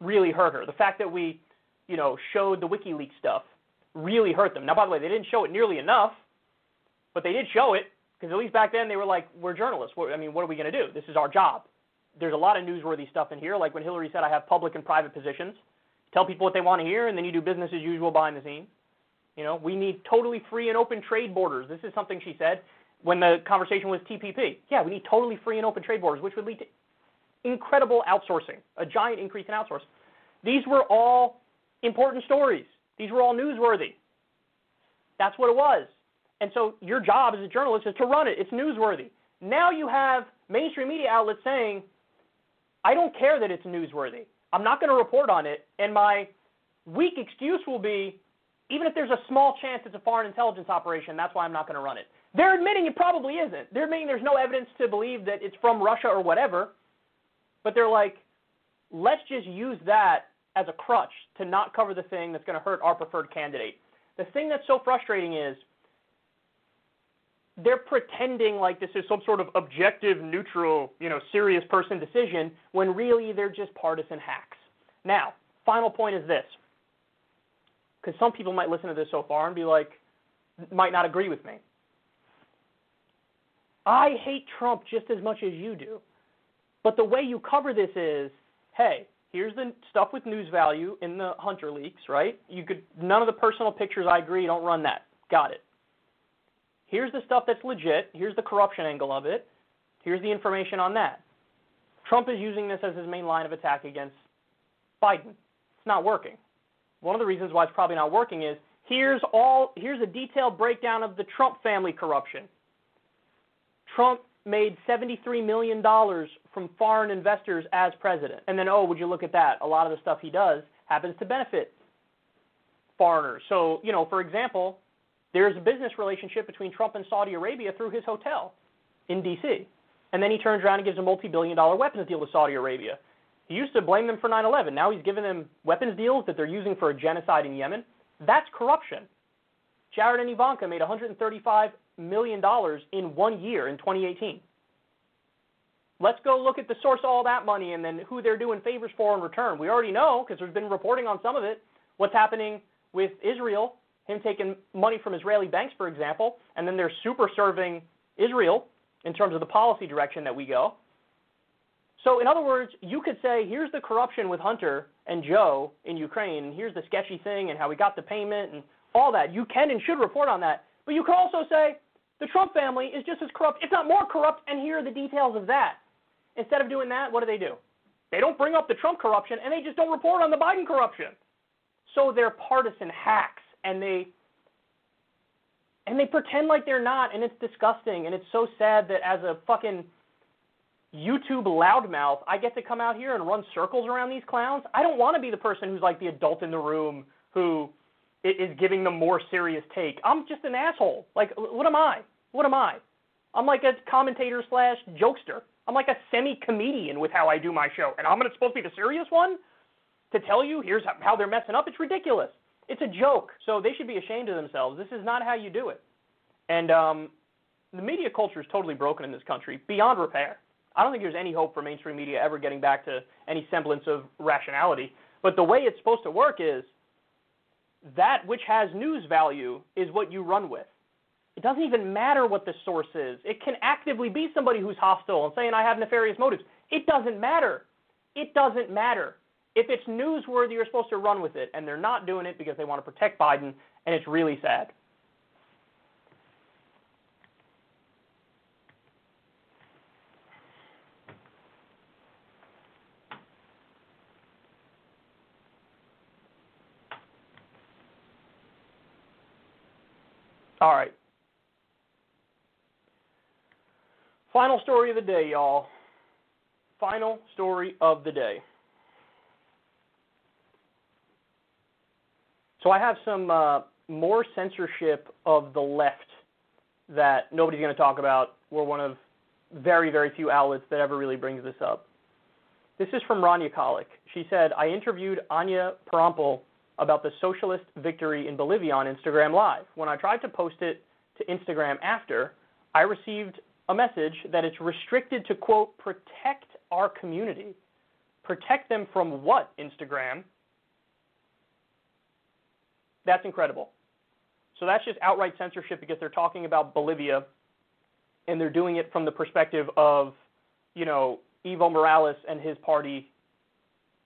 really hurt her. The fact that we, you know, showed the WikiLeaks stuff really hurt them. Now, by the way, they didn't show it nearly enough, but they did show it because at least back then they were like, we're journalists. I mean, what are we going to do? This is our job. There's a lot of newsworthy stuff in here, like when Hillary said, I have public and private positions. Tell people what they want to hear, and then you do business as usual behind the scenes. You know, we need totally free and open trade borders. This is something she said when the conversation was TPP. Yeah, we need totally free and open trade borders, which would lead to incredible outsourcing, a giant increase in outsourcing. These were all important stories. These were all newsworthy. That's what it was. And so your job as a journalist is to run it. It's newsworthy. Now you have mainstream media outlets saying, I don't care that it's newsworthy. I'm not going to report on it. And my weak excuse will be, even if there's a small chance it's a foreign intelligence operation, that's why I'm not going to run it. They're admitting it probably isn't. They're admitting there's no evidence to believe that it's from Russia or whatever. But they're like, let's just use that as a crutch to not cover the thing that's going to hurt our preferred candidate. The thing that's so frustrating is they're pretending like this is some sort of objective, neutral, you know, serious person decision when really they're just partisan hacks. Now, final point is this. Because some people might listen to this so far and be like, might not agree with me. I hate Trump just as much as you do. But the way you cover this is, hey, here's the stuff with news value in the Hunter leaks, right? You could none of the personal pictures I agree, don't run that. Got it. Here's the stuff that's legit. Here's the corruption angle of it. Here's the information on that. Trump is using this as his main line of attack against Biden. It's not working. One of the reasons why it's probably not working is here's all here's a detailed breakdown of the Trump family corruption. Trump made $73 million from foreign investors as president. And then, oh, would you look at that? A lot of the stuff he does happens to benefit foreigners. So, you know, for example, there's a business relationship between Trump and Saudi Arabia through his hotel in D.C. And then he turns around and gives a multi billion dollar weapons deal to Saudi Arabia. He used to blame them for 9 11. Now he's giving them weapons deals that they're using for a genocide in Yemen. That's corruption. Jared and Ivanka made $135 million in one year in 2018. Let's go look at the source of all that money and then who they're doing favors for in return. We already know, because there's been reporting on some of it, what's happening with Israel him taking money from Israeli banks, for example, and then they're super serving Israel in terms of the policy direction that we go. So, in other words, you could say, here's the corruption with Hunter and Joe in Ukraine, and here's the sketchy thing and how we got the payment and all that. You can and should report on that. But you could also say, The Trump family is just as corrupt, if not more corrupt, and here are the details of that. Instead of doing that, what do they do? They don't bring up the Trump corruption and they just don't report on the Biden corruption. So they're partisan hacks and they and they pretend like they're not and it's disgusting and it's so sad that as a fucking YouTube loudmouth, I get to come out here and run circles around these clowns. I don't want to be the person who's like the adult in the room who is giving them more serious take. I'm just an asshole. Like, what am I? What am I? I'm like a commentator slash jokester. I'm like a semi comedian with how I do my show, and I'm supposed to be the serious one to tell you here's how they're messing up. It's ridiculous. It's a joke. So they should be ashamed of themselves. This is not how you do it. And um, the media culture is totally broken in this country, beyond repair. I don't think there's any hope for mainstream media ever getting back to any semblance of rationality. But the way it's supposed to work is that which has news value is what you run with. It doesn't even matter what the source is. It can actively be somebody who's hostile and saying, I have nefarious motives. It doesn't matter. It doesn't matter. If it's newsworthy, you're supposed to run with it, and they're not doing it because they want to protect Biden, and it's really sad. All right. Final story of the day, y'all. Final story of the day. So I have some uh, more censorship of the left that nobody's going to talk about. We're one of very, very few outlets that ever really brings this up. This is from Rania Khalek. She said, I interviewed Anya Parampil about the socialist victory in Bolivia on Instagram Live. When I tried to post it to Instagram after, I received a message that it's restricted to, quote, protect our community. Protect them from what, Instagram? That's incredible. So that's just outright censorship because they're talking about Bolivia and they're doing it from the perspective of, you know, Evo Morales and his party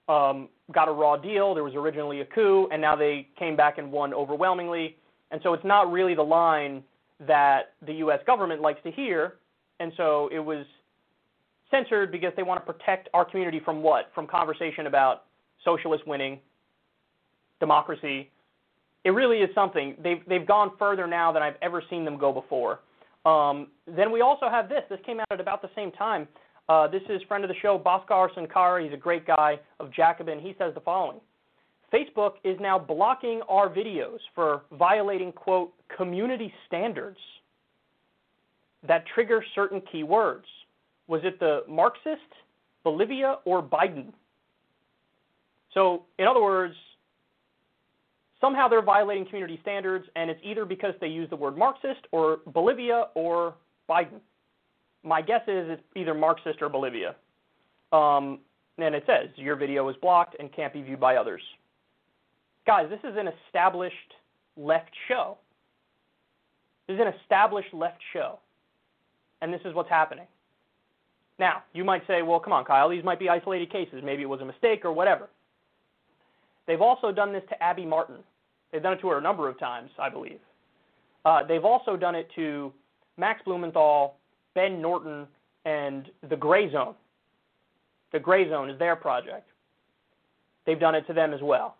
um, got a raw deal. There was originally a coup, and now they came back and won overwhelmingly. And so it's not really the line that the U.S. government likes to hear. And so it was censored because they want to protect our community from what? From conversation about socialist winning, democracy. It really is something. They've they've gone further now than I've ever seen them go before. Um, then we also have this. This came out at about the same time. Uh, this is friend of the show, Bhaskar Sankara. He's a great guy of Jacobin. He says the following Facebook is now blocking our videos for violating, quote, community standards that trigger certain keywords. Was it the Marxist, Bolivia, or Biden? So, in other words, somehow they're violating community standards, and it's either because they use the word Marxist or Bolivia or Biden my guess is it's either Marxist or Bolivia. Um, and it says your video is blocked and can't be viewed by others. Guys, this is an established left show. This is an established left show. And this is what's happening. Now, you might say, well, come on, Kyle, these might be isolated cases. Maybe it was a mistake or whatever. They've also done this to Abby Martin. They've done it to her a number of times, I believe. Uh, they've also done it to Max Blumenthal, Ben Norton and the Gray Zone. The Gray Zone is their project. They've done it to them as well.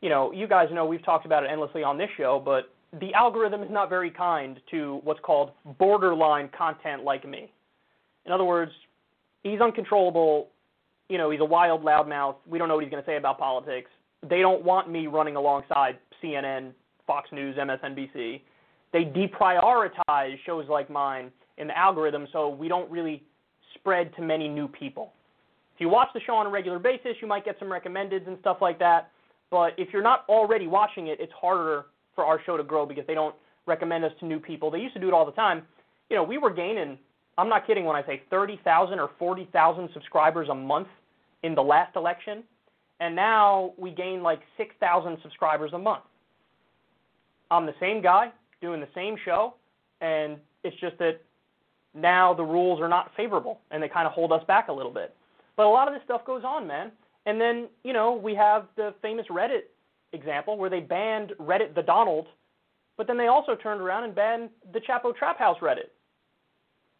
You know, you guys know we've talked about it endlessly on this show, but the algorithm is not very kind to what's called borderline content like me. In other words, he's uncontrollable. You know, he's a wild loudmouth. We don't know what he's going to say about politics. They don't want me running alongside CNN, Fox News, MSNBC. They deprioritize shows like mine in the algorithm so we don't really spread to many new people. If you watch the show on a regular basis, you might get some recommendeds and stuff like that. But if you're not already watching it, it's harder for our show to grow because they don't recommend us to new people. They used to do it all the time. You know, we were gaining, I'm not kidding when I say 30,000 or 40,000 subscribers a month in the last election. And now we gain like 6,000 subscribers a month. I'm the same guy doing the same show, and it's just that now the rules are not favorable and they kind of hold us back a little bit. But a lot of this stuff goes on, man. And then, you know, we have the famous Reddit example where they banned Reddit the Donald but then they also turned around and banned the Chapo Trap House Reddit.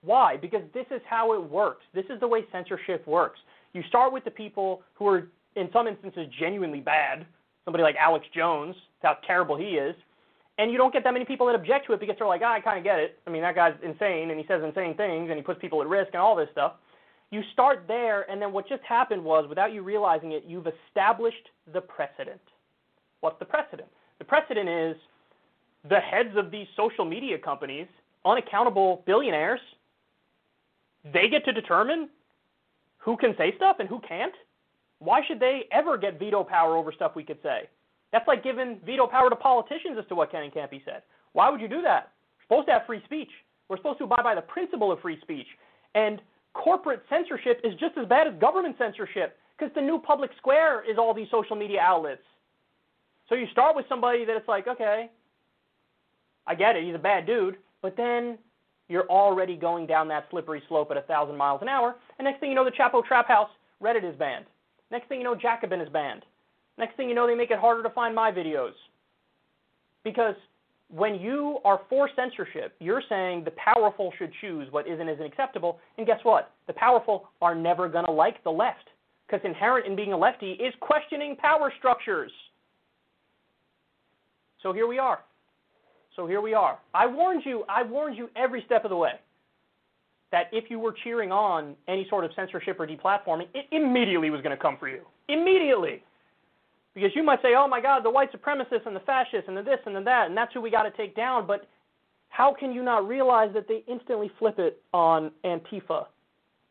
Why? Because this is how it works. This is the way censorship works. You start with the people who are, in some instances, genuinely bad. Somebody like Alex Jones, how terrible he is. And you don't get that many people that object to it because they're like, ah, I kind of get it. I mean, that guy's insane and he says insane things and he puts people at risk and all this stuff. You start there, and then what just happened was, without you realizing it, you've established the precedent. What's the precedent? The precedent is the heads of these social media companies, unaccountable billionaires, they get to determine who can say stuff and who can't. Why should they ever get veto power over stuff we could say? That's like giving veto power to politicians as to what can and can't be said. Why would you do that? We're supposed to have free speech. We're supposed to abide by the principle of free speech. And corporate censorship is just as bad as government censorship because the new public square is all these social media outlets. So you start with somebody that it's like, okay, I get it, he's a bad dude, but then you're already going down that slippery slope at a thousand miles an hour, and next thing you know, the Chapo Trap House Reddit is banned. Next thing you know, Jacobin is banned. Next thing you know, they make it harder to find my videos. Because when you are for censorship, you're saying the powerful should choose what is and isn't acceptable, and guess what? The powerful are never going to like the left. Because inherent in being a lefty is questioning power structures. So here we are. So here we are. I warned you, I warned you every step of the way that if you were cheering on any sort of censorship or deplatforming, it immediately was going to come for you. Immediately. Because you might say, oh my God, the white supremacists and the fascists and the this and the that, and that's who we got to take down. But how can you not realize that they instantly flip it on Antifa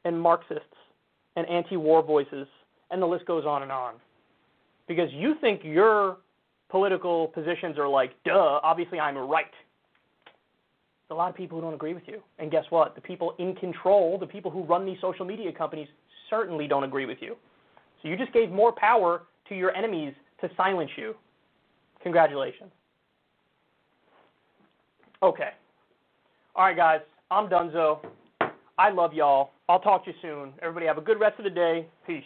and Marxists and anti war voices, and the list goes on and on? Because you think your political positions are like, duh, obviously I'm right. There's a lot of people who don't agree with you. And guess what? The people in control, the people who run these social media companies, certainly don't agree with you. So you just gave more power to your enemies to silence you. Congratulations. Okay. All right, guys. I'm Dunzo. I love y'all. I'll talk to you soon. Everybody have a good rest of the day. Peace.